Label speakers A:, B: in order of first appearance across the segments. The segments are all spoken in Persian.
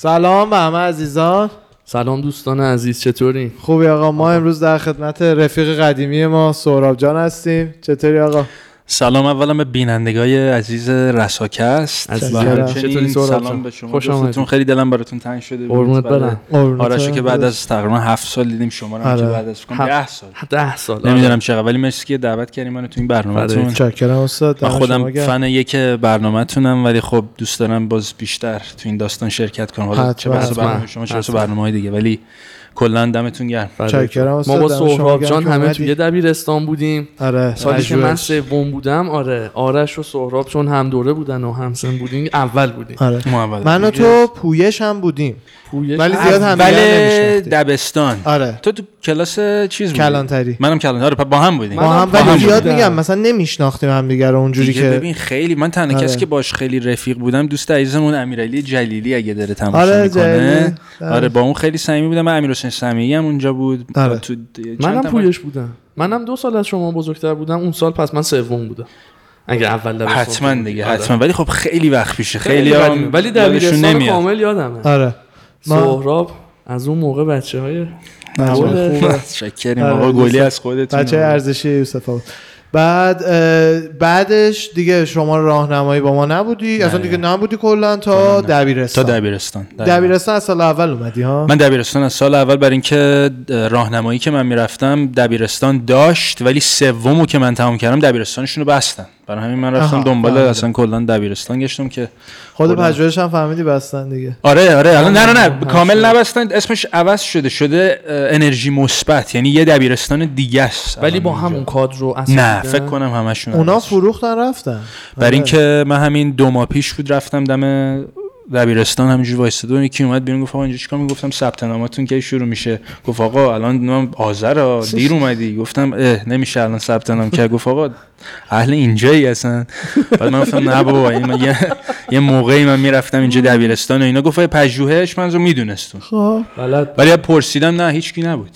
A: سلام به همه عزیزان.
B: سلام دوستان عزیز چطوری؟
A: خوبی آقا. ما امروز در خدمت رفیق قدیمی ما سهراب جان هستیم. چطوری آقا؟
C: سلام اولا به بینندگای عزیز رساکست. و
B: چطوری
C: سلام؟ به شما
B: خوش
C: دوستتون. خیلی دلم براتون تنگ شده
B: قربونت
C: برای
B: برم
C: آرشو که. بعد از تقریبا هفت سال دیدیم شما رو هم که
A: آره.
C: بعد از فکر کنم
B: هفت.
C: ده سال
B: ده سال
C: نمی‌دونم چقدر ولی مرسی که دعوت کردیم منو تو این برنامه‌تون
B: بله.
A: چکرم استاد
C: من
A: دم
C: خودم. فن یک برنامه‌تونم ولی خب دوست دارم باز بیشتر تو این داستان شرکت کنم حالا چه
A: حتما.
C: بحث
B: حتما.
C: برنامه شما چه بحث
B: حتما.
C: برنامه‌های دیگه ولی کلا دمتون گرم.
A: چکرم
B: ما با سهراب جان همه. توی دبیرستان بودیم.
A: آره
B: سالی که من. سوم بودم آره آرش و سهراب چون هم دوره بودن و همسن بودیم اول بودیم.
A: آره.
C: ما اول
A: من و تو پویش هم بودیم.
B: پویش
A: ولی زیاد هم نمی‌شناختیم.
C: دبستان
A: آره
C: تو تو کلاس چیز بودی
A: کلانتری
C: منم کلانتری آره با هم بودیم
A: با
B: هم
A: ولی
B: هم
A: زیاد. میگم مثلا نمیشناختیم هم دیگه رو اونجوری که
C: ببین خیلی من تنها
A: آره.
C: کسی که باش خیلی رفیق بودم دوست عزیزمون امیرعلی جلیلی اگه داره تماشا
A: آره
C: می‌کنه
A: جلیلی.
C: آره با اون خیلی صمیمی بودم من امیر حسین سمیعی هم اونجا بود
A: آره.
C: تو
B: منم پویش بودم منم دو سال از شما بزرگتر بودم اون سال پس من سوم بودم اگه اول دبستان
C: حتما. دیگه
B: آره.
C: حتما ولی خب خیلی وقت پیشه
B: خیلی. ولی دبیرستان کامل یادمه
A: آره
B: سهراب از اون موقع بچه های.
C: شکریم
A: آره،
C: آقا گلی از خودتون
A: بچه ارزشی یوسف بود بعد بعدش دیگه شما راهنمایی با ما نبودی؟ اصلا دیگه نبودی کلا تا
C: نه. تا
A: دبیرستان.
C: دبیرستان
A: دبیرستان از سال اول اومدی ها؟
C: من دبیرستان از سال اول برای اینکه راهنمایی که من می‌رفتم دبیرستان داشت ولی سومو که من تمام کردم دبیرستانشون رو بستن. برای همین من رفتم دنبال. اصلا کلا دبیرستان گشتم که
A: خود. پژوهش هم فهمیدی بستن دیگه
C: آره آره الان نه نه نه کامل. نبستن اسمش عوض شده شده انرژی مثبت یعنی یه دبیرستان دیگه است
B: ولی با. همون کادر رو اصلا
C: نه. فکر کنم همشون
A: اونا. فروختن رفتن
C: برای
A: آره.
C: اینکه من همین دو ماه پیش بود رفتم دم دبیرستان همینجوری وایساده بود. یکی اومد بیرون گفت آقا اینجا چیکار می‌گفتم ثبت نامتون کی شروع میشه؟ گفت آقا الان من آذر دیر اومدی. گفتم اه نمیشه الان ثبت نام کرد. گفت آقا اهل اینجایی هستن. بعد من گفتم نه بابا این من یه, یه موقعی من می‌رفتم اینجا دبیرستان و اینا. گفت پژوهش؟ من رو میدونستون.
A: خب.
B: بلد.
C: ولی پرسیدم نه هیچکی نبود.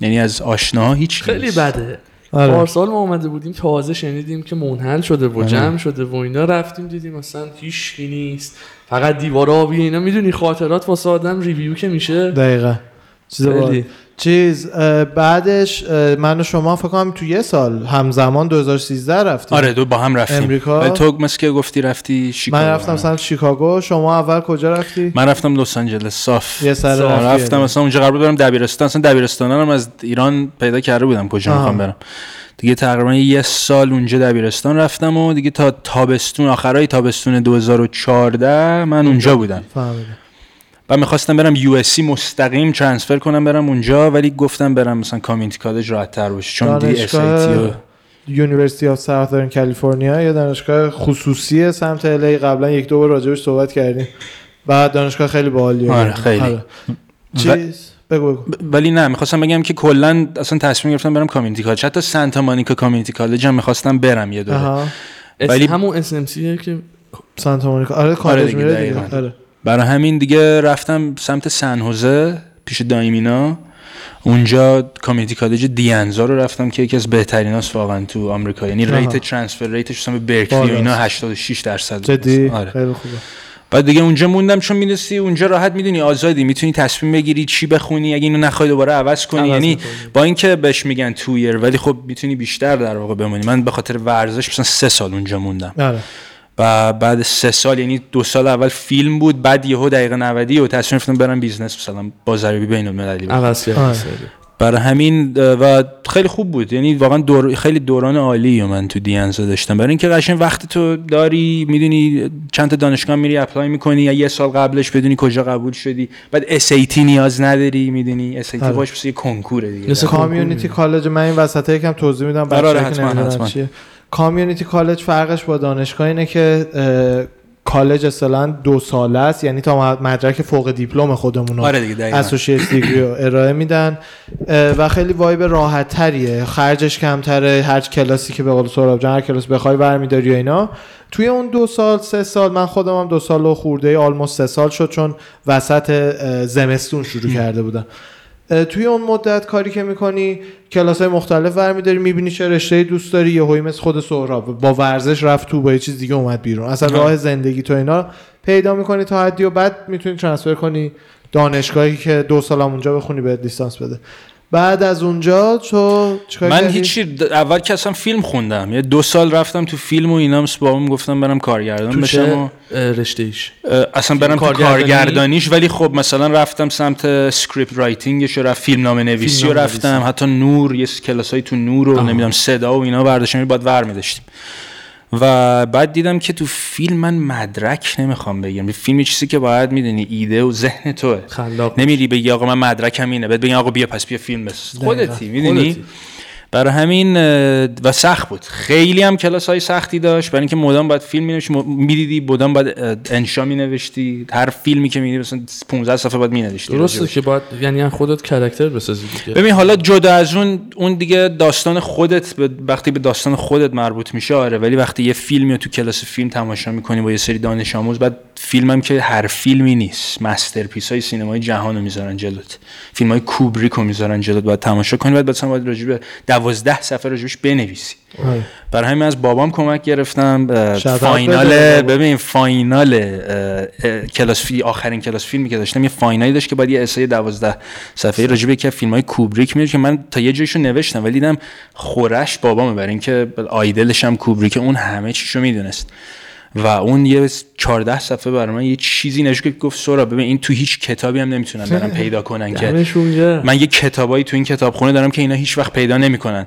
C: یعنی از آشناها هیچ
B: خیلی بده.
A: آره.
B: پارسال ما اومده بودیم تازه شنیدیم که منحل شده و
C: آره.
B: جمع شده و اینا. رفتیم دیدیم اصلا هیچکی نیست. فقط دیوار آبی اینا می‌دونی خاطرات واسه آدم ریویو که میشه؟
A: دقیقا. چیز چیز بعدش من و شما فکر کنم تو یه سال همزمان 2013 رفتیم.
C: آره دو با هم رفتیم.
A: امریکا؟
C: ولی تو مثل که گفتی رفتی شیکاگو.
A: من رفتم سمت شیکاگو. شما اول کجا رفتی؟
C: من رفتم لس آنجلس صاف.
A: یه سر. رفتی.
C: رفتم. مثلا اونجا قرار برم دبیرستان. اصلا دبیرستان هم از ایران پیدا کرده بودم کجا. می‌خوام برم. دیگه تقریبا یه سال اونجا دبیرستان رفتم و دیگه تا تابستون آخرای تابستون 2014 من اونجا بودم.
A: فهمیدم.
C: و می‌خواستم برم USC مستقیم transfer کنم برم اونجا ولی گفتم برم مثلا community college راحت تر باشه چون دی اس
A: University of Southern California یه دانشگاه خصوصی سمت LA قبلا یک دو بار راجبش صحبت کردیم. بعد دانشگاه خیلی باحالیه.
C: آره، خیلی.
A: چیز؟ بگو بگو.
C: ولی نه می‌خواستم بگم که کلا اصلا تصمیم گرفتم برم community college. حتی سانتا مانیکا community college هم می‌خواستم برم یه دوره. ولی-
B: همون SMC یه که
A: سانتا مونیکا. آره کالج
C: دیگه،
A: میره دیگه. آره.
C: برای همین دیگه رفتم سمت سن هوزه پیش داییم اینا. اونجا community college دیانزا رو رفتم که یکی از بهترین هاست واقعا تو آمریکا. یعنی.
A: rate
C: transfer rate ش مثلا به برکلی و. اینا 86 درصد بود.
A: جدی
C: آره.
A: خیلی خوبه.
C: بعد دیگه اونجا موندم چون می‌دونستی اونجا راحت می‌دونی آزادی می‌تونی تصمیم بگیری چی بخونی اگه اینو نخوای دوباره عوض کنی
B: عوض
C: یعنی. با اینکه بهش میگن two year ولی خب می‌تونی بیشتر در واقع بمونی من به خاطر ورزش مثلا سه سال اونجا موندم
A: آره
C: و بعد سه سال یعنی دو سال اول فیلم بود بعد یهو دقیقه 90 و تصمیم گرفتم برم business مثلا بازاریابی بین المللی.
B: عوض.
C: برای همین و خیلی خوب بود. یعنی واقعا دور خیلی دوران عالی رو من تو دیانزا داشتم. برای اینکه قشنگ وقت تو داری می‌دونی چند تا دانشگاه میری apply می‌کنی یا یه سال قبلش بدونی کجا قبول شدی. بعد SAT نیاز نداری می‌دونی. SAT
A: آره.
C: باش مثل یه کنکوره دیگه.
B: مثل
A: کامیونیتی کالج من این وسط یکم توضیح میدم
C: آره،.
A: چیه. کامیونیتی کالج فرقش با دانشگاه اینه که کالج اصلا دو ساله است. یعنی تا مدرک فوق دیپلم خودمون رو
C: آره.
A: اسوسییت دیگری رو ارائه میدن. و خیلی وایب راحت تریه خرجش کمتره. هر کلاسی که به قول سهراب جان هر کلاس بخوای برمیداری و اینا. توی اون دو سال سه سال من خودم هم دو سال و خورده آلموست سه سال شد چون وسط زمستون شروع کرده بودم. توی اون مدت کاری که می‌کنی کلاس های مختلف برمیداری می‌بینی چه رشته دوست داری یه مثل خود سهراب. با ورزش رفت تو با یه چیز دیگه اومد بیرون. اصلا. راه زندگی تو اینا پیدا می‌کنی تا حدی و بعد می‌تونی transfer کنی دانشگاهی که دو سال هم اونجا بخونی بهت لیسانس بده. بعد از اونجا تو چیکار
C: من؟ هیچی اول که اصلا فیلم خوندم یه دو سال رفتم تو فیلم و اینا مثل بابام گفتم برم کارگردان
B: تو
C: بشم و
B: رشته ایش
C: اصلا برم تو
B: کارگردانی؟
C: کارگردانیش ولی خب مثلا رفتم سمت script writing ش و رفت فیلم نامه نویسی رو
B: فیلمنامه
C: رفتم
B: نویسی.
C: حتی نور یه کلاس های تو نور و. نمی‌دونم صدا و اینا برداشتم باید ور میداشتیم و بعد دیدم که تو فیلم من مدرک نمی‌خوام بگیرم فیلم یه چیزی که باید می‌دونی ایده و ذهن توه.
B: خلاق
C: نمیری بگی آقا من مدرکم اینه بعد بگی آقا بیا پس بیا فیلم بساز. خودتی می‌دونی؟
B: خودتی.
C: برای همین و سخت بود. خیلی هم کلاس های سختی داشت. برای اینکه مدام باید فیلم مینوشتی می‌دیدی مدام باید انشا مینوشتی. هر فیلمی که می‌دیدی مثلا 15 صفحه باید مینوشتی
B: درسته که باید یعنی خودت character بسازی دیگه.
C: ببین حالا جدا از اون اون دیگه داستان خودت به وقتی به داستان خودت مربوط میشه آره. ولی وقتی یه فیلمی تو کلاس فیلم تماشا می‌کنی با یه سری دانش آموز بعد فیلمم که هر فیلمی نیست. masterpiece های سینمای جهان رو می‌ذارن جلوت. فیلم های کوبریک رو می‌ذارن جلوت. باید تماشا کنی بعد مثلا باید راجع به 12 صفحه راجبش بنویسی. برای همین از بابام کمک گرفتم
A: final.
C: ببین final کلاس فی آخرین کلاس فیلمی که داشتم یه final ی داشت که باید یه essay 12 صفحه راجع به یکی از فیلم‌های کوبریک میاد که من تا یه جایشو نوشتم ولی دیدم خوراک بابامه برای اینکه idol ش هم کوبریک اون همه چیشو می‌دونست و اون یه 14 صفحه برای من یه چیزی نوشت که گفت سورا ببین این تو هیچ کتابی هم نمی‌تونن برن پیدا کنن که. من یه کتابایی تو این کتابخونه دارم که اینا هیچ وقت پیدا نمی‌کنن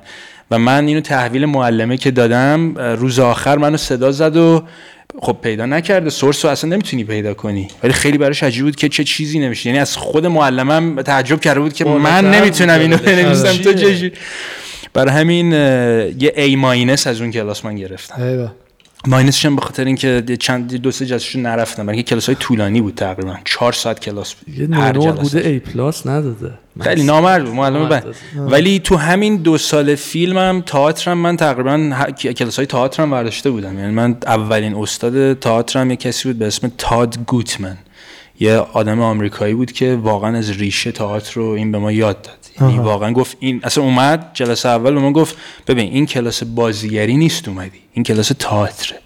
C: و من اینو تحویل معلمه که دادم روز آخر منو صدا زد و خب پیدا نکرده سورس رو اصلا نمی‌تونی پیدا کنی ولی خیلی براش عجیب بود که چه چیزی نوشته یعنی از خود معلمم تعجب کرده بود که من نمی‌تونم اینو. بنویسم تو؟ چجوری برای همین یه A ماینس از اون کلاس من گرفتم. ماینسش هم به خاطر اینکه چند دو سه جلسه‌شو نرفتم برای کلاس های طولانی بود تقریبا. 4 ساعت کلاس بود
B: یه
C: هر جلسه.
B: بوده ای پلاس نداده.
C: خیلی نامرد بود معلم ولی تو همین دو سال فیلمم تئاترم من تقریبا کلاس های تئاترم برداشته بودم. یعنی من اولین استاد تئاترم یه کسی بود به اسم تاد گوتمن. یه آدم آمریکایی بود که واقعا از ریشه تئاتر رو این به ما یاد داد. یعنی. واقعا گفت این اصلا اومد جلسه اول به ما گفت ببین این کلاس بازیگری نیست اومدی این کلاس تئاتره.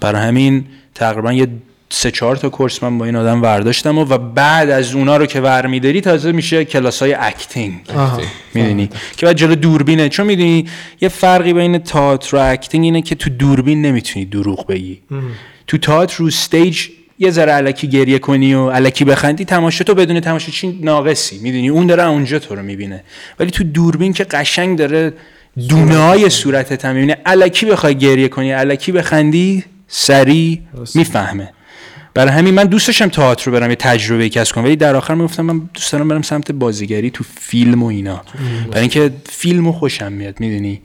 C: برای همین تقریبا یه سه چهار تا course من با این آدم ورداشتم و, و بعد از اونا رو که ور میداری تازه میشه کلاس های
A: acting.
C: می‌دونی؟ که بعد جلو دوربینه. چون می‌دونی یه فرقی بین تئاتر و acting اینه که تو دوربین نمی‌تونی دروغ بگی. تو تئاتر رو stage یه ذره الکی گریه کنی و الکی بخندی تماشا تو بدون تماشاچی ناقصی می‌دونی؟ اون داره اونجا تو رو می‌بینه. ولی تو دوربین که قشنگ داره دونه های صورتت هم می‌بینه. الکی بخوای گریه کنی الکی بخندی سری می‌فهمه. برای همین من دوست داشتم تئاتر رو برم یه تجربه کسب کنم. ولی در آخر می‌گفتم من دوست دارم برم سمت بازیگری تو فیلم و اینا. برای اینکه فیلمو خوشم میاد می‌دونی؟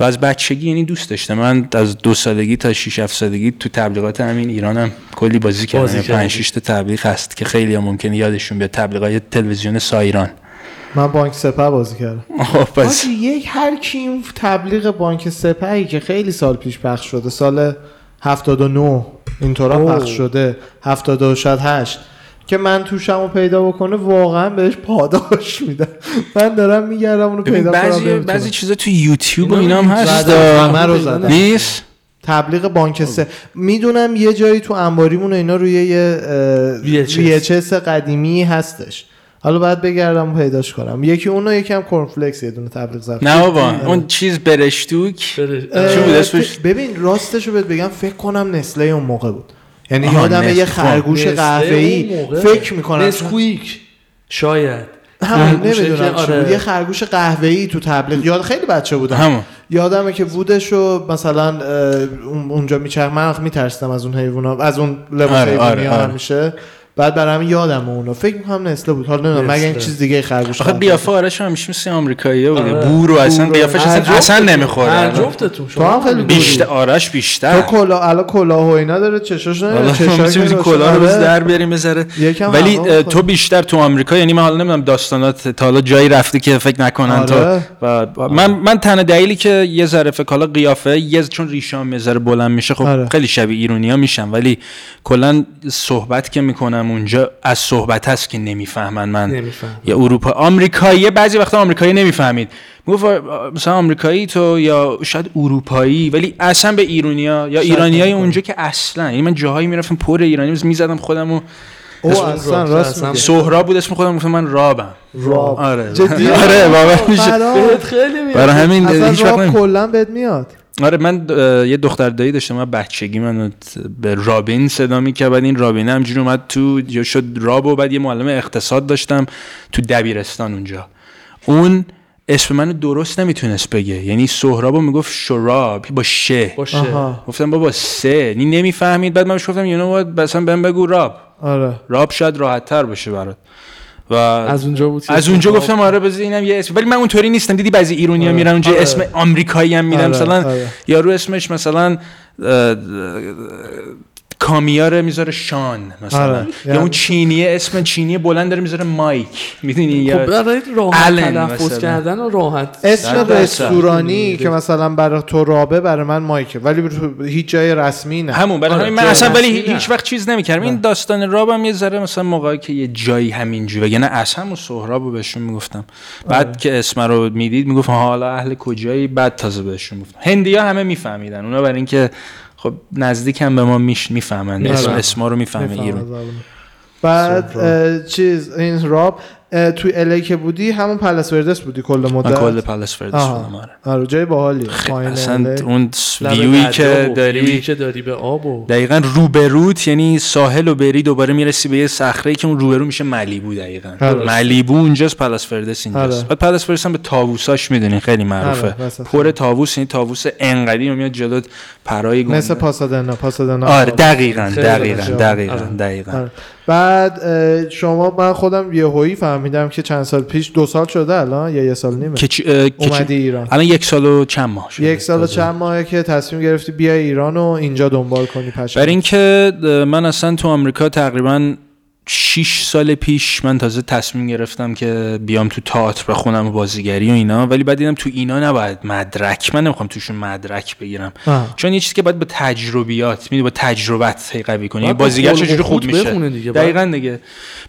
C: و از بچگی یعنی دوست داشتم. من از دو سالگی تا 6 7 سالگی تو تبلیغات همین ایرانم کلی بازی کردم.
B: بازی
C: یعنی
B: کردی.
C: 5 6 تا تبلیغ هست که خیلی هم ممکنه یادشون بیاد. تبلیغات تلویزیون سایران.
A: من بانک سپه بازی کردم.
C: پس
A: یک هر کی این تبلیغ بانک سپهی که خیلی سال پیش پخش شده سال 79 اینطورا. پخش شده. 70 شاید 8 که من توشمو پیدا بکنه واقعا بهش پاداش میدم. من دارم میگردم اونو پیدا کنم
C: بعضی. بعضی چیزا تو یوتیوب و
B: اینا
C: هم هست.
A: همه رو زدم.
C: نیست؟
A: تبلیغ بانک سه. می‌دونم یه جایی تو انباریمون اینا روی یه
B: VHS.
A: قدیمی هستش. حالا باید بگردم و پیداش کنم. یکی اونو یکی هم کورنفلکس یه دونه تبلیغ زد
C: نه بابا اون چیز برشتوک. چی بود اسمش؟
A: ببین راستش رو بهت بگم فکر کنم نسله اون موقع بود. یعنی یادم. یه خرگوش قهوه‌ای فکر می‌کنم.
B: نسکویک. شاید.
A: همون نمی‌دونم چی
B: آره.
A: یه خرگوش قهوه‌ای تو تبلیغ. یاد خیلی بچه بودم.
C: همون.
A: یادمه که بودش و مثلا اونجا میچرخ من میترسیدم از اون حیونا از اون لباس
C: آره،
A: حیوانی
C: آره، آره.
A: همیشه. بعد برای همین یادم اونو فکر می‌کنم نسله بود حالا نمی‌دونم مگه این. چیز دیگه خرگوش
C: آخه. قیافه آرش همیشه مثل آمریکاییه بود
B: آره.
C: بور و اصلا قیافش اصلا, اصلا نمی‌خوره
B: جفتتون
A: تو هم خیلی.
C: بیشتر آرش
A: تو
C: بیشتر
A: کلا الان کلاه و اینا داره چشاش نه چشاش
C: می‌تونیم کلا رو بز در بیاریم بذاره ولی. تو بیشتر تو آمریکا یعنی من حالا نمی‌دونم داستانات تا حالا جایی رفتی که فکر نکنن
A: آره.
C: تو و من من تنها دلیلی که یه ذره فکر حالا قیافه یه چون ریشام یه ذره بلند میشه خب
A: آره.
C: خیلی شبیه ایرونیا میشم ولی کلا صحبت که می‌کنم اونجا از صحبت هست که نمی‌فهمن. من
B: نمیفهم
C: یا اروپا آمریکایی بعضی وقتا آمریکایی نمی‌فهمید. می‌گفت مثلا آمریکایی تو یا شاید اروپایی ولی اصلا به ایرانیا یا ایرانیای. اونجا که اصلا یعنی من جاهایی می‌رفتم پر ایرانی می‌زدم خودمو
A: او اصلا راست
C: سهراب بود اسم خودم گفتم من رابم.
A: راب.
C: آره.
A: جدی؟
C: آره واقعا میشه
B: خیلی میاد
C: برای همین هیچ
A: اصلا
C: وقت نمی-
A: کلا بهت میاد.
C: آره من یه دختر دایی داشتم من بچگی من به رابین صدا می‌کرد بعد این رابین همجوری اومد تو یا شد راب و بعد یه معلم اقتصاد داشتم تو دبیرستان اونجا. اون اسم منو درست نمی‌تونست بگه. یعنی سهرابو می‌گفت شراب با شه
B: باشه
A: آها.
C: گفتم بابا سه نی نمی‌فهمید. بعد من بهش گفتم یونو what مثلا بهم بگو راب.
A: آره.
C: راب شاید راحت تر باشه برات. و
B: از اونجا بود
C: از اونجا گفتم آره بذار اینم یه اسم ولی من اونطوری نیستم دیدی بعضی ایرونیا
A: آره.
C: میرن اونجا
B: آره.
C: اسم آمریکایی هم میرن
A: آره،
C: مثلا
A: آره.
C: یارو اسمش مثلا کامیاره می‌ذاره شان مثلا.
A: آره.
C: یا
A: یعنی-
C: اون چینیه اسم چینی بلند داره می‌ذاره مایک. می‌دونی
B: خب
C: یا
B: برای راحت تلفظ. کردن و راحت.
A: اسم. رستورانی که مثلا برای تو رابه برای من مایکه. ولی هیچ جای رسمی نه.
C: همون برای
B: آره،
C: همین من اصلا ولی. هیچ وقت چیز نمی‌کردم. این داستان رابم یه ذره مثلا موقعی که یه جایی همینجوری یعنی اصلا همون سهرابو بهشون می‌گفتم. بعد که اسم رو می‌دید می‌گفت حالا اهل کجایی؟ بعد تازه بهشون گفتم. هندیا همه میفهمیدن. اونا برای اینکه خب نزدیک هم به ما میش می‌فهمن اسم. اسما رو می‌فهمن ایران
A: از زبان. بعد چیز این راب توی LA که بودی همون Palos Verdes بودی کل
C: من
A: مدت
C: کل Palos Verdes
A: آها.
C: بودم آره.
A: آره جای باحالی پایین
C: اصلا
A: LA.
C: اون ویوی که داری
B: که داری به آب و
C: دقیقا روبروت یعنی ساحل و بری دوباره می‌رسی به یه صخره که اون روبرو میشه Malibu دقیقا. Malibu اونجاست Palos Verdes اینجاست
A: آره.
C: بعد Palos Verdes هم به طاووساش می‌دونین خیلی معروفه
A: آره،.
C: پر طاووس این طاووس انقدی میاد جلوت پرای گنده
A: مثل پاسادنا پاسادنا
C: آره دقیقا دقیقا. دقیقا. دقیقا.
A: بعد شما من خودم یه هویی فهمیدم که چند سال پیش دو سال شده الان یا یه سال نیمه؟
C: که چی-
A: اومدی ایران.
C: الان یک سال و چند ماه شده.
A: یک سال و. چند ماهه که تصمیم گرفتی بیای ایران و اینجا دنبال کنی پشم
C: برای اینکه من اصلا تو آمریکا تقریبا 6 سال پیش من تازه تصمیم گرفتم که بیام تو تئاتر بخونم و بازیگری و اینا ولی بعد دیدم تو اینا نباید مدرک من نمی‌خوام توشون مدرک بگیرم.
A: آه.
C: چون یه چیزی که باید با تجربیات می‌دونی با تجربت هی قوی کنی. بازیگر چجوری خوب میشه؟
B: دیگه.
C: دقیقاً دیگه.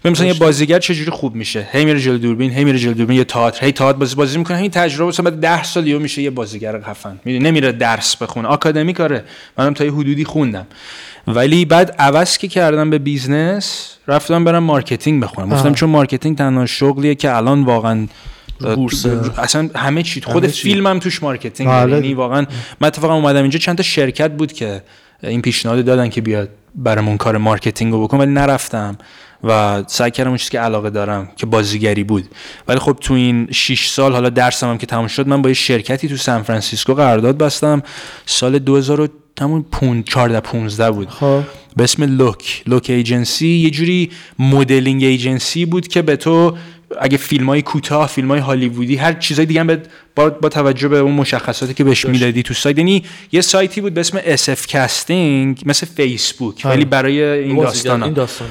C: مثلا یه بازیگر چجوری خوب میشه؟ هی میره جلو دوربین هی میره جلو دوربین یه تئاتر هی تئاتر بازی بازی می‌کنه همین تجربه مثلا بعد 10 سال یهو میشه یه بازیگر خفن. می‌دونی نمیره درس بخونه. آکادمیک آره منم تا یه حدودی خوندم. ولی بعد عوض که کردم به business رفتم برم marketing بخونم گفتم. چون marketing تنها شغلیه که الان واقعا
B: بورسه.
C: اصلا همه چی خود
B: همه چی.
C: فیلمم توش marketing
A: بله.
C: یعنی واقعا من اتفاقا اومدم اینجا چند تا شرکت بود که این پیشنهاد دادن که بیاد برامون کار marketing رو بکن ولی نرفتم و سعی کردم اون چیزی که علاقه دارم که بازیگری بود ولی خب تو این 6 سال حالا درسم هم که تموم شد من با یه شرکتی تو سان فرانسیسکو قرارداد بستم سال 2000 و همون 14 15 بود.
A: خب.
C: به اسم Look. Look agency یه جوری modeling agency بود که به تو اگه فیلم های کوتاه فیلم های هالیوودی هر چیزای دیگه هم به با, با توجه به اون مشخصاتی که بهش می‌دادی تو سایت. یعنی یه سایتی بود به اسم SF Casting مثل فیسبوک
A: آره.
C: ولی برای این داستانا.
B: این داستان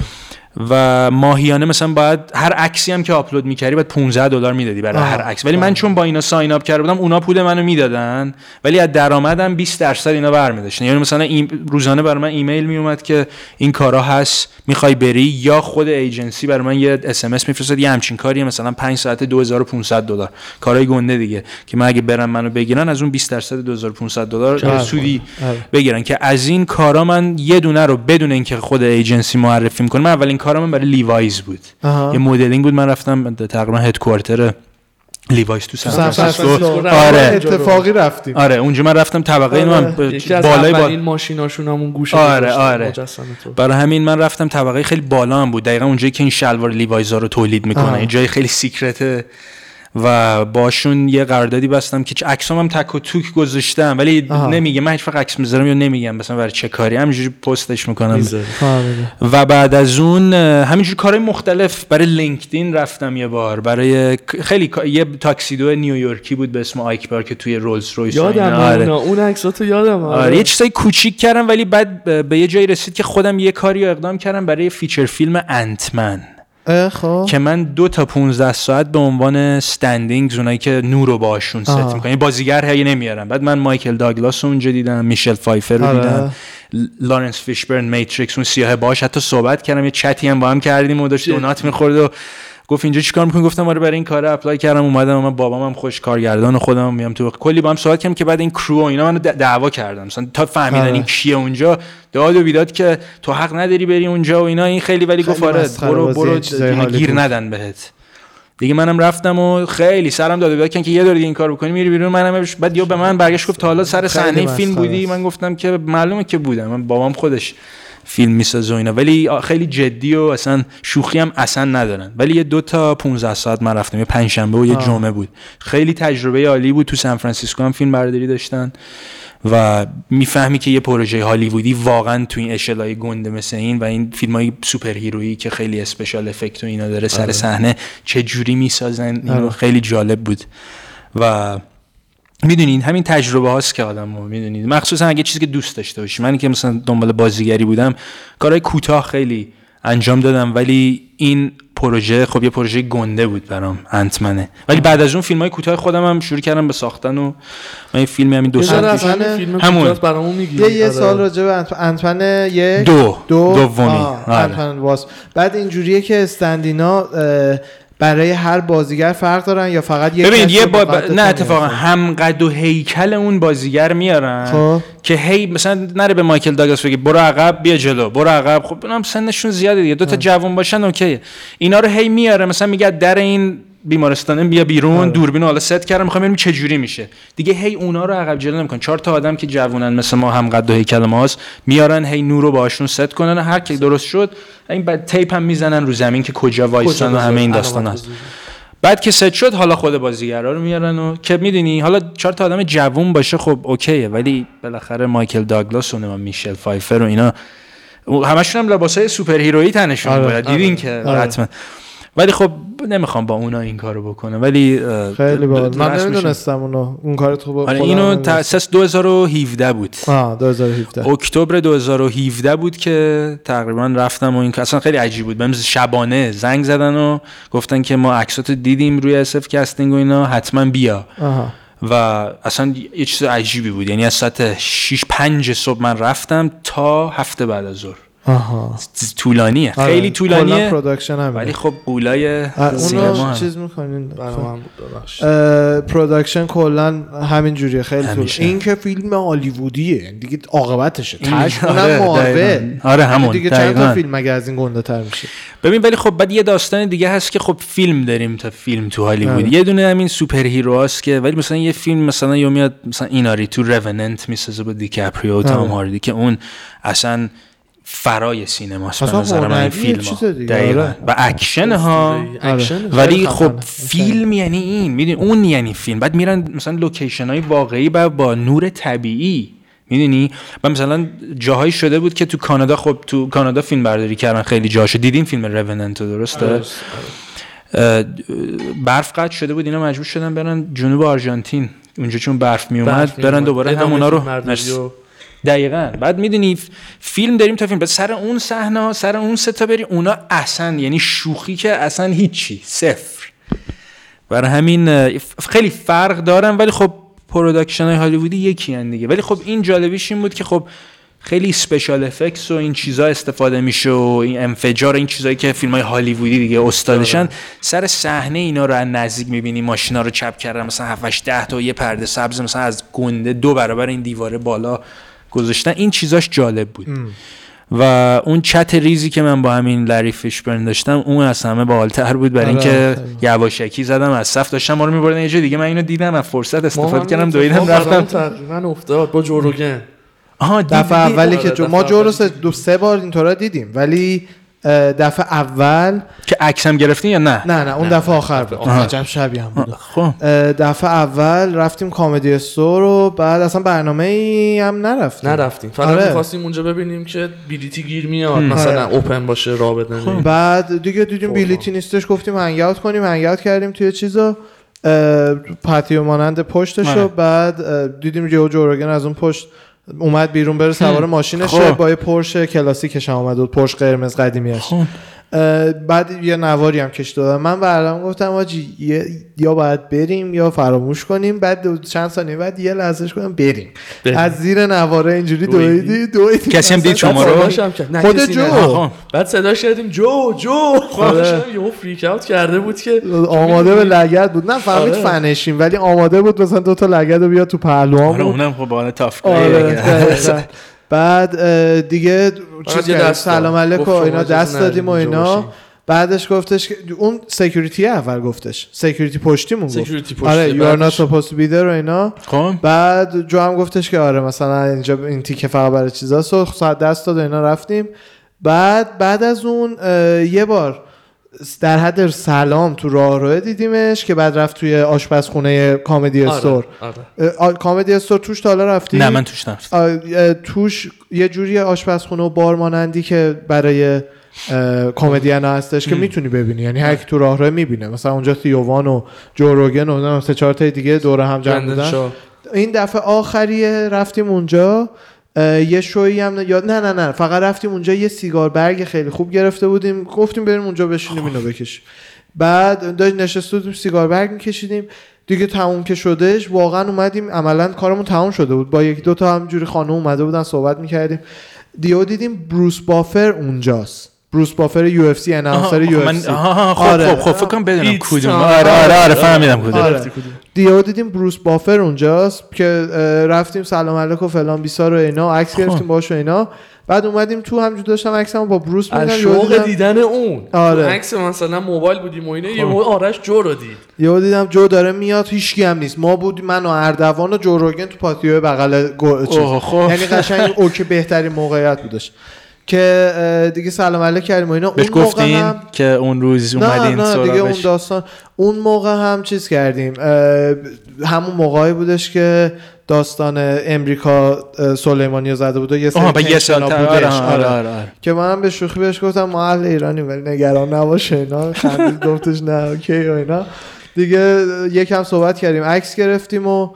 C: و ماهیانه مثلا باید هر عکسی هم که آپلود می‌کردی باید 15 دلار می‌دادی برای
A: آه.
C: هر عکس. ولی من چون با اینا sign up کرده بودم اونا پول منو می‌دادن ولی از درآمدم 20 درصد اینا برمیداشتن. یعنی مثلا این روزانه برای من ایمیل میومد که این کارا هست می‌خوای بری؟ یا خود ایجنسی برای من یه اس ام اس میفرستاد یه همچین کاری مثلا 5 ساعت 2500 دلار. کارهای گنده دیگه که من اگه برم منو بگیرن از اون 20 درصد 2500 دلار سودی
A: آره.
C: بگیرن. که از این کارا من یه دونه رو بدون اینکه خود ایجنسی معرفی می‌کنه من اولین کارم من برای Levi's بود.
A: آها.
C: یه مدلینگ بود. من رفتم تقریبا headquarter Levi's تو سان فرانسیسکو.
A: فرانسیسکو.
C: آره.
A: اتفاقی رفتیم.
C: آره. اونجا من رفتم طبقه اینو
A: آره.
C: من
B: از
C: بالای با...
B: ماشیناشون همون گوشه
C: آره، آره. برای همین من رفتم طبقه خیلی بالا هم بود. دقیقا اونجایی که این شلوار Levi's ا رو تولید می‌کنه. یه جای خیلی secret ه و باشون یه قراردادی بستم که عکسام هم تک و توک گذاشتم ولی
A: آها.
C: نمیگه من هیچ وقت عکس می‌ذارم یا نمیگم مثلا برای چه کاری همینجوری پستش می‌کنم
B: می‌ذاری.
A: فهمیدم.
C: و بعد از اون اه، همینجور کارهای مختلف برای لینکدین رفتم یه بار برای خیلی یه tuxedo نیویورکی بود به اسم Ike Behar که توی رولز رویس
B: یادم. آره.
C: آره.
B: اون عکساتو یادم
C: آره یه چیزای کوچیک کردم ولی بعد به یه جایی رسید که خودم یه کاری اقدام کردم برای feature film
A: Ant-Man خب.
C: که من دو تا 15 ساعت به عنوان stand-ins اونایی که نور رو باشون ست. می‌کنن بازیگر هی نمیارم. بعد من مایکل داگلاس رو اونجا دیدم میشل فایفر رو
A: آره.
C: دیدم لارنس فیشبرن Matrix اون سیاه باش. حتی صحبت کردم یه چتی هم با هم کردیم و داشت دونات می‌خورد و گفت اینجا چیکار می‌کنی گفتم آره برای این کار apply کردم اومدم من بابام هم خودش کارگردان خودم میام تو کلی با هم صحبت کردم که بعد این crew و اینا منو دعوا کردن مثلا تا فهمیدن
A: آره.
C: این کیه اونجا داد و بیداد که تو حق نداری بری اونجا و اینا این خیلی ولی گفت آره برو برو گیر. ندن بهت دیگه منم رفتم و خیلی سرم داد و بیداد کردن که یه دور دیگه این کار بکنی میری بیرون منم بعد یا به من برگشت گفت تا حالا سر صحنه فیلم بودی. من گفتم که معلومه که بودم من بابام خودش فیلم می‌سازه و اینا. ولی خیلی جدی و اصلا شوخی هم اصلا ندارن. ولی یه دو تا 15 ساعت من رفتم. یه پنجشنبه و یه. جمعه بود. خیلی تجربه عالی بود. تو سان فرانسیسکو هم فیلم برداری داشتن. و می‌فهمی که یه پروژه هالیوودی واقعا تو این اشلای گنده مثل این و این فیلم های سوپر هیرویی که خیلی اسپشال افکت و اینا داره سر صحنه چه جوری می‌سازن؟ اینو
A: آره.
C: خیلی جالب بود. و می‌دونین همین تجربه هاست که آدم رو می‌دونید مخصوصا اگه چیزی که دوست داشته باشی من که مثلا دنبال بازیگری بودم کارهای کوتاه خیلی انجام دادم ولی این پروژه خب یه پروژه گنده بود برام انتمنه ولی بعد از اون فیلم های کوتاه خودم هم شروع کردم به ساختن و من یه فیلمی همین دو
B: یه فیلم
C: همون.
B: برامون میگی.
A: یه یه
B: آره.
A: سال راجع به انت- انتمن یک
C: دو.
A: دو.
C: دومی.
A: آه،
C: آره.
A: بعد اینجوریه که استندینا برای هر بازیگر فرق دارن یا فقط یک
C: ببین یه با... نه اتفاقا؟ هم قد و هیکل اون بازیگر میارن
A: خب.
C: که هی مثلا نره به مایکل داگلاس بگی برو عقب بیا جلو برو عقب. خب اونم سنشون زیاده دیگه. دو تا جوان باشن اوکیه. اینا رو هی میاره مثلا میگه در این بیمارستانه بیا بیرون
A: آره.
C: دوربین حالا ست کردم می‌خوام ببینیم چه جوری میشه دیگه هی اونا رو عقب جلو نمیکنن چهار تا آدم که جوونن مثل ما هم قد و هیکل ماست میارن هی نور رو باشون ست کنن و هر کی درست شد این بعد tape هم می‌زنن رو زمین که کجا وایسن و همه این؟ داستان هست. بعد که ست شد حالا خود بازیگرا رو میارن و که می‌دونی حالا چهار تا آدم جوون باشه خب okay ه ولی بالاخره مایکل داگلاس و میشل فایفر و اینا همشون هم لباسای superhero یی تنشون
A: آره،
C: بود دیدین
B: آره،
C: که
A: آره.
C: حتما ولی خب نمی‌خوام با اونا این کارو بکنم ولی
A: خیلی باحال. من نمی‌دونستم اونو اون کار تو با
C: آره اینو. تاسیس 2017 بود.
A: آه 2017
C: اکتبر 2017 بود که تقریبا رفتم و این اصلا خیلی عجیب بود. بهم شبانه زنگ زدن و گفتن که ما عکساتو دیدیم روی اسف کاستینگ و اینا حتما بیا.
A: آها.
C: و اصلا یه چیز عجیبی بود. یعنی از ساعت 6 5 صبح من رفتم تا هفته بعد از ظهر.
A: آها
C: طولانیه
A: آره.
C: خیلی طولانیه
A: production هم
C: ولی خب غولای سینما.
A: چیز می‌کنین
B: برنامه بود ببخشید.
A: production کلا همین جوریه خیلی طول. این که فیلم هالیوودیه دیگه عاقبتشه تاش
C: آره،
A: اونم مارول.
C: آره، همون،
A: دیگه چند تا. فیلم مگه از این گنده تر میشه
C: ببین ولی خب بعد یه داستان دیگه هست که خب فیلم داریم تا فیلم تو هالیوود
A: آره.
C: یه دونه همین superhero هست که ولی مثلا یه فیلم مثلا یا میاد مثلا ایناریتو Revenant می‌سازه با دیکاپریو و تام
A: آره.
C: هاردی که اون اصلا فرای سینماست به نظر من این فیلم
A: چیز دیگه،
C: دقیقا.
A: آره.
C: و اکشن ها.
B: اکشن
C: ولی خب. فیلم یعنی این. می‌دونی اون یعنی فیلم. بعد میرن مثلا لوکیشن های واقعی با, با نور طبیعی. می‌دونی؟ و مثلا جاهایی شده بود که تو کانادا خب تو کانادا فیلم برداری کردن خیلی جاشو دیدین فیلم Revenant درسته؟ اه، برف قطع شده بود اینا مجبور شدن برن جنوب آرژانتین. اونجا چون برف می اومد برن دوباره همونا رو مرسی. دقیقا. بعد می‌دونی فیلم داریم تا فیلم. بعد سر اون صحنه سر اون ستا بری اونا اصلا یعنی شوخی که اصلا هیچی صفر. برای همین خیلی فرق دارم ولی خب production های هالیوودی یکی هن دیگه. ولی خب این جالبیش این بود که خب خیلی special effects و این چیزا استفاده میشه و این انفجار این چیزایی که فیلم های هالیوودی دیگه استادشن. سر صحنه اینا رو از نزدیک می‌بینی ماشینا رو چپ کردن مثلا 7 10 تا یه پرده سبز مثلا از گنده دو برابر این دیواره بالا. گذاشتن این چیزاش جالب بود. و اون چت ریزی که من با همین لری فیشبرن داشتم اون از همه بالتر بود برای
A: آره،
C: اینکه
A: خیلی.
C: یواشکی زدم از صف داشتم ما رو میبردن یه جای دیگه. من اینو دیدم از فرصت استفاده کردم دویدم رفتم.
B: تقریبا افتاد با جوروگن.
C: آها؟
A: دفعه اولی که
B: آره،
A: جو ما جو رو
B: اولی.
A: سه دو سه بار اینطورا دیدیم. ولی دفعه اول.
C: که عکسم گرفتین یا نه؟
A: نه نه اون
B: نه،
A: دفعه آخر بود. عجب شبیه هم بود.
C: خب.
A: دفعه اول رفتیم کامدی استور و بعد اصلا برنامه ای هم نرفتیم.
B: نرفتیم. فقط
A: آره.
B: می‌خواستیم اونجا ببینیم که بیلیتی گیر میاد مثلا
A: آره.
B: اوپن باشه را بدن
A: بعد دیگه دیدیم
B: خب.
A: بیلیتی نیستش گفتیم هنگ اوت کنیم هنگ اوت کردیم توی چیزا. پاتیو مانند پشتش
C: آره.
A: و بعد دیدیم جو جوروگن از اون پشت اومد بیرون بره سوار ماشینش
C: خب.
A: با یه پرش کلاسیکش هم اومد بود پرش قرمز قدیمیش
C: خب.
A: بعد یه نواری هم کش دادم من برام گفتم آجی یا باید بریم یا فراموش کنیم بعد دو- چند ثانیه بعد یه لحظهش کنم بریم
B: بریم.
A: از زیر نواره اینجوری
B: دویدی؟
A: دویدی دویدی
C: کسی هم دید شما رو؟
A: خود جو.
B: بعد صداش کردیم جو جو
A: آره.
B: خودش هم یهو فریک اوت کرده بود که
A: آماده به لگد بود نه فهمید
B: آره.
A: فنشیم ولی آماده بود مثلا دو تا لگد رو بیاد تو پهلوام
C: آره اونم خب بالا تاف.
A: بعد دیگه چیز
B: دست.
A: سلام علیکم اینا دست دادیم و اینا. بعدش گفتش که اون security اول گفتش. security پشتیمون گفت.
B: security پشت
A: آره you are not
B: بعدش-
A: supposed to be there و اینا.
C: خب.
A: بعد جو هم گفتش که آره مثلا اینجا این تیکه فقط برای چیزاست. و ساعت دست داد و اینا رفتیم. بعد بعد از اون یه بار در حد سلام تو راهرو دیدیمش که بعد رفت توی آشپزخونه Comedy
B: آره،
A: Store.
B: آره.
A: Comedy Store توش تا حالا رفتی؟
C: نه من توش نرفتم.
A: توش یه جوری آشپزخونه و بار مانندی که برای کمدین هستش که می‌تونی ببینی. یعنی هر کی تو راه رو می‌بینه. مثلا اونجا تیووان و جو روگن و سه چهار تا دیگه دور هم جمع بودن. این دفعه آخریه رفتیم اونجا. یه شویی هم نه نه نه نه. فقط رفتیم اونجا یه سیگار برگ خیلی خوب گرفته بودیم. گفتیم بریم اونجا بشینیم اینو بکشیم. بعد داشت نشسته بودیم سیگار برگ میکشیدیم. دیگه تموم که شدش واقعا اومدیم. عملا کارمون تموم شده بود. با یک دو تا همجوری خانم اومده بودن صحبت می‌کردیم. دیو دیدیم بروس بافر اونجاست. بروس بافر یو اف سی اناونسر یو اف سی
C: خب
A: آره.
C: خب خب فکر کنم بدونم کدوم. آره آره آره فهمیدم کدوم
A: آره.
B: کدوم؟
A: دیو دیدیم بروس بافر اونجاست که رفتیم سلام علیکم و فلان بیسار و اینا عکس
C: خب.
A: گرفتیم باش و اینا بعد اومدیم تو همجور داشتم عکسمو با بروس
B: از
A: میدم
B: شوق دیدن اون
A: آره.
B: عکس مثلا موبایل بودیم و اینا یهو آرش جو رو دید
A: یهو دیدم جو داره میاد هیچکی هم نیست ما بودیم من و اردوان و جو روگن تو پاتیو بغل
C: خب.
A: یعنی قشنگ اوکی بهترین موقعیت بودش که دیگه سلام علیک کردیم و اینا.
C: بهش
A: اون موقع
C: گفتین
A: هم
C: که اون روز
A: نه
C: اومدین
A: نه دیگه اون داستان اون موقع هم چیز کردیم همون موقعی بودش که داستان امریکا سلیمانی رو زده بود و یه
C: یه سال تا- آره
A: بودش.
C: آره.
A: آره. که منم به شوخی بهش گفتم ما اهل ایرانیم ولی نگران نباشه اینا. خندید گفتش نه اوکی و اینا. دیگه یکم صحبت کردیم. عکس گرفتیم و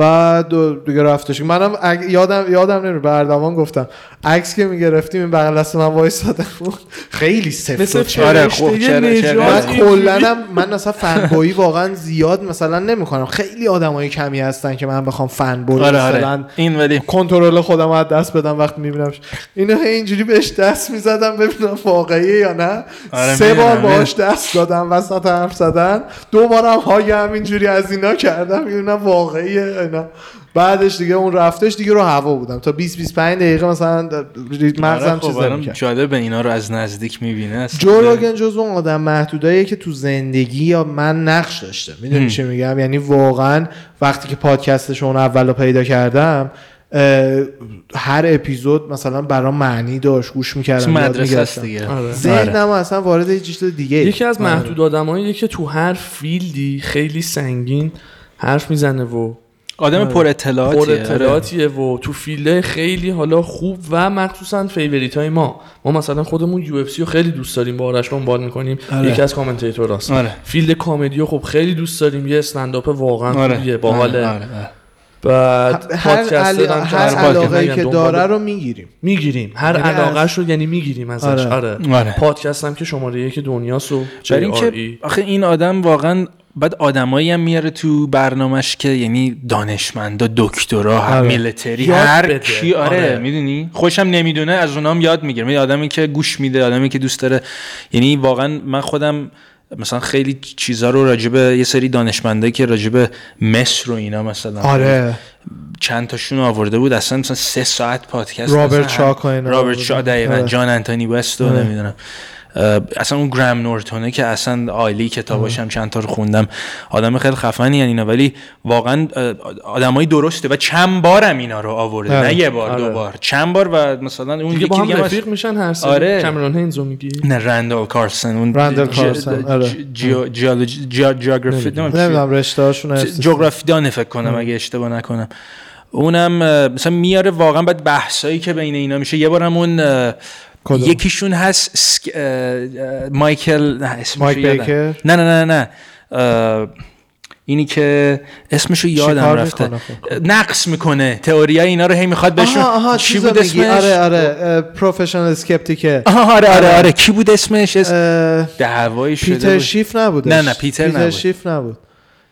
A: بعد دیگه رفتش. منم اگ- یادم یادم نمیره به اردوان گفتم. عکس که می‌گرفتیم این بغل دست من وایساده بود خیلی سفت.
C: آره،
B: فرشته
C: خوب، چرا-؟
A: من. کلا من اصلا فنبویی واقعا زیاد مثلا نمی‌کنم خیلی آدمای کمی هستن که من بخوام فنبوی
C: آره
A: مثلا
C: آره این ولی
A: کنترل خودم رو از دست بدم وقتی میبینمش. اینو اینجوری بهش دست می‌زدم ببینم واقعیه یا نه.
C: آره،
A: سه بار باهاش دست دادم وسط حرف زدن. دو بارم های همینجوری از اینا کردم. ببینم واقعیه. اینا. بعدش دیگه اون رفتش دیگه رو هوا بودم. تا 20 25 دقیقه مثلا مغزم
C: آره،
A: چیز
C: خب برام
A: نمی‌کرد
C: جالب اینا رو از نزدیک می‌بینه
A: جو روگن جز اون آدم محدوداییه که تو زندگی یا من نقش داشته. می‌دونی چی میگم؟ یعنی واقعا وقتی که پادکستش اون اول رو پیدا کردم هر اپیزود مثلا برام معنی داشت گوش می‌کردم
C: مدرسه است دیگه.
B: آره.
A: ذهنم اصلا وارد یه چیز دیگه
B: یکی از
A: آره.
B: محدود آدمایی که تو هر field ی خیلی سنگین حرف می‌زنه و
C: آدم پر اطلاعاتیه
B: پر
C: آره.
B: اطلاعاتیه و تو field ه خیلی حالا خوب و مخصوصا favorite های ما ما مثلا خودمون UFC رو خیلی دوست داریم با آرش دنبال می‌کنیم
A: آره.
B: یکی از commentator است
C: آره
B: field comedy رو خب خیلی دوست داریم یه استنداپ واقعا
C: آره
B: خوبیه باحاله
C: آره، آره، آره.
B: بعد
A: هر,
B: پادکست
A: علی...
B: هم
A: هر
B: که
A: علاقه داره رو می‌گیریم
B: می‌گیریم هر
A: یعنی از-
B: علاقه رو یعنی می‌گیریم ازش
A: آره.
B: آره,
C: آره.
B: پادکست هم که شماره یک دنیاست و
C: برای اینکه. آخه این آدم واقعا بعد آدمایی هم میاره تو برنامهش که یعنی دانشمندا دکترا هر
A: آره.
C: میلیتری
B: یاد
C: هر
B: بده.
C: کی آره,
B: آره.
C: می‌دونی خوشم نمی‌دونه از اونام یاد می‌گیره می آدمی که گوش میده آدمی که دوست داره یعنی واقعا من خودم مثلا خیلی چیزا رو راجب یه سری دانشمندایی که راجب مصر و اینا مثلا
A: آره
C: چند تاشون آورده بود اصلا مثلا سه ساعت پادکست
A: رابرت شاک
C: رابرت. شا دقیقا
A: آره.
C: جان انتونی وست و
A: آره.
C: نمی‌دونم اصلا اون گرام نورتونه که اصلا عالی کتاباش هم چند تا رو خوندم. آدم خیلی خفنی یعنی اینا ولی واقعا آدمای درسته و چند بارم اینا رو آورده.
A: آره.
C: نه یه بار
B: آره.
C: دو بار. چند بار و مثلا اون
B: دیگه با هم
C: دیگه هم هست-
B: رفیق میشن هر سری
C: آره.
B: کامرون هینزو میگی؟
C: نه رندال کارسن. اون
A: رندال کارسن، آره.
C: جیوگرافی
B: نمی‌دونم.
C: نمی‌دونم چی-
A: نمی‌دونم رشته هاشون
C: جغرافی دانه فکر کنم اگه اشتباه نکنم. اونم مثلا میاره واقعا بعد بحثایی که بین اینا میشه. یه بارم اون
A: کدوم؟
C: یکیشون هست سک- مایکل نه اسمش
A: مایک
C: یادم.
A: بیکر؟
C: نه نه نه نه اینی که اسمشو یادم رفته.
A: می‌کنه خب؟
C: نقص می‌کنه. تئوریای اینا رو هی می‌خواد بهشون
A: آها آها
C: چی بود اسمش؟
A: آره آره پروفشنال اسکپتیکه
C: آها آره آره آره. کی بود اسمش؟ دعوایی شده
A: پیتر. شیف نبودش.
C: نه، نه، پیتر
A: پیتر
C: نبود.
A: شیف نبود.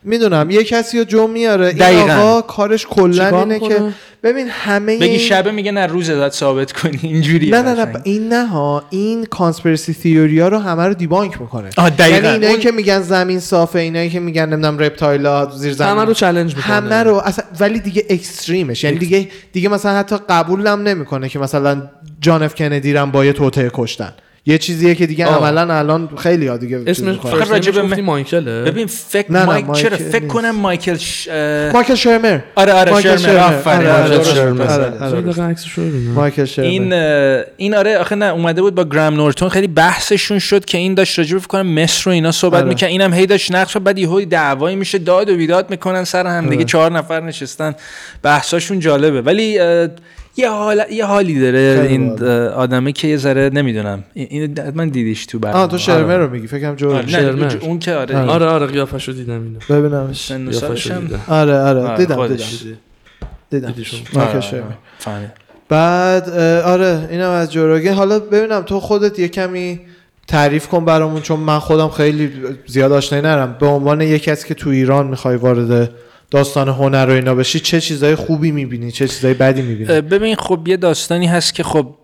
A: می‌دونم یه کسی رو جو میاره. این
C: دقیقاً.
A: آقا کارش کلا اینه که؟ ببین همه
C: بگی
A: این-
C: شبه میگه نه روز داد ثابت کنی. اینجوری
A: نه نه نه این نه ها. این conspiracy theory ها رو همه رو debunk می‌کنه.
C: آه، دقیقاً.
A: یعنی اینایی
C: اون-
A: که میگن زمین صافه اینایی که میگن نمی‌دونم reptile ا زیر زمین
B: همه رو چالش می‌کنه.
A: همه رو اصلا ولی دیگه extreme ش یعنی دیگه دیگه مثلا حتی قبولم نمی‌کنه که مثلا جان اف کندی رو هم با یه توطئه کشتن. یه چیزیه که دیگه. عملا الان خیلی ها دیگه
B: اسمش.
C: فقط راجع به
B: نمی‌گفتی
C: م-
B: مایکله
C: ببین فکر
A: نه، نه،
C: مایک
A: مایکل
C: چرا فکر. کنم مایکل ش... اه،
A: مایکل شرمر
C: آره آره
A: مایکل
C: شرمر
A: آره،
C: آره،
A: آره،. آره،
C: آره.
A: آره. مایکل شرمر
C: این این آره آخه نه اومده بود با گرام نورتون خیلی بحثشون شد که این داشت راجع به فکر کنم مصر و اینا صحبت
A: آره.
C: می‌کنه اینم هی داشت نقش بعد یهو دعوایی میشه داد و بیداد می‌کنن سر هم دیگه
A: آره.
C: چهار نفر نشستن بحثاشون جالبه ولی یه حال یه حالی داره این آدمه که یه ذره نمی‌دونم. این من دیدیش تو برنامه.
A: آه تو شرمر رو میگی. فکرم جو
C: آره، نه،
B: شرمر.
C: اون که آره.
A: آره.
B: آره آره قیافش رو دیدم اینو.
A: ببینمش.
C: سن و
B: قیافش
C: سالش
B: رو
C: هم
B: دیدم.
A: آره آره.
C: آره،
A: دیدم. دیدم. دیدم.
C: آره، فهمیدم.
A: بعد آره اینم از جوروگن حالا ببینم تو خودت یه کمی تعریف کن برامون چون من خودم خیلی زیاد آشنایی نرم به عنوان یه کسی که تو ایران می‌خوای وارد داستان هنر و اینا بشی چه چیزای خوبی می‌بینی چه چیزای بدی می‌بینی
C: ببین خب یه داستانی هست که خب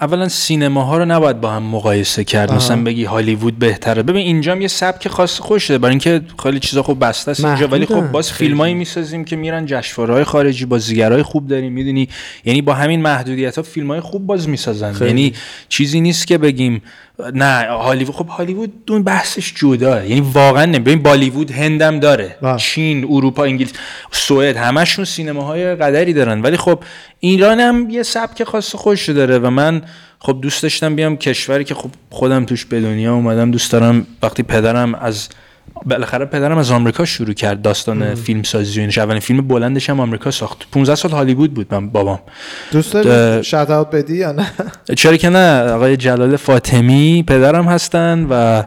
C: اولا سینماها رو نباید با هم مقایسه کرد
A: آها.
C: مثلا بگی هالیوود بهتره ببین اینجا هم یه سبک خاص خوش شده برای اینکه خیلی چیزا خوب بسته است اینجا ولی خب. باز. فیلمایی می‌سازیم که میرن جشنواره‌های خارجی بازیگرای خوب داریم می‌دونی یعنی با همین محدودیت ها فیلمای خوب باز می‌سازن. یعنی چیزی نیست که بگیم نه هالیوود خب هالیوود اون بحثش جداه یعنی واقعا نمی ببین بالیوود هندم داره
A: بله.
C: چین اروپا انگلیس سوئد همشون سینماهای قدری دارن ولی خب ایران هم یه سبک خاص خوش داره و من خب دوست داشتم بیام کشوری که خب خودم توش به دنیا اومدم دوست دارم وقتی پدرم از بالاخره پدرم از آمریکا شروع کرد داستان فیلم سازی و اینش. اولین فیلم بلندش هم آمریکا ساخت. 15 سال هالیوود بود من بابام.
A: دوست داری شات اوت بدی یا نه؟
C: چرا که نه آقای جلال فاطمی پدرم هستن و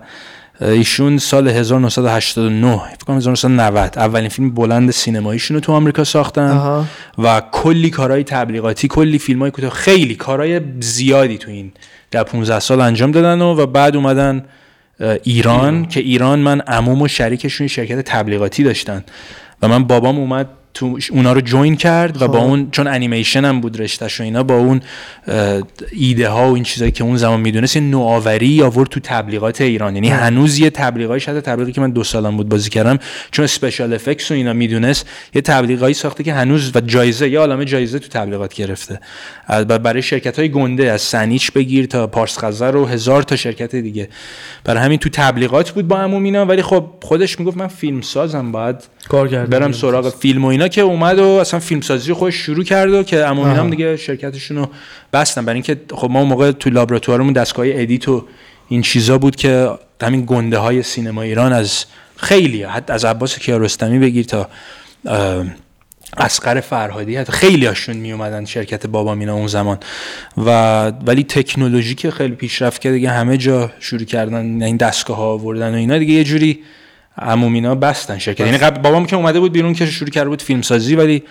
C: ایشون سال 1989 فکر کنم 1990 اولین فیلم بلند سینماییشون رو تو آمریکا ساختن
A: آها.
C: و کلی کارهای تبلیغاتی کلی فیلم های کوتاه خیلی کارهای زیادی تو این در 15 سال انجام دادن و, و بعد اومدن ایران که ایران من عموم و شریکشون شرکت تبلیغاتی داشتن. و من بابام اومد تو اونا رو جوین کرد و با
A: خب.
C: اون چون انیمیشن هم بود رشتهش و اینا با اون ایده ها و این چیزایی که اون زمان می‌دونست یه نوآوری آورد تو تبلیغات ایران. یعنی هنوز یه تبلیغای حتی تبلیغی که من دو سالم بود بازی کردم چون special effects و اینا می‌دونست یه تبلیغایی ساخته که هنوز و جایزه یه عالمه جایزه تو تبلیغات گرفته. برای شرکت های گنده از سن‌ایچ بگیر تا پارس خزر و هزار تا شرکت دیگه. برای همین تو تبلیغات بود با عموم اینا ولی خب خودش می‌گفت من فیلم سازم باید
B: کارگردان
C: برم سراغ فیلم و اینا. که اومد و اصلا فیلم سازی خودش شروع کرد و که
A: آها.
C: هم دیگه شرکتشون رو بستن برای اینکه خب ما اون موقع تو لابراتوارمون دستگاه edit و این چیزا بود که همین گنده های سینما ایران از خیلی حتی از عباس کیارستمی بگیر تا اسقر فرهادی حتی خیلی هاشون می اومدن شرکت بابا مینا اون زمان و ولی تکنولوژی که خیلی پیشرفت کرد دیگه همه جا شروع کردن این دستگاه ها آوردن و اینا دیگه یه جوری عمومینا بستن شرکت. یعنی قبل بابام که اومده بود بیرون که شروع کرده بود فیلم سازی ولی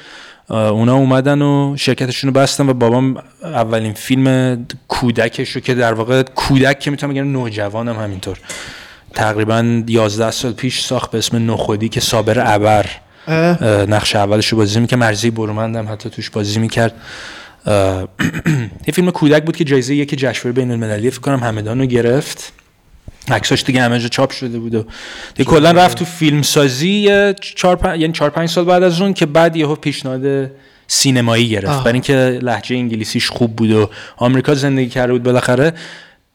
C: اونا اومدن و شرکتشون رو بستن و بابام اولین فیلم کودکش رو که در واقع کودک که می‌تونم بگم نوجوانم همینطور. تقریبا 11 سال پیش ساخت به اسم نخودی که صابر ابر نقش اولش رو بازی می‌کرد. مرزی برومند هم حتی توش بازی می‌کرد. یه فیلم کودک بود که جایزه یکی جشنواره بین المللی فکر کنم همدان رو گرفت. عکساش دیگه همه جا چاپ شده بود و دیگه کلا رفت تو فیلم سازی یه چهار پن... یعنی چهار پنج سال بعد از اون که بعد یهو پیشنهاد سینمایی گرفت. برای اینکه لهجه انگلیسیش خوب بود و آمریکا زندگی کرده بود بالاخره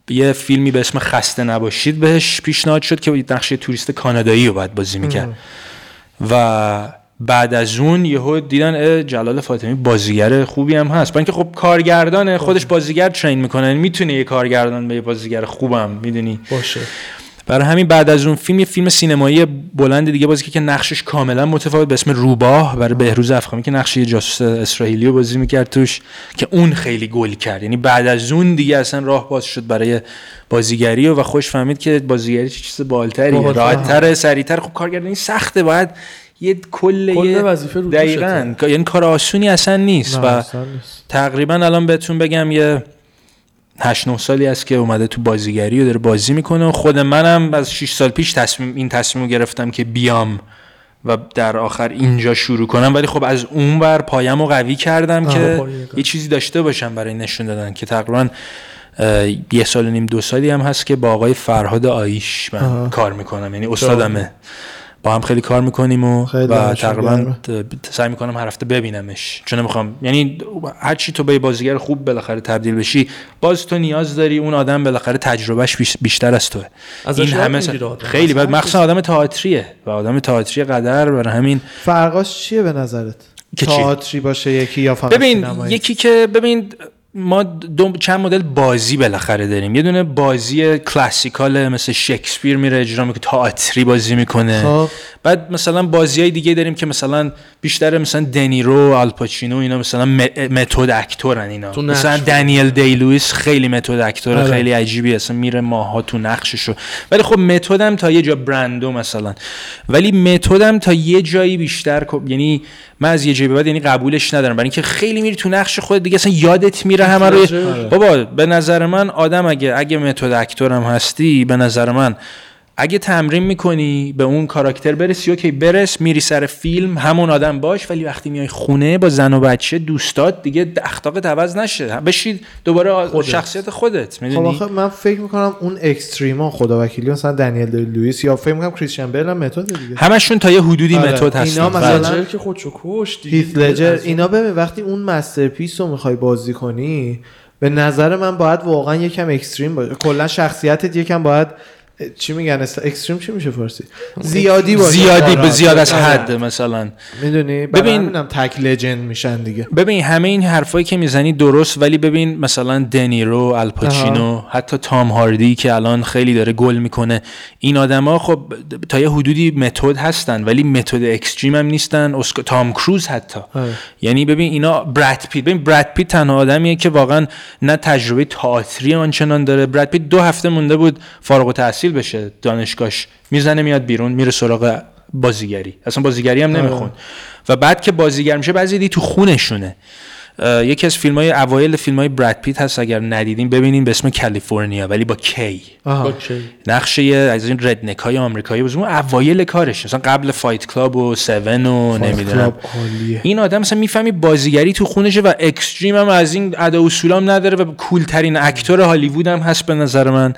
C: یه فیلمی به اسم خسته نباشید بهش پیشنهاد شد که نقش توریست کانادایی رو باید بازی می‌کرد. و بعد از اون یهو دیدن جلال فاطمی بازیگر خوبی هم هست. برای اینکه خب کارگردانه خودش بازیگر ترین می‌کنه. می‌تونه یه کارگردان به یه بازیگر خوبم می‌دونی؟
B: باشه.
C: برای همین بعد از اون فیلم یه فیلم سینمایی بلند دیگه بازی که نقشش کاملا متفاوت به اسم روباه برای بهروز افخامی که نقش یه جاسوس اسرائیلی رو بازی می‌کرد توش که اون خیلی گل کرد. یعنی بعد از اون دیگه اصلا راه باز شد برای بازیگری و, و خوش فهمید که بازیگری چه چیز بالتریه.
B: بالتر.
C: راحت‌تر سریعتر. خب کارگردانی سخته. باید یه کل
B: وظیفه رو
C: دقیقاً یعنی کار آسونی اصلا نیست و
A: اصلا نیست.
C: تقریبا الان بهتون بگم یه 8 9 سالی است که اومده تو بازیگری و داره بازی می‌کنه و خود منم از 6 سال پیش تصمیم این تصمیم رو گرفتم که بیام و در آخر اینجا شروع کنم ولی خب از اون بر پایم رو قوی کردم که. یه چیزی داشته باشم برای نشون دادن که تقریبا یه سال و نیم دو سالی هم هست که با آقای فرهاد آیش من
A: آها.
C: کار می‌کنم یعنی استادمه با هم خیلی کار می‌کنیم و,
A: خیلی
C: و تقریبا. ت- سعی می‌کنم هر هفته ببینمش چون نمی‌خوام یعنی هر چی تو به بازیگر خوب بالاخره تبدیل بشی باز تو نیاز داری اون آدم بالاخره تجربهش بیش- بیشتر از توه
B: ازش
C: این همه. خیلی بعد مخصوصا آدم تئاتریه و آدم تئاتری قدر برای همین
A: فرقاش چیه به نظرت؟ تئاتری باشه یکی یا فقط
C: ببین
A: سینمایی؟
C: یکی که ببین ما دو چند مدل بازی بالاخره داریم. یه دونه بازی کلاسیکال مثل شکسپیر میره اجرا می‌کنه تئاتری بازی می‌کنه.
A: خب.
C: بعد مثلا بازی های دیگه داریم که مثلا بیشتر مثلا دنیرو آلپاچینو اینا مثلا م- متد اکتورن اینا مثلا. دنیل دی لوئیس خیلی متد اکتور
A: آره.
C: خیلی عجیبی اصلا میره ماها تو نقششو ولی خب متدم تا یه جا برندو مثلا ولی متدم تا یه جایی بیشتر کو- یعنی من از یه جایی بعد یعنی قبولش ندارم برای اینکه خیلی میری تو نقش خود دیگه اصلا یادت میره همه رو. بابا به نظر من آدم اگه اگه method actor م هستی به نظر من اگه تمرین می‌کنی به اون کاراکتر برسی OK برس میری سر فیلم همون آدم باش ولی وقتی میای خونه با زن و بچه دوستات دیگه اخلاقت عوض نشه. بشید دوباره
B: خودت.
C: شخصیت خودت
A: خب
C: می‌دونی؟
A: آخه من فکر می‌کنم اون extreme ا خدا وکیلی مثلا دنیل دی لوئیس یا فکر می‌کنم کریستیان بیل هم متد دیگه.
C: همشون تا یه حدودی
A: آره.
C: متد هستن.
A: اینا
C: بله.
A: مثلا-
B: لجر که خودشو کشت
A: لجر اینا ببین وقتی اون masterpiece رو می‌خوای بازی کنی به نظر من باید واقعا یکم extreme باشه. کلا شخصیتت یکم باید چی میگن؟ است- extreme چی میشه فارسی؟ زیادی باشه.
C: زیادی به
A: آره.
C: زیاد از
A: آره.
C: حد مثلا.
A: می‌دونی؟
C: ببین-
A: تک legend میشن دیگه.
C: ببین همه این حرفایی که می‌زنی درست ولی ببین مثلا دنیرو الپاچینو حتی تام هاردی که الان خیلی داره گل می‌کنه این آدما خب تا یه حدودی متد هستن ولی متد extreme هم نیستن. اسکا... تام کروز حتی.
A: آره.
C: یعنی ببین اینا براد پیت ببین براد پیت تنها آدمیه که واقعا نه تجربه تئاتری آنچنان داره. براد پیت دو هفته مونده بود فارغ التحصیل بشه دانشگاهش می‌زنه میاد بیرون میره سراغ بازیگری. اصلا بازیگری هم نمیخون و بعد که بازیگر میشه بعضی دی تو خونشونه. یکی از فیلم های اوایل فیلم های براد پیت هست اگر ندیدین ببینین به اسم کالیفرنیا ولی با کی؟
A: آها.
B: OK.
C: نقش یه از این redneck های آمریکایی. بود اون اوایل کارش. مثلا قبل Fight Club و 7 و نمی‌دونم. این آدم مثلا می‌فهمی بازیگری تو خونشه و extreme هم از این ادا اصولام نداره و cool ترین actor هالیوود هم هست به نظر من.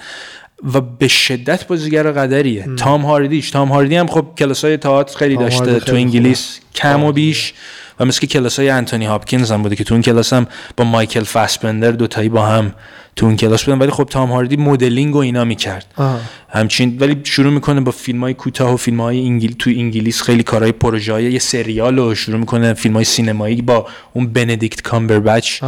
C: و به شدت بازیگر قدریه. تام هاردیش تام هاردی هم خب کلاسای تئاتر خیلی داشته تو انگلیس کم و بیش. و مثل که کلاسای انتونی هاپکینز هم بوده که تو اون کلاس هم با مایکل فاسبندر دوتایی با هم تو اون کلاس بودن. ولی خب تام هاردی مدلینگ و اینا می‌کرد. همچین ولی شروع می‌کنه با فیلم های کوتاه و فیلم های انگل... تو انگلیس خیلی کارهای پروژه های یه سریال رو شروع می‌کنه. فیلم های سینمایی با اون بندیکت کامبربچ.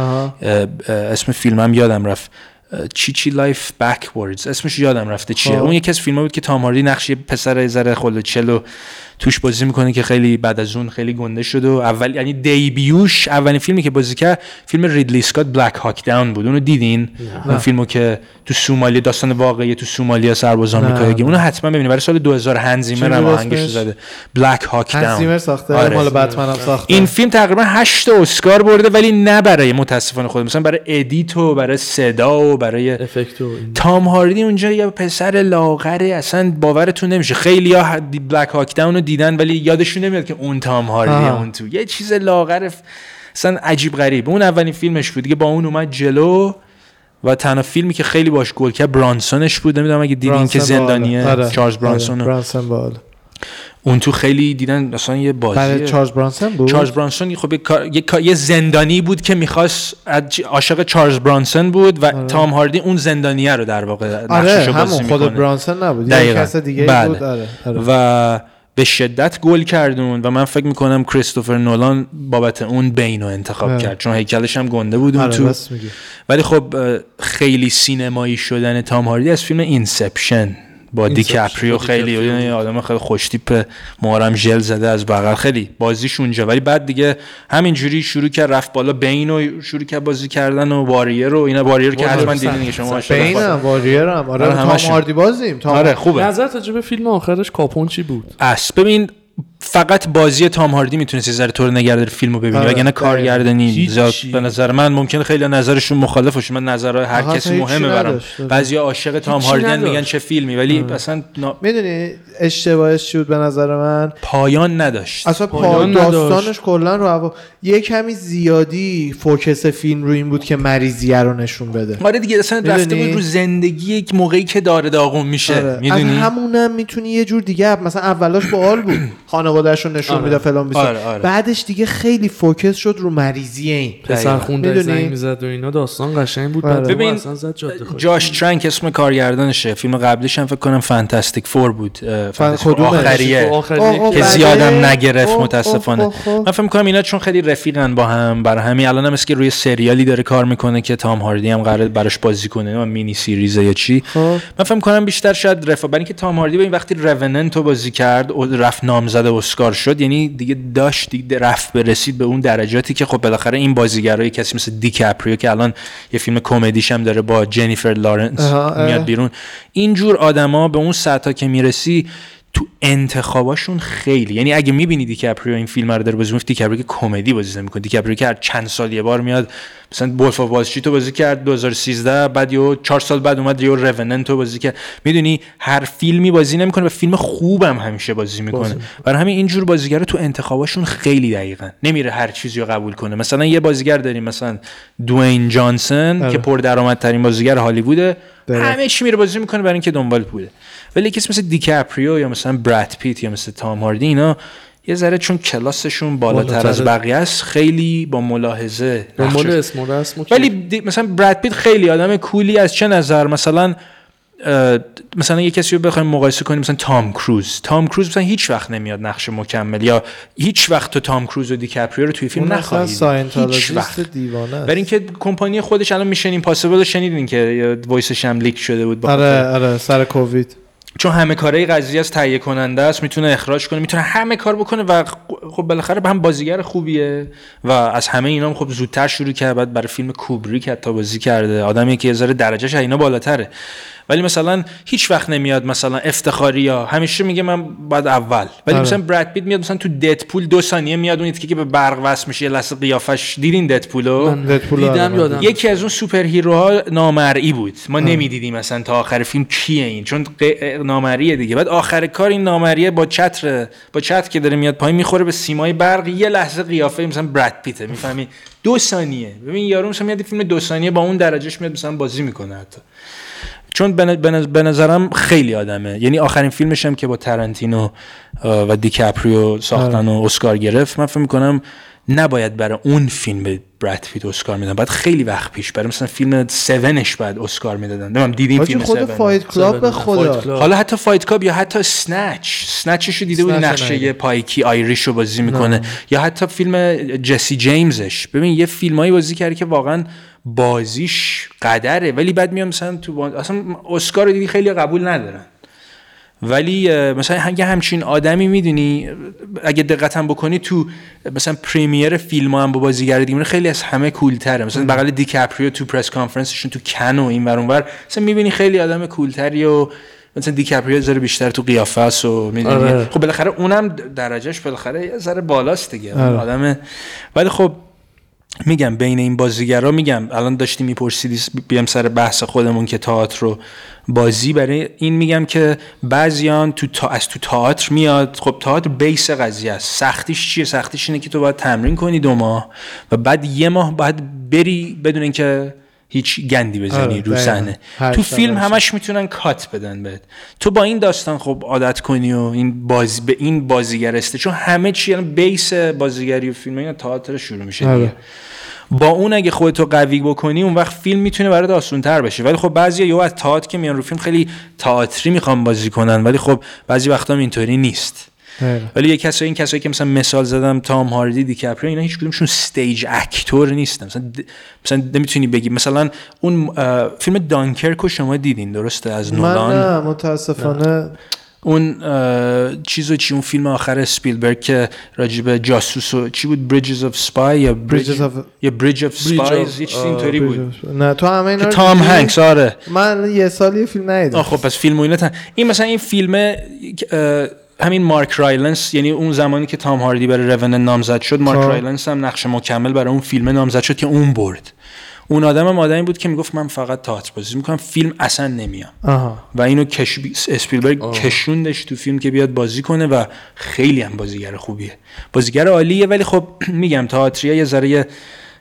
C: اسم فیلمم یادم رفت. اه، چی چی Life Backwards اسمش یادم رفته چیه
A: خب.
C: اون یکی از فیلم بود که تام هاردی نقش پسر یه ذره خلو چلو توش بازی می‌کنه که خیلی بعد از اون خیلی گنده شد و اول یعنی debut ش اولین فیلمی که بازی کرد فیلم ریدلی اسکات Black Hawk Down بود. اونو دیدین؟ اون فیلمو که تو سومالی داستان واقعی تو سومالیا سرباز آمریکایی
A: نه.
C: اونو حتما ببینید برای سال 2000 هانس
A: زیمر
C: هم آهنگش؟ زده. Black
A: Hawk
C: Down
A: زیمر ساخته؟
C: آره.
A: مال بتمن هم ساخته.
C: این فیلم تقریبا 8 تا اسکار برده ولی نه برای متاسفانه خود مثلا برای edit و برای صدا و برای
B: effect و.
C: تام هاردی اونجا یه پسر لاغره. اصلا باورتون نمیشه. خیلی ها Black Hawk Down دیدن ولی یادشون نمیاد که اون تام هاردی. اون تو یه چیز لاغر اصلا عجیب غریب اون اولین فیلمش بود دیگه با اون اومد جلو و تنها فیلمی که خیلی باش گل کرد برانسونش بود نمی‌دونم اگه دیدین که. زندانیه
A: آره.
C: چارلز
A: آره.
C: برانسون.
A: برانسون باحاله.
C: اون تو خیلی دیدن اصلا یه
A: برای
C: بازی
A: چارلز برانسون بود
C: چارلز برانسون خب یه, یه, زندانی بود که می‌خواست عاشق چارلز برانسون بود و تام هاردی اون زندانیه رو در واقع
A: آره همون خود برانسون نبود یه. کس دیگه
C: بله.
A: بود آره, آره.
C: و به شدت گل کردون و من فکر می‌کنم کریستوفر نولان بابت اون بین رو انتخاب
A: آره.
C: کرد. چون هیکلش هم گنده بود اون
A: آره
C: تو. ولی خب خیلی سینمایی شدن تام هاردی از فیلم اینسپشن. با دیکاپریو. خیلی. یه آدم خیلی خوشتیپ مهارم ژل زده از بغل. خیلی بازیش اونجا. ولی بعد دیگه همینجوری شروع کرد رفت بالا بین و شروع کرد بازی کردن و واریر رو اینا. واریر که حتما دیدین شما
A: بینم واریرم آره
C: آره،
A: تام
C: همشون.
A: هاردی بازیم. تام
C: آره خوبه.
B: نظرت راجع به فیلم آخرش کاپون چی بود؟
C: اس ببین فقط بازی تام هاردی می‌تونست یه ذره طور نگه داره فیلمو ببینی.
A: آره،
C: وگرنه کارگردانی
B: هیچی.
C: زیاد به نظر من ممکنه خیلی نظرشون مخالف باشه. من نظرهای هر کسی مهمه برام. بعضی عاشق تام هاردی. میگن چه فیلمی. ولی اصلا نا-
A: می‌دونی اشتباهش چی بود به نظر من؟
C: پایان نداشت.
A: اصلا پا
B: پایان
A: داستانش کلا رو هوا یه کمی زیادی focus فیلم رو این بود که مریضیه رو نشون بده.
C: آره دیگه اصلا رفته؟ بود رو زندگی یک موقعی که داره داغون میشه.
A: آره. از
C: می‌دونی؟
A: همونم می‌تونی یه جور دیگه مثلا اولاش باحال بود. خانواده‌اش رو نشون
B: آره.
A: میده فلان بیسار.
C: آره، آره.
A: بعدش دیگه خیلی focus شد رو مریضی این
B: پسر. خونده؟ زنگ می‌زد و اینا داستان قشنگ بود
A: آره.
C: ببین،
B: زد.
C: جاش ترنک اسم کارگردانشه فیلم قبلیش هم فکر کنم Fantastic Four بود
A: کدومش؟
C: آخریه که
A: بله.
C: زیادم نگرفت متاسفانه. من فکر می‌کنم اینا چون خیلی رفیقن با هم برای همین الان هم که روی سریالی داره کار می‌کنه که تام هاردی هم قراره براش بازی کنه و mini series یا چی
A: خب.
C: من فکر کنم بیشتر شاید رفا برای اینکه تام هاردی به این وقتی Revenant رو بازی کرد و رفت نامزد اسکار شد یعنی دیگه داشت دیگه رفت برسید به اون درجاتی که خب بالاخره این بازیگرای کسی مثل دیکاپریو که الان یه فیلم کمدیش هم داره با جنیفر لارنس
A: اه.
C: میاد بیرون اینجور آدما به اون سطح که می‌رسی تو انتخاباشون خیلی. یعنی اگه می‌بینی دیکاپریو این فیلم رو داره بازی می‌کنه دیکاپریو که کمدی بازی نمی‌کنه. دیکاپریو که هر چند سال یه بار میاد مثلا Wolf of رو بازی کرد 2013 بعد یه چهار سال بعد اومد یه Revenant رو بازی کرد. می‌دونی هر فیلمی بازی نمی‌کنه و فیلم خوبم همیشه بازی می‌کنه. برای همین اینجور بازیگرا تو انتخاباشون خیلی دقیقن نمیره هر چیزی رو قبول کنه. مثلا یه بازیگر داریم مثلا دوین جانسن
A: آره.
C: که پردرآمدترین بازیگر هالیووده. همه چی میره بازی می‌کنه برای اینکه دنبال پوله. ولی کسی مثل دیکاپریو یا مثلا براد پیت یا مثل تام هاردی اینا یه ذره چون کلاسشون بالاتر. از بقیه است خیلی با ملاحظه
B: دنبال
C: نقشش-
B: اسم و رسم و
C: ولی مثلا براد پیت خیلی آدم کولی از چه نظر؟ مثلا مثلا یه کسی رو بخوایم مقایسه کنیم مثلا تام کروز. تام کروز مثلا هیچ وقت نمیاد نقش مکمل یا هیچ وقت تو تام کروز و دیکاپریو رو توی فیلم نخواهید هیچ وقت.
A: دیوانه.
C: برای اینکه کمپانی خودش الان Mission Impossible رو شنیدین که voice ش هم leak شده بود
A: آره آره سر کووید.
C: چون همه کاره قضیه از تهیه کننده است می‌تونه اخراج کنه می‌تونه همه کار بکنه و خب بالاخره به هم بازیگر خوبیه و از همه اینا هم خب زودتر شروع کرد بعد برای فیلم کوبریک حتی بازی کرده. آدمی که یه ذره درجهش اینا بالاتره. ولی مثلا هیچ وقت نمیاد مثلا افتخاری یا همیشه میگه من بعد اول. ولی
A: آره.
C: مثلا براد پیت میاد مثلا تو ددپول دو ثانیه میاد اون که به برق وصل میشه یه لحظه قیافش دیدین ددپولو؟
B: من
A: ددپول رو
B: دیدم یادم.
C: یکی از اون سوپر هیروها نامرئی بود. ما نمی‌دیدیم مثلا تا آخر فیلم کیه این چون ق- نامرئیه دیگه. بعد آخر کار این نامرئیه با چتر با چتر که داره میاد پایین می‌خوره به سیمای برق یه لحظه قیافه مثلا براد پیته. می‌فهمی؟ دو ثانیه. ببین یارو مثلا میاد فیلم دو ثانیه با اون درجهش میاد مثلا بازی می‌کنه حتی. چون به نظرم خیلی آدمه. یعنی آخرین فیلمش هم که با تارانتینو و دیکاپریو ساختن و اسکار گرفت من فکر می‌کنم نباید برای اون فیلم به براد پیت اسکار میدن بعد خیلی وقت پیش برای مثلا فیلم 7 بعد اسکار می‌دادن. نمی‌دونم دیدیم فیلم
A: خود
C: 7
A: Fight Club به خدا.
B: Club.
C: حالا حتی Fight Club یا حتی Snatch. Snatch ش رو دیده بودی نقشه. Pikey Irish رو بازی می‌کنه. یا حتی فیلم جسی جیمزش. ببین یه فیلمایی بازی کرده که واقعا بازیش قدره. ولی بعد میام مثلا تو با... اصلا اسکار دیدی خیلی قبول ندارن. ولی مثلا یه همچین آدمی می‌دونی اگه دقتم بکنی تو مثلا premiere فیلم هم با بازیگر دیگه خیلی از همه cool تره. مثلا بغل دیکاپریو تو press conference شون تو کن و این ور اونور مثلا می‌بینی خیلی آدم cool تری و مثلا دیکاپریو ذره بیشتر تو قیافه است و می‌دونی.
B: آره.
C: خب بالاخره اونم درجهش بالاخره یه ذره بالاست دیگه.
A: آره.
C: آدم ولی خب میگم بین این بازیگرا میگم الان داشتی میپرسیدی بیام سر بحث خودمون که تئاتر رو بازی. برای این میگم که بعضیان تو تا... از تو تئاتر میاد. خب تئاتر بیس قضیه است. سختیش چیه؟ سختیش اینه که تو باید تمرین کنی دو ماه و بعد یه ماه باید بری بدون اینکه هیچ گندی بزنی
A: آره،
C: رو. صحنه تو فیلم
A: هر شب.
C: همش می‌تونن کات بدن بهت تو با این داستان خب عادت کنی و این بازی به این بازیگر استه چون همه چی یعنی بیس بازیگری و فیلم اینا تئاتر شروع میشه
A: آره.
C: دیگه با اون اگه خودتو قوی بکنی اون وقت فیلم می‌تونه برات آسان تر بشه ولی خب بعضی یهو از تئاتر که میان رو فیلم خیلی تئاتری می‌خوام بازی کنن ولی خب بعضی وقتا اینطوری نیست. ولی یه کسایی این کسایی که مثلا مثال زدم تام هاردی دیکاپریو اینا هیچ کدومشون stage actor نیستن. مثلا د- مثلا نمی‌تونی بگی. مثلا اون فیلم دانکرک رو شما دیدین درسته؟ از
A: من
C: نولان؟
A: نه متاسفانه.
C: اون اه، چیزو چی؟ اون فیلم آخر اسپیلبرگ که راجب جاسوس و چی بود؟ Bridges of Spy یا
A: Bridges
C: بریج
A: of
C: یا بریج اف
B: Bridge
C: سپایز یه چیزی
B: آه،
C: اینطوری بود.
A: نه تو همه اینا
C: تام هنکس آره.
A: من یه سال یه فیلم ندیدم.
C: خب پس فیلم و اینا این مثلا این فیلم همین مارک رایلنس یعنی اون زمانی که تام هاردی برای Revenant نامزد شد مارک
A: خب.
C: رایلنس هم نقش مکمل برای اون فیلم نامزد شد که اون برد. اون آدم هم آدمی بود که می‌گفت من فقط تئاتر بازی می‌کنم فیلم اصلا نمیام و اینو کش... اسپیلبرگ کشوندش تو فیلم که بیاد بازی کنه و خیلی هم بازیگر خوبیه. بازیگر عالیه ولی خب میگم تئاتریا یه ذره یه-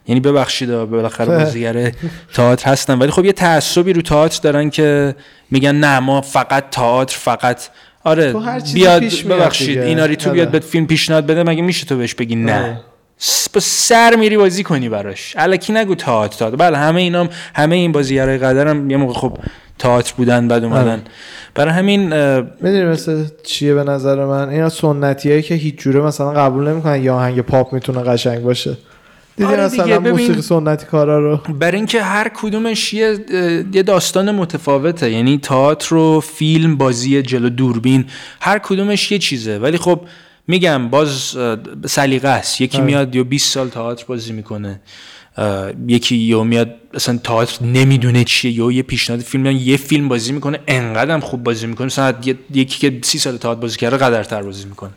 C: یعنی ببخشید آه، بالاخره بازیگر تئاتر هستن. ولی خب یه تعصبی رو تئاتر دارن که میگن نه ما فقط تئاتر فقط آره
A: تو هر چیزی
C: بیاد
A: پیش
C: ببخشید
A: دیگه.
C: ایناری تو
A: آره.
C: بیاد به فیلم پیشنهاد بده مگه میشه تو بهش بگی نه
A: آره.
C: با سر میری بازی کنی براش الکی نگو تئاتر تئاتر بله همه اینام همه این بازیگرای قدرم یه موقع خب تئاتر بودن بعد اومدن
A: آره.
C: برای همین
A: می‌دونی مثل چیه به نظر من اینا سنتیایی که هیچ جوره مثلا قبول نمی‌کنن یا آهنگ پاپ می‌تونه قشنگ باشه دیدی
C: آره دیگه،
A: مثلا
C: ببین-
A: موسیقی سنتی کارا رو؟
C: برای اینکه هر کدومش یه یه داستان متفاوته. یعنی تئاتر و فیلم بازی جلو دوربین هر کدومش یه چیزه. ولی خب میگم باز سلیقه است. یکی
A: آره.
C: میاد یا 20 سال تئاتر بازی می‌کنه یکی یا میاد اصلا تئاتر نمی‌دونه چیه یا یه پیشنهاد فیلم میاد یه فیلم بازی می‌کنه انقدرم خوب بازی می‌کنه. مثلا یکی که 30 سال تئاتر بازی کرده قدرتر بازی می‌کنه.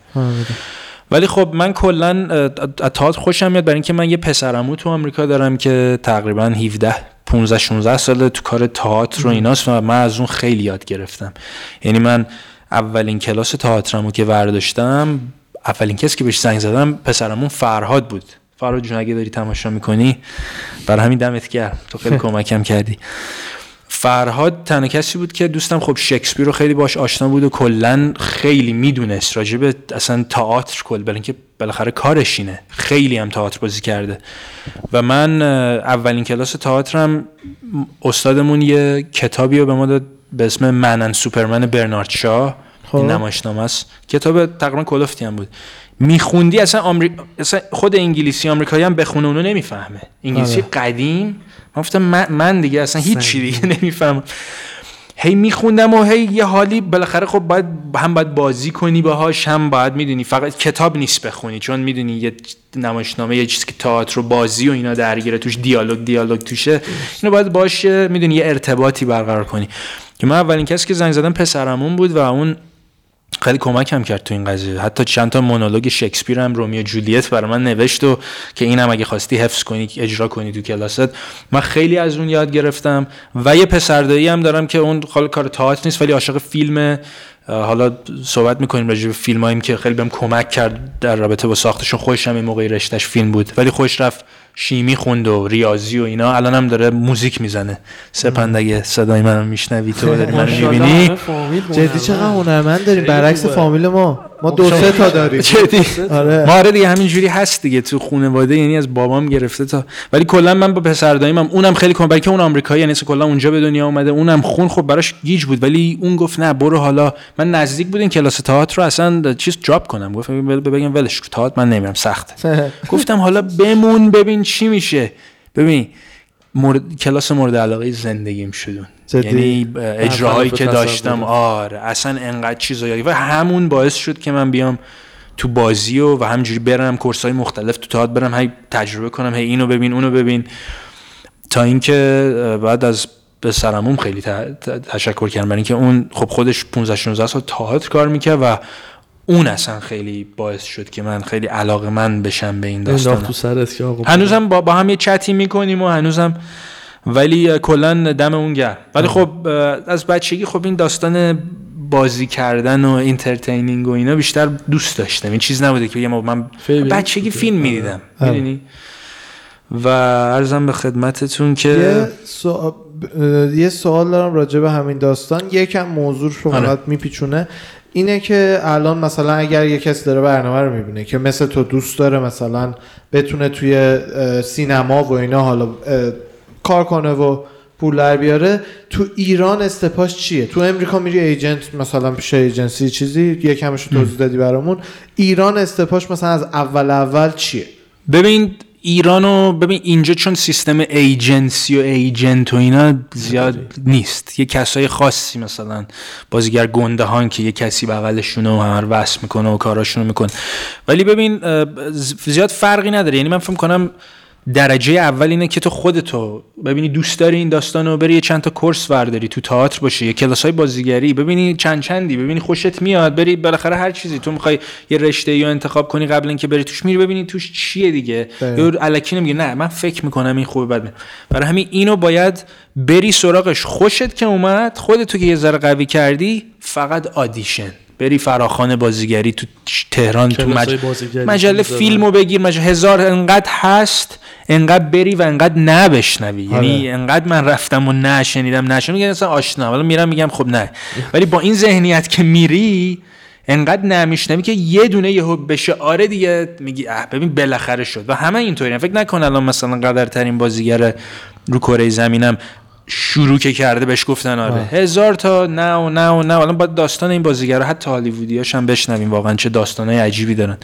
C: ولی خب من کلا تئاتر خوشم میاد برای اینکه من یه پسرمو تو آمریکا دارم که تقریبا 17 15 16 ساله تو کار تئاتر و ایناست و من از اون خیلی یاد گرفتم. یعنی من اولین کلاس تئاترمو که برداشتم اولین کسی که بهش زنگ زدم پسرمون فرهاد بود. فرهاد جون اگه داری تماشا می‌کنی برای همین دمت گرم. تو خیلی کمکم کردی. فرهاد تنها کسی بود که دوستم خب شکسپیر رو خیلی باش آشنا بود و کلا خیلی می‌دونست راجب اصلا تئاتر کل برای اینکه بالاخره کارش اینه. خیلی هم تئاتر بازی کرده. و من اولین کلاس تئاترم استادمون یه کتابی رو به ما داد به اسم منن سوپرمن برنارد شاه.
A: خب.
C: این نمایشنامه است. کتاب تقریبا کلفتی هم بود. میخوندی اصلا, آمری... اصلا خود انگلیسی آمریکایی هم بخونه اونو نمی‌فهمه. انگلیسی
A: آره.
C: قدیم من گفتم من, من دیگه اصلا هیچ دیگه نمی‌فهمم. هی میخوندم و هی یه حالی بالاخره خب باید هم باید بازی کنی باهاش هم باید می‌دونی فقط کتاب نیست بخونی چون می‌دونی یه نمایشنامه یه چیزی که تئاتر و بازی و اینا درگیره توش دیالوگ دیالوگ توشه اینو باید باش می‌دونی یه ارتباطی برقرار کنی. که من اولین کسی که زنگ زدم پسرمون بود و اون خیلی کمکم کرد تو این قضیه. حتی چند تا مونولوگ شکسپیر هم رومیو جولیت برای من نوشت و که اینم اگه خواستی حفظ کنی اجرا کنی تو کلاست. من خیلی از اون یاد گرفتم و یه پسردایی هم دارم که اون خاله کار تئاتر نیست ولی عاشق فیلم حالا صحبت می‌کنیم راجع به فیلمایی که خیلی بهم کمک کرد در رابطه با ساختشون. خوشم این موقعی رشتهش فیلم بود ولی خوش رفت. شیمی خوند و ریاضی و اینا. الان هم داره موزیک می‌زنه. سپند اگه صدای منو میشنوی تو داری منو می‌بینی.
A: جدی. چقدر هنرمند داریم. برعکس. فامیل ما. ما دو سه تا داریم.
C: جدی.
A: آره.
C: ما آره دیگه همینجوری هست دیگه تو خانواده یعنی از بابام گرفته تا. ولی کلا من با پسر دایمم اونم خیلی کم که اون آمریکایی یعنی کلا اونجا به دنیا اومده اونم خون خب براش گیج بود. ولی اون گفت نه برو حالا. من نزدیک بود این کلاس تئاتر رو اصلا چیز دراپ کنم. گفت بگم ولش تئاتر من نمیرم سخته. گفتم حالا بمون ببین چی میشه. ببین مورد... کلاس مورد علاقه زندگیم شدون؟ یعنی اجراهایی که داشتم. آره اصلا انقدر چیزا یادی و همون باعث شد که من بیام تو بازی و و همجوری برم کورس های مختلف تو تئاتر برم هی تجربه کنم هی اینو ببین اونو ببین. تا اینکه بعد از به سرموم خیلی تشکر کردم. برای اینکه اون خب خودش 15 16 سال تئاتر کار می‌کرد و اون اصلا خیلی باعث شد که من خیلی علاقه من بشم به این داستان هنوزم با, با هم یه چتی می‌کنیم و هنوزم ولی کلا دم اون گرم. ولی خب از بچگی خب این داستان بازی کردن و entertaining و اینا بیشتر دوست داشتم. این چیز نبوده که بگم من بچگی. فیلم. می‌دیدم. می‌دونی؟ و عرضم به خدمتتون
A: یه
C: که
A: سوال, یه سوال دارم راجع به همین داستان. یکم موضوع رو
C: آره.
A: فقط میپیچونه. اینه که الان مثلا اگر یه کسی داره برنامه رو می‌بینه که مثل تو دوست داره مثلا بتونه توی سینما و اینا حالا کار کنه و پول در بیاره تو ایران استپاش چیه؟ تو امریکا میری ایجنت مثلا پیش ایجنسی چیزی یکمش رو توضیح دادی برامون. ایران استپاش مثلا از اول اول چیه؟
C: ببین ایرانو ببین اینجا چون سیستم ایجنسی و ایجنت و اینا زیاد نیست. یه کسای خاصی مثلا بازیگر گنده هان که یه کسی بغلشونه و رو وصل می‌کنه و کاراشونو می‌کنه. ولی ببین زیاد فرقی نداره. یعنی من فکر کنم درجه اول اینه که تو خودتو ببینی دوست داری این داستان رو بری یه چند تا کورس ورداری تو تئاتر باشی یه کلاس های بازیگری ببینی چند چندی ببینی خوشت میاد بری بالاخره هر چیزی. تو می‌خوای یه رشته یا انتخاب کنی قبل اینکه بری توش میری ببینی توش چیه دیگه.
A: دقیقاً.
C: یا الکی نمیگه. نه من فکر می‌کنم این خوبه بد برای همین اینو باید بری سراغش. خوشت که اومد خودتو که یه ذره قوی کردی فقط آدیشن. بری فراخان بازیگری تو تهران تو مج... مجله. فیلمو بگیر مج... هزار انقدر هست انقدر بری و انقدر نبشنوی. یعنی انقدر من رفتم و نشنیدم نشنیدم میگن اصلا آشنا. حالا میرم میگم خب نه. ولی با این ذهنیت که میری انقدر نمیشنوی که یه دونه یهو بشه. آره دیگه میگی اه ببین بالاخره شد. و همه اینطوری فکر نکن الان مثلا قدرترین بازیگر رو کره زمینم شروع که کرده بهش گفتن آره. هزار تا نه و نه و نه. الان باید داستان این بازیگرا حتی هالیوودیاش هم بشنویم واقعا چه داستانای عجیبی دارن.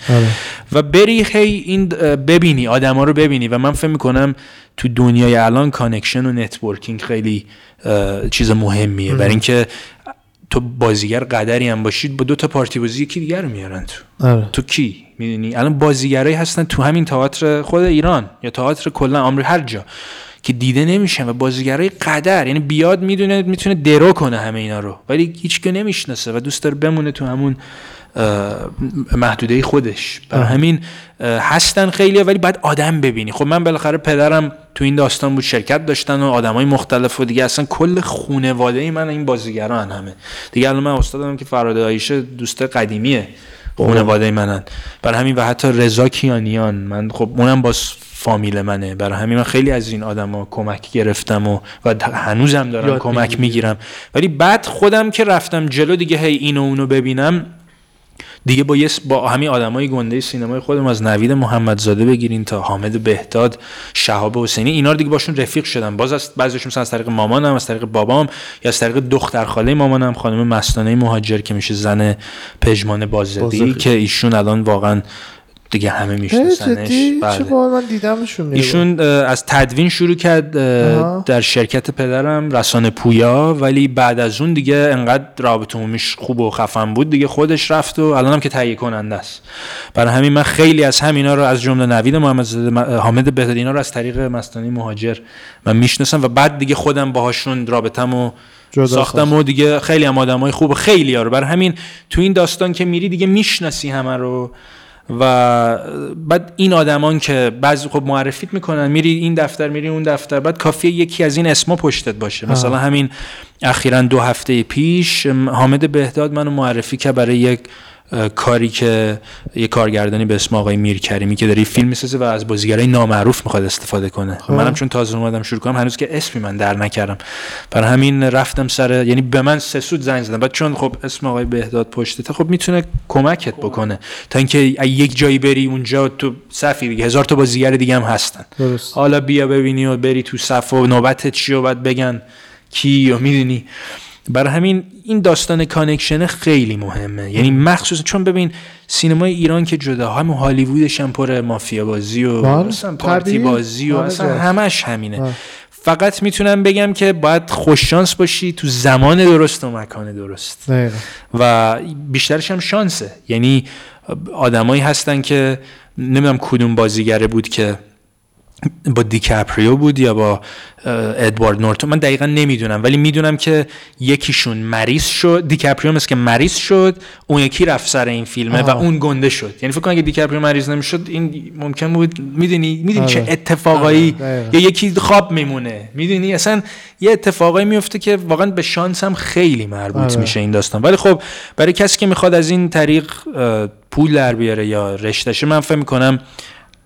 C: و بری هی این ببینی آدما رو ببینی. و من فکر می‌کنم تو دنیای الان connection و networking خیلی چیز مهمیه. برای اینکه تو بازیگر قدری هم باشید با دو تا پارتی بازی یکی دیگر رو میارن تو.
A: آره.
C: تو کی؟ می‌دونی؟ الان بازیگرایی هستن تو همین تئاتر خود ایران یا تئاتر کلا آمریکا هر جا. که دیده نمیشن و بازیگرای قدر یعنی بیاد می‌دونه می‌تونه درو کنه همه اینا رو. ولی هیچ که نمی‌شناسه و دوست داره بمونه تو همون محدوده خودش. برای همین هستن خیلی ولی باید آدم ببینی. خب من بالاخره پدرم تو این داستان بود شرکت داشتن و آدمای مختلف و دیگه اصلا کل خونواده من این بازیگران همه. دیگه الان من استادم که فراده آیشه دوست قدیمیه. خانواده منن. برای همین و حتی رضا کیانیان من خب اونم باز فامیل منه. برای همین من خیلی از این آدما کمک گرفتم و و هنوزم دارم کمک. می‌گیرم. ولی بعد خودم که رفتم جلو دیگه هی اینو اونو ببینم دیگه با یه با همین آدمای گنده سینمای خودم از نوید محمدزاده بگیرین تا حامد بهداد شهاب حسینی اینا رو دیگه باشون رفیق شدم باز از بعضیشون مثلا از طریق مامانم از طریق بابام یا از طریق دختر خاله مامانم خانم مستانه مهاجر که میشه زن پژمان بازدی. که ایشون الان واقعا دیگه همه میشناسنش بله.
A: من دیدمشون.
C: ایشون از تدوین شروع کرد. در شرکت پدرم رسانه پویا ولی بعد از اون دیگه انقدر رابطه عمومیش خوب و خفن بود دیگه خودش رفت و الان هم که تهیه کننده است برای همین من خیلی از همینا رو از جمله نوید محمدزاده م- حامد بهدادی اینا رو از طریق مستانی مهاجر من می‌شناسم و بعد دیگه خودم باهاشون رابطمو ساختم و دیگه خیلی هم آدمای خوب خیلی ها رو برای همین تو این داستان که میری دیگه می‌شناسی همه رو و بعد این آدمان که بعضی خب معرفیت می‌کنن میری این دفتر میری اون دفتر بعد کافیه یکی از این اسما پشتت باشه. مثلا همین اخیرا دو هفته پیش حامد بهداد منو معرفی که برای یک کاری که یه کارگردانی به اسم آقای میرکریمی که داره فیلم می‌سازه و از بازیگرای نامعروف می‌خواد استفاده کنه. منم چون تازه اومدم شروع کنم هنوز که اسمی من در نکردم. برای همین رفتم سر یعنی به من سه سود زنگ زدن. بعد چون خب اسم آقای بهداد پشتته خب می‌تونه کمکت بکنه. تا اینکه ای- یک جایی بری اونجا تو صفی دیگه هزار تا بازیگر دیگه هم هستن.
A: درست.
C: حالا بیا ببینی و بری تو صف و نوبت چی و بعد بگن کی و می‌دونی. برای همین این داستان connection خیلی مهمه. یعنی مخصوصا چون ببین سینمای ایران که جدا هم هالیوودش هم پر مافیا بازی و
A: بله،
C: پارتی. بازی و اصلا
A: جا.
C: همش همینه.
A: بله.
C: فقط می‌تونم بگم که باید خوششانس باشی تو زمان درست و مکان درست.
A: دقیقا.
C: و بیشترش هم شانسه. یعنی آدمایی هستن که نمی‌دونم کدوم بازیگره بود که با دیکاپریو بود یا با ادوارد نورتون من دقیقا نمی‌دونم ولی می‌دونم که یکیشون مریض شد دیکاپریو مثل که مریض شد اون یکی رفت سر این فیلمه و
A: آها.
C: اون گنده شد یعنی فکر کنم اگه دیکاپریو مریض نمی‌شد این ممکن بود می‌دونی می‌دونی چه
A: آره.
C: اتفاقایی
A: آره،.
C: یا یکی خواب میمونه می‌دونی اصلا یه اتفاقایی میفته که واقعا به شانس هم خیلی مربوط
A: آره.
C: میشه این داستان ولی خب برای کسی که می‌خواد از این طریق پول در بیاره یا رشتهشه من فکر می‌کنم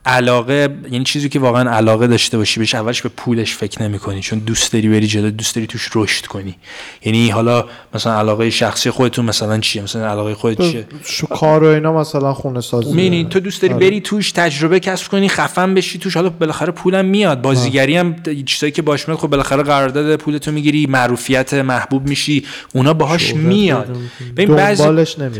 C: علاقه یعنی چیزی که واقعا علاقه داشته باشی بهش اولش به پولش فکر نمی‌کنی چون دوست داری بری جلو دوست داری توش رشد کنی. یعنی حالا مثلا علاقه شخصی خودتون مثلا چیه؟ مثلا علاقه خودت چیه؟
A: شو کار و اینا مثلا خونه سازی.
C: می‌بینی تو دوست داری
A: آره.
C: بری توش تجربه کسب کنی خفن بشی توش حالا بالاخره پولم میاد. بازیگری هم چیزایی که باش میاد خب بالاخره قرارداد پولتو می‌گیری معروفیت محبوب میشی اونا باهاش میاد. ببین بعضی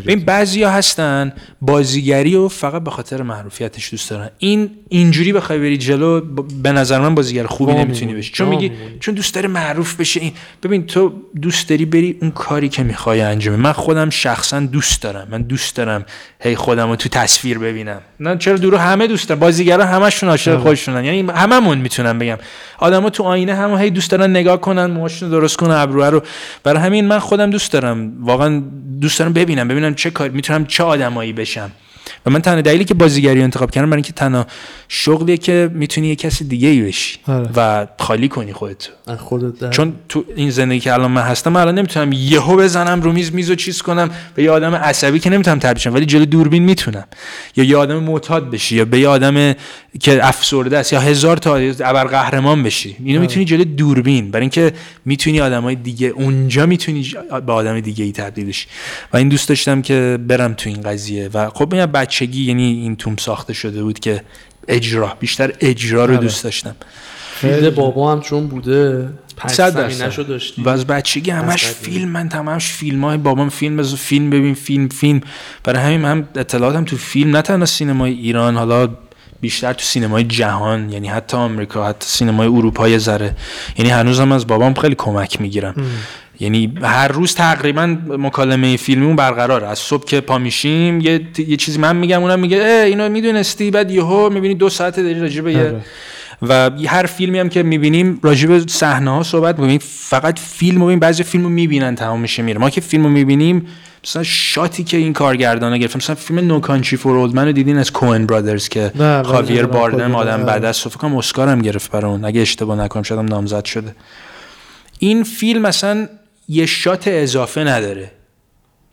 C: ببین بعضیا هستن بازیگری و فقط به خاطر معروفیتش دوست دارن. این اینجوری بخوای بری جلو به نظر من بازیگر خوبی نمی‌تونی. بشی. چون میگی. چون دوست داره معروف بشه این ببین تو دوست داری بری اون کاری که می‌خوای انجام من خودم شخصا دوست دارم. من دوست دارم هی خودم رو تو تصویر ببینم. نه چرا دورو همه دوست دارن. بازیگرا همشون عاشق خودشونن. یعنی هممون می‌تونم بگم. آدما تو آینه هم هی دوست دارن نگاه کنن موهاشون درست کنن ابروها رو. برای همین من خودم دوست دارم. واقعا دوست دارم ببینم ببینم چه کار می‌تونم چه آدمایی بشم. و من تنها دلیلی که بازیگری رو انتخاب کردم برای اینکه تنها شغلیه که می‌تونی یه کسی دیگه ای بشی
A: آره.
C: و خالی کنی خودت
B: خودت
C: چون تو این زندگی که الان من هستم الان نمی‌تونم یهو بزنم رو میز میز و چیز کنم به یه آدم عصبی که نمی‌تونم تبدیل شم ولی جلو دوربین می‌تونم یا یه آدم معتاد بشی یا به یه آدم که افسرده است. یا هزار تا ابر قهرمان بشی. اینو می‌تونی جلو دوربین. برای اینکه می‌تونی آدمای دیگه اونجا می‌تونی به آدم دیگه ای تبدیل بشی. و این دوست داشتم که برم تو این قضیه. و خب این بچگی یعنی این توم ساخته شده بود که اجرا. بیشتر اجرا رو
A: آره.
C: دوست داشتم.
B: فیلد بابا هم چون بوده پس داشتی.
C: و از بچگی همش. فیلم من تمامش فیلم های بابام فیلم بزن فیلم ببین فیلم فیلم. برای همین هم اطلاعاتم تو فیلم نه تنها سینمای ایران حالا بیشتر تو سینمای جهان یعنی حتی آمریکا حتی سینمای اروپا یه ذره. یعنی هنوزم از بابام خیلی کمک می‌گیرم. یعنی هر روز تقریبا مکالمه فیلمیمون برقراره. از صبح که پا میشیم یه, یه چیزی من میگم اونم میگه اینو می‌دونستی؟ بعد یهو می‌بینی دو ساعت داری راجع به یه
A: آره.
C: و هر فیلمی هم که می‌بینیم راجع به صحنه ها صحبت می‌کنیم. فقط فیلم رو بعضی فیلم رو می‌بینن تمام میشه میره. ما که فیلم رو می‌بینیم مثلا shot ی که این کارگردانا گرفت. مثلا فیلم No Country for Old Men رو دیدین از Coen Brothers که خاویر باردم
A: کدومه.
C: آدم. بعد از فکر اسکار هم گرفت برای اون. اگه اشتباه نکنم شاید هم نامزد شده. این فیلم مثلا یه shot اضافه نداره.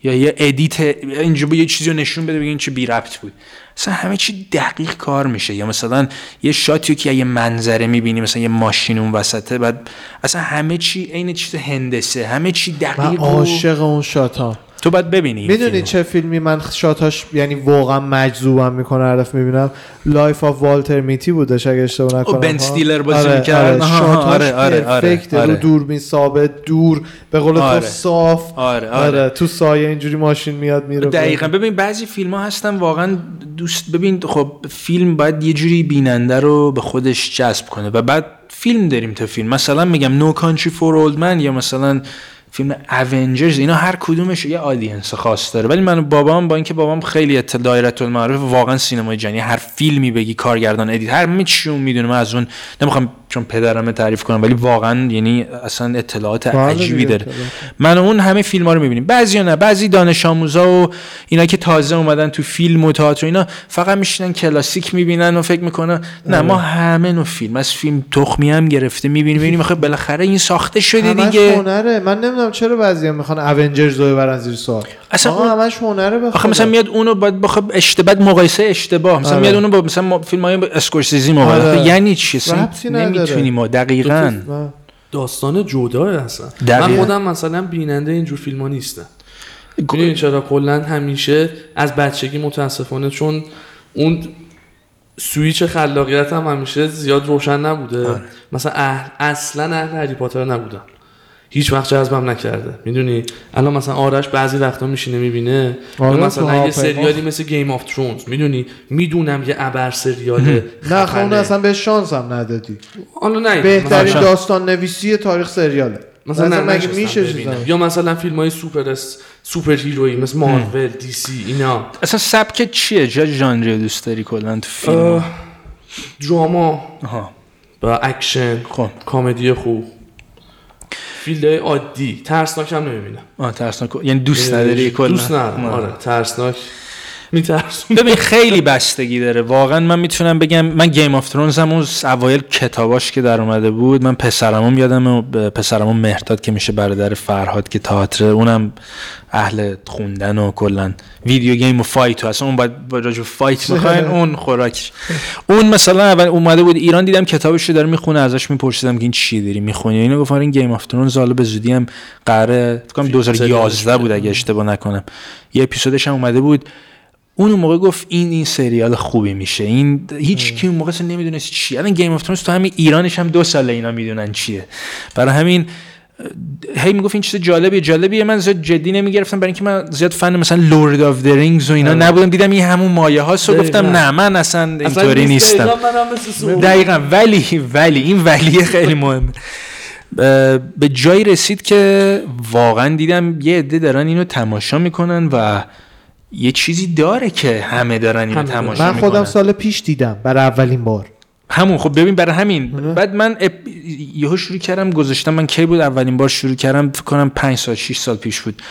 C: یا یه edit اینجا یه چیزی رو نشون بده بگه این چه بی ربط بود. مثلا همه چی دقیق کار میشه. یا مثلا یه shot ی که یه منظره می‌بینی مثلا یه ماشین اون وسطه بعد اصلا همه چی عین چیز هندسه. همه چی
A: من
C: دقیق و
A: عاشق اون shot
C: تو باید ببینی
A: می‌دونی. چه فیلمی من shot اش یعنی واقعا مجذوبم می‌کنه هر دفعه می‌بینم Life of Walter Mitty بودش اگه اشتباه نکنم
C: بن استیلر بازی
A: آره،
C: می‌کرد.
A: آره.
C: shot
A: اش
C: آره، آره، آره،
A: perfect ه.
C: آره.
A: رو دوربین ثابت دور به قول
C: آره.
A: تو صاف
C: آره، آره.
A: تو سایه اینجوری ماشین میاد میره
C: دقیقا ببین بعضی فیلم ها هستن واقعا دوست ببین خب فیلم باید یه جوری بیننده رو به خودش جذب کنه و بعد فیلم داریم تا فیلم مثلا میگم No Country for Old Men یا مثلا فیلم Avengers اینا هر کدومش یه audience خاص داره. ولی من بابام با اینکه بابام خیلی اطلاع دایره المعارف واقعا سینماییه یعنی هر فیلمی بگی کارگردان edit هر می چی اون می‌دونه من از اون نمی‌خوام چون پدرم تعریف کنم ولی واقعا یعنی اصلا اطلاعات
A: بله
C: عجیبی داره. من اون همه فیلم ها رو می‌بینیم. بعضی نه بعضی دانش آموزا و اینا که تازه اومدن تو فیلم و تئاتر اینا فقط میشینن کلاسیک می‌بینن و فکر می‌کنن. نه ما همه نوع فیلم از فیلم تخمی هم گرفته می‌بینیم می‌بینیم. خب بالاخره این ساخته شده دیگه.
A: هنره. من نمی‌دونم چرا بعضیا می‌خوان اونجرز رو ببرن زیر سوال
C: اصلا
A: آقا
C: اون-
A: همش هنره به
C: آخه. مثلا میاد اونو باید بخواد اشتباه مقایسه اشتباه مثلا
A: آره.
C: میاد اونو با مثلا ما فیلم های اسکورسیزی مقایسه
A: آره.
C: آخه یعنی چی. نمی‌تونیم ما دقیقاً.
B: داستان جدا
C: دقیقاً.
B: من خودم مثلا بیننده اینجور فیلم ها نیستم می‌دونی چرا کلا همیشه از بچگی متاسفانه چون اون سویچ خلاقیت هم همیشه زیاد روشن نبوده
C: آره.
B: مثلا اهل اصلا اهل هری پاتر نبودم هیچ وقت جذبم نکرده. می‌دونی؟ الان مثلا آرش بعضی وقتا میشینه می‌بینه.
A: آره،
B: مثلا یه. سریالی مثل Game of Thrones می‌دونی؟ می‌دونم یه ابر سریال
A: نه خب اون
B: خفنه.
A: اصلا یه شانس هم ندادی.
B: حالا نه
A: بهترین
B: مثلا-
A: داستان نویسی تاریخ سریاله.
B: مثلا
A: مگه میشه
B: یا مثلا فیلم های super s... superhero ی مثل مارول DC اینا.
C: اصلا سبک چیه؟ چه ژانری دوست داری کلا تو فیلم؟
B: drama
C: آها.
B: و اکشن
C: خب.
B: کمدی خوب. فیلم عادی. ترسناک هم نمی‌بینم.
C: آه ترسناک. یعنی دوست نداری کلا.
B: دوست ندارم. آره ترسناک. میترسون
C: ببین خیلی بستگی داره. واقعا من می‌تونم بگم من Game of Thrones هم اون اوایل کتاباش که در اومده بود من پسرمم یادم پسرمم مهرداد که میشه برادر فرهاد که تئاتر اونم اهل خوندن و کلا video game و fight و اصلا اون باید با راجع fight می‌خواین اون خوراکش. اون مثلا اول اومده بود ایران دیدم کتابش رو داره می‌خونه ازش میپرسیدم که این چی داری می‌خونی؟ اینو گفتن این Game of Thrones حالا به زودی هم قراره فکر کنم 2011 بود اگه اشتباه نکنم. یه اپیزودش هم اومده بود. اون موقع گفت این این سریال خوبی میشه. این هیچ کی اون موقع اصلا نمی‌دونست چی الان Game of Thrones تو همین ایرانش هم دو ساله اینا می‌دونن چیه. برای همین هی می‌گفت این چیز جالبیه. جالبیه من زیاد جدی نمی‌گرفتم. برای اینکه من زیاد فن مثلا Lord of the Rings و اینا نبودم. دیدم این همون مایه هاست و گفتم نه من اصلا اینطوری نیستم. دقیقا ولی ولی این ولی خیلی مهمه به جایی رسید که واقعا دیدم یه عده دارن اینو تماشا می‌کنن و یه چیزی داره که همه دارن اینو تماشا
A: من خودم سال پیش دیدم برای اولین بار.
C: همون خب ببین برای همین. بعد من اپ... یهو شروع کردم گذاشتم من کی بود اولین بار شروع کردم فکر کنم 5 سال 6 سال پیش بود.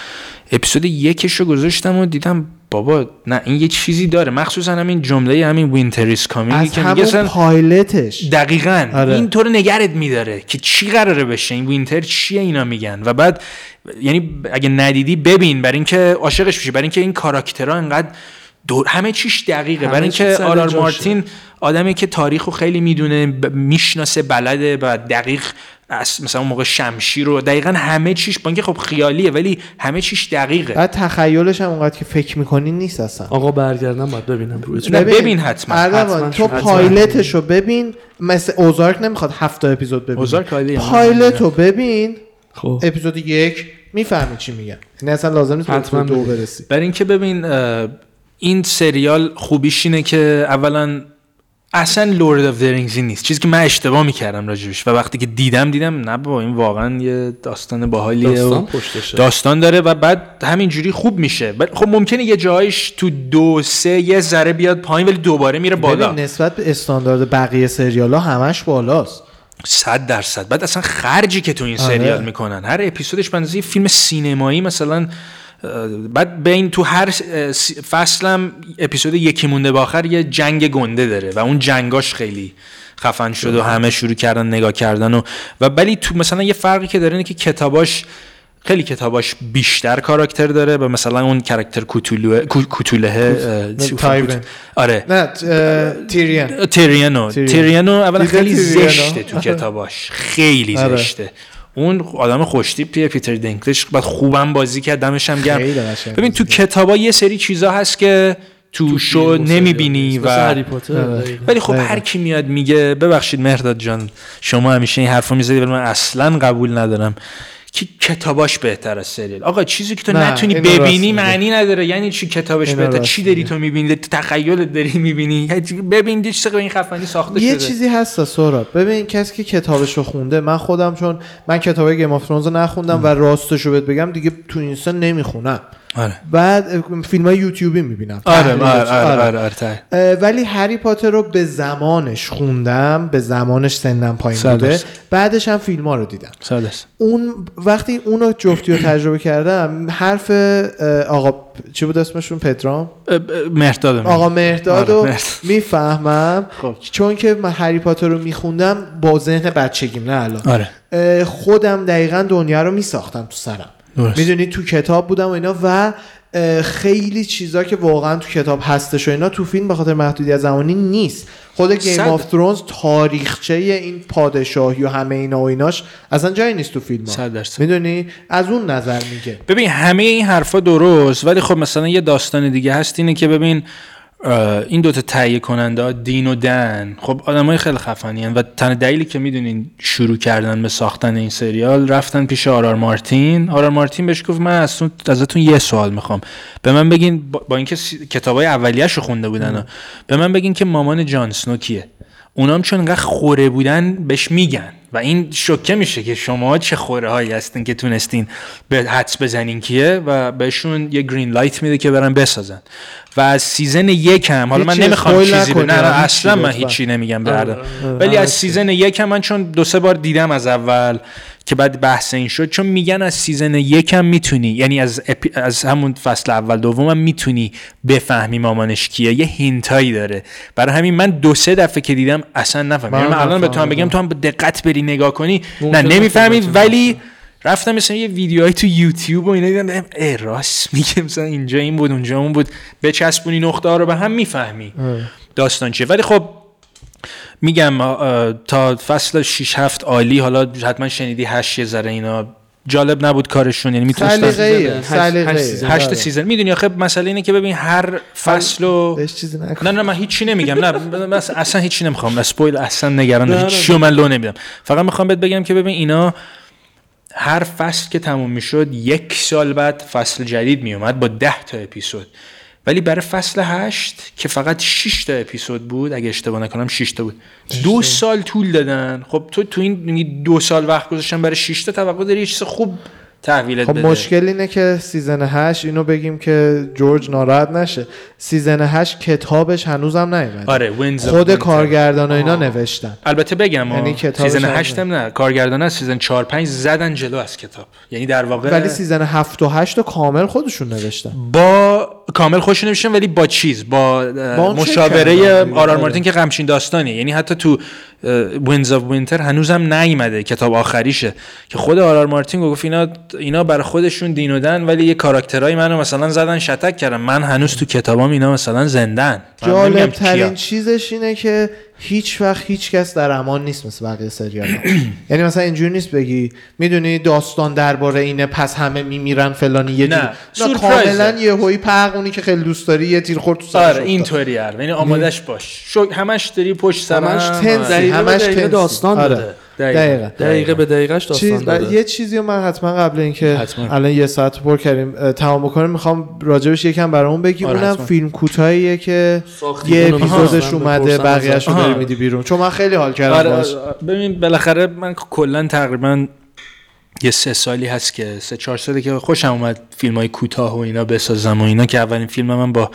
C: اپیزود یکش رو گذاشتم و دیدم بابا نه این یه چیزی داره. مخصوصا همین جمله همین winter is coming
A: که میگه اصلا پایلتش.
C: دقیقاً. آره. این طور نگرت میداره که چی قراره بشه. این وینتر چیه اینا میگن. و بعد یعنی اگه ندیدی ببین. برای اینکه عاشقش بشی. برای اینکه این کاراکترها انقدر دور همه چیش دقیقه. برای اینکه آرار مارتین آدمی که تاریخ خیلی می‌دونه می‌شناسه بلده و دقیق مثلا اون موقع شمشیر رو دقیقا همه چیش با اینکه خب خیالیه ولی همه چیش دقیقه.
A: بعد تخیلش هم اونقدر که فکر می‌کنی نیست اصلا.
B: آقا برگردم باید ببینم روی
C: ببین, ببین حتما,
A: حتما. تو پایلتش رو ببین مثل اوزارک نمی‌خواد هفت اپیزود ببین
C: اوزارک
A: پایلت رو ببین خب. اپیزود یک می‌فهمی چی میگن یعنی اصلا لازم نیست حتما دو برسی.
C: برای اینکه ببین این سریال خوبیش اینه که اولا اصلا لورد اف درینگزی نیست. چیزی که من اشتباه می‌کردم راجبش و وقتی که دیدم دیدم نه با این واقعا یه داستان باحالیه
B: داستان
C: داستان داره و بعد همینجوری خوب میشه. خب ممکنه یه جایش تو دو سه یه ذره بیاد پایین ولی دوباره میره بالا.
A: نسبت به استاندارد بقیه سریال ها همش بالاست.
C: صد درصد. بعد اصلا خرجی که تو این آره. سریال می‌کنن. هر اپیزودش بنزی فیلم سینمایی مثلا بعد بین تو هر فصلم اپیزود یکی مونده به آخر یه جنگ گنده داره و اون جنگاش خیلی خفن شد و همه شروع کردن نگاه کردن و و ولی تو مثلا یه فرقی که داره اینه که کتاباش خیلی کتاباش بیشتر کاراکتر داره و مثلا اون کاراکتر کوتولو کوتوله آره.
A: نه تیریان
C: تیریانو تیریانو اولا خیلی زشته تو کتاباش. خیلی آره. زشته. اون آدم خوشتیپیه پیتر دینکلش بعد خوبم بازی کرد دمش هم گرم. ببین تو کتابا یه سری چیزا هست که تو, شو نمی‌بینی و
B: آره.
C: ولی خب هر کی میاد میگه ببخشید مهرداد جان شما همیشه این حرفو می‌زدی ولی من اصلا قبول ندارم. که کتاباش بهتر از سریال؟ آقا چیزی که تو نتونی ببینی معنی نداره. یعنی چی کتابش بهتر؟ چی داری تو می‌بینی؟ تخیلت داری می‌بینی؟ ببین چه این خفنی ساخته
A: یه چیزی هست سورا ببین کسی که کتابش رو خونده من خودم چون من کتاب گیم اف رو نخوندم و راستش رو بهت بگم دیگه تو اینستا نمی‌خونم.
C: آره.
A: بعد فیلم های یوتیوبی می‌بینم.
C: آره آره آره, آره, آره,
A: آره ولی هری پاتر رو به زمانش خوندم به زمانش سنم پایین بوده. بعدش هم فیلم ها رو دیدم.
C: سادست.
A: اون وقتی اونو جفتی رو تجربه کردم حرف آقا چی بود اسمشون؟ پترام؟
C: مهرداد
A: آقا مهرداد رو می‌فهمم. خب. چون که من هری پاتر رو میخوندم با ذهن بچگیم نه الان.
C: آره.
A: خودم دقیقا دنیا رو میساختم تو سرم. می‌دونی تو کتاب بودم و اینا و خیلی چیزا که واقعا تو کتاب هستش و اینا تو فیلم به خاطر محدودیت زمانی نیست. خود Game of Thrones تاریخچه این پادشاهی و همه اینا و ایناش اصلا جایی نیست تو فیلم می‌دونی؟ از اون نظر میگه.
C: ببین همه این حرفا درست ولی خب مثلا یه داستان دیگه هست اینه که ببین این دوتا تهیه کننده دین و دن. خب های خیلی خفنی و تن دلیلی که می‌دونین شروع کردن به ساختن این سریال رفتن پیش آرار مارتین. آرار مارتین بهش گفت من ازتون یه سوال می‌خوام. به من بگین با, اینکه کتابای اولیه‌اش رو خونده بودن به من بگین که مامان جان سنو کیه اونام چون انقدر خوره بودن بهش میگن. و این شوکه میشه که شما چه خوره هایی هستین که تونستین به حدس بزنین کیه و بهشون یه green light میده که برن بسازن و از season یک هم حالا من نمی‌خوام چیزی نه اصلا من. هیچی نمیگم برادر
B: آره.
C: ولی
A: آره.
C: از season یک هم من چون دو سه بار دیدم از اول که بعد بحث این شد چون میگن از season یک هم می‌تونی یعنی از, epi- از همون فصل اول دوم هم می‌تونی بفهمی مامانش کیه یه hint ایی داره برای همین من دو سه دفعه که دیدم اصلا نفهمیدم
A: من
C: یعنی الان به تو هم. بگم تو هم به دقت بری نگاه کنی. نه
B: ممکنه
C: نمی‌فهمی
B: متوجه
C: ولی رفتم مثلا یه ویدیوهای تو یوتیوب و اینا دیدم ای راست میگه مثلا اینجا این بود اونجا اون بود. بچسبونی نقطه ها رو به هم می‌فهمی. داستان چیه؟ ولی خب میگم تا فصل 6 7 عالی حالا حتما شنیدی 8 یه ذره اینا جالب نبود کارشون یعنی می‌تونستن
B: هشت-
A: سلیقه‌ایه.
B: هشت season.
C: هشت. season می‌دونی آخه مسئله اینه که ببین هر فصل و
A: چیزی
C: نه نه من هیچی نمیگم نه بس اصلا هیچی نمی‌خوام spoil اصلا نگران هیچی من لو نمیدم فقط می‌خوام بهت بگم که ببین اینا هر فصل که تموم می‌شد یک سال بعد فصل جدید میومد با ده تا اپیزود ولی برای فصل هشت که فقط 6 تا اپیزود بود اگه اشتباه نکنم 6 تا بود. دو سال طول دادن. خب تو تو این میگی دو سال وقت گذاشتن برای 6 تا توقع داری یه چیز خوب تحویلت
A: خب
C: بده.
A: مشکل اینه که season 8 اینو بگیم که جورج ناراحت نشه. season 8 کتابش هنوزم نیومده.
C: آره
A: خود. کارگردان و اینا نوشتن.
C: البته بگم
A: یعنی
C: یعنی سیزن
A: هم
C: 8 هم نه کارگردان از سیزن 4 5 زدن جلو از کتاب. یعنی در واقع
A: ولی سیزن 7 و 8 رو کامل خودشون نوشتن.
C: با کامل خوش نمیشن ولی با چیز با, مشاوره. آرار. مارتین که غمشین داستانیه یعنی حتی تو وینز اف وینتر هنوزم نیومده کتاب آخریشه که خود آرار مارتین گفت اینا اینا برای خودشون دینودن ولی یه کاراکترای منو مثلا زدن شتک کردن من هنوز تو کتابام اینا مثلا زندن
A: جالب. ترین چیزش اینه که هیچ وقت هیچ کس در امان نیست مثل بقیه سریال یعنی مثلا اینجوری نیست بگی می‌دونی داستان درباره اینه پس همه میمیرن فلانی یه
C: نه.
A: نه. کاملا یه هوی پرقونی که خیلی دوست داری یه تیر خورد تو سرش
C: آره. اینطوری هر یعنی آمادش باش شو همش داری پشت سر
B: همش به
A: همش.
B: داستان
A: آره.
B: داره.
A: دقیقا
B: دقیقه به دقیقش داستان
A: چیز
B: داره
A: یه چیزی رو من حتما قبل اینکه. الان یه ساعت پر کردیم تمام بکنیم می‌خوام راجبش یکم برامون بگی
C: آره،
A: اونم
C: حتما.
A: فیلم کوتاهیه که یه اپیزودش اومده
B: بپرسم
A: بقیه‌اش رو
C: ازش.
A: داری. میدی بیرون چون من خیلی حال کردم
C: آره
A: باهاش.
C: آره. ببین بالاخره من کلا تقریبا یه سه سالی هست که سه چهار سالی که خوشم اومد فیلم های کوتاه و اینا بسازم و اینا که اولین فیلم من با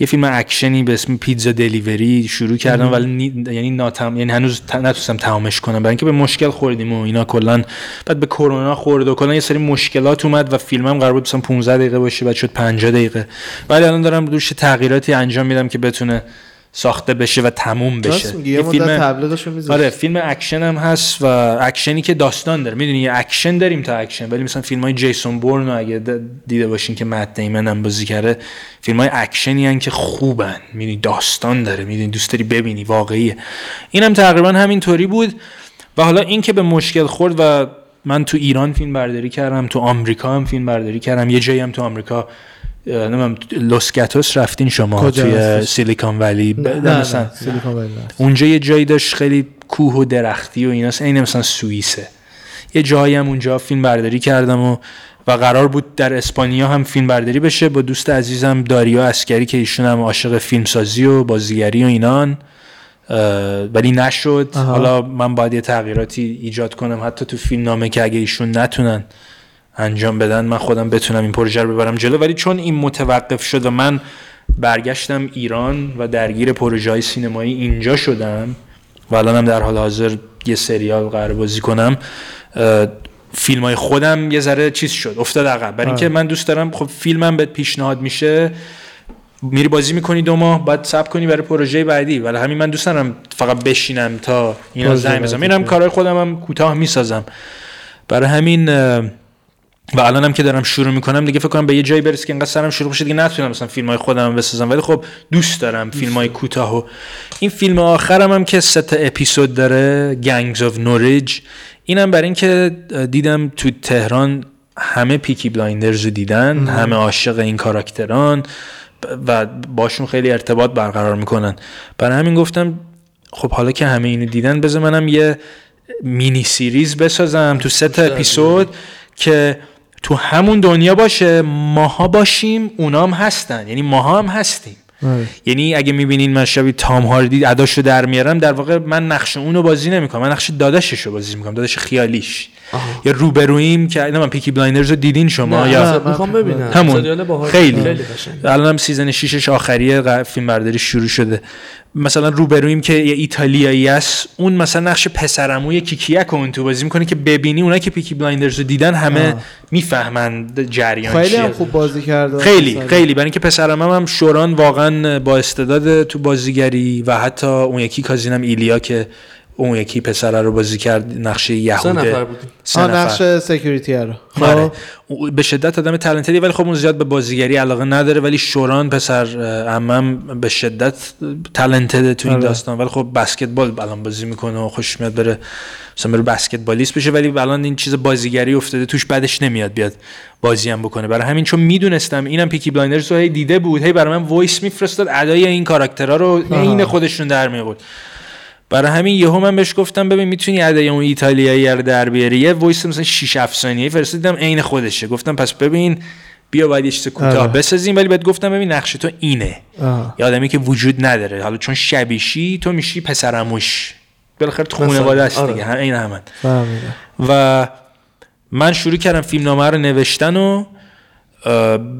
C: یه فیلم اکشنی به اسم پیتزا دلیوری شروع کردم ولی نی... یعنی ناتم یعنی هنوز ت... نتونستم تمامش کنم. برای اینکه به مشکل خوردیم و اینا کلا. بعد به کرونا خورد و کلا یه سری مشکلات اومد و فیلمم قرار بود مثلا 15 دقیقه باشه بعد شد 50 دقیقه. ولی الان دارم روش تغییراتی انجام میدم که بتونه ساخته بشه و تموم بشه.
A: یه می‌ذاشت.
C: آره فیلم اکشن هم هست و اکشنی که داستان داره. می‌دونی یه اکشن داریم تا اکشن ولی مثلا فیلم های جیسون بورن اگه دیده باشین که مت دیمن هم بازی کرده فیلم های اکشنی هن که خوبن. می‌دونی داستان داره. می‌دونی دوست داری ببینی واقعیه. اینم تقریبا همینطوری بود. و حالا این که به مشکل خورد و من تو ایران فیلم برداری کردم تو آمریکا هم فیلم برداری کردم یه جایی هم تو آمریکا اه، نمی‌دونم لوس گاتوس رفتین شما
A: کجا
C: توی؟ سیلیکون ولی
A: نه نه
C: مثلا
A: نه، سیلیکون ولی نه.
C: اونجا یه جایی داشت خیلی کوه و درختی و ایناست عین مثلا سوئیسه یه جایی هم اونجا فیلم برداری کردم و و قرار بود در اسپانیا هم فیلم برداری بشه با دوست عزیزم داریا اسکری که ایشون هم عاشق فیلم سازی و بازیگری و اینان ولی نشد
A: آها.
C: حالا من باید یه تغییراتی ایجاد کنم حتی تو فیلم نامه که اگه ایشون نتونن انجام بدن من خودم بتونم این پروژه رو ببرم جلو. ولی چون این متوقف شد و من برگشتم ایران و درگیر پروژه های سینمایی اینجا شدم و الانم در حال حاضر یه سریال قرار بازی کنم فیلم های خودم یه ذره چیز شد افتاد عقب. برای اینکه من دوست دارم خب فیلمم بهت پیشنهاد میشه. میری بازی می‌کنی دو ماه بعد سب کنی برای پروژه بعدی. ولی همین من دوست دارم فقط بشینم تا اینا زنگ بزنم.
A: کنی.
C: کارهای خودم هم کوتاه می‌سازم. برای همین و الانم که دارم شروع می‌کنم دیگه فکر کنم به یه جایی برسه که انقدر سرم شلوغ بشه دیگه نتونم مثلا فیلم های خودم بسازم. ولی خب دوست دارم فیلم های کوتاه و این فیلم آخرم هم که سه تا اپیزود داره Gangs of Norwich اینم برای اینکه دیدم تو تهران همه Peaky Blinders رو دیدن همه عاشق این کاراکتران و باشون خیلی ارتباط برقرار می‌کنن. برای همین گفتم خب حالا که همه اینو دیدن بذار منم یه mini series بسازم تو سه تا اپیزود که تو همون دنیا باشه ماها باشیم اونا هم هستن. یعنی ماها هم هستیم.
A: آره.
C: یعنی اگه می‌بینین من شبیه تام هاردی اداشو در میارم در واقع من نقش اونو بازی نمی‌کنم. من نقش داداشش رو بازی می‌کنم داداش خیالیش. یا روبرویم که نه من Peaky Blinders رو دیدین شما؟
B: نه
C: یا
B: می‌خوام ببینم.
C: همون. خیلی. الان هم سیزن 6 آخریه فیلم برداری شروع شده. مثلا روبرویم که یه ایتالیایی است اون مثلا نقش پسرعموی کیکیک اون تو بازی می‌کنه که ببینی اونایی که پیکی بلایندرز رو دیدن همه
A: آه.
C: می‌فهمند جریان
A: خیلی
C: چیه.
A: هم خوب بازی کرده
C: خیلی
A: مثلا.
C: خیلی برای اینکه پسرم هم شوران واقعا با استعداد تو بازیگری و حتی اون یکی کازینم ایلیا که اون یکی پسره رو بازی کرد نقشه
B: سه
C: یهوده.
B: نفر
C: سه نفر.
A: نقش سکیوریتی رو.
C: آره.
A: خب.
C: او به شدت آدم talented ی ولی خب اون زیاد به بازیگری علاقه نداره ولی شوران پسر عمم به شدت talented تو این
A: آره.
C: داستان. ولی خب بسکتبال الان بازی می‌کنه و خوشش میاد بره مثلا بره بسکتبالیست بشه ولی الان این چیز بازیگری افتاده توش بدش نمیاد بیاد بازی هم بکنه. برای همین چون می‌دونستم اینم Peaky Blinders رو هی دیده بود هی برای من voice میفرستاد ادای این کاراکترها رو عین خودشون در می آورد برای همین یهو من بهش گفتم ببین می‌تونی ادای اون ایتالیایی رو در بیاری؟ یه voice مثلا 6 7 ثانیه‌ای فرستادم عین خودشه. گفتم پس ببین بیا باید یه چیز کوتاه
A: آره.
C: بسازیم ولی بهت گفتم ببین نقش تو اینه. یه آدمی که وجود نداره. حالا چون شبیهشی تو میشی پسرعموش بالاخره تو خانواده است
B: آره.
C: دیگه. هم این همن
A: فهمیدم.
C: و من شروع کردم فیلمنامه رو نوشتن و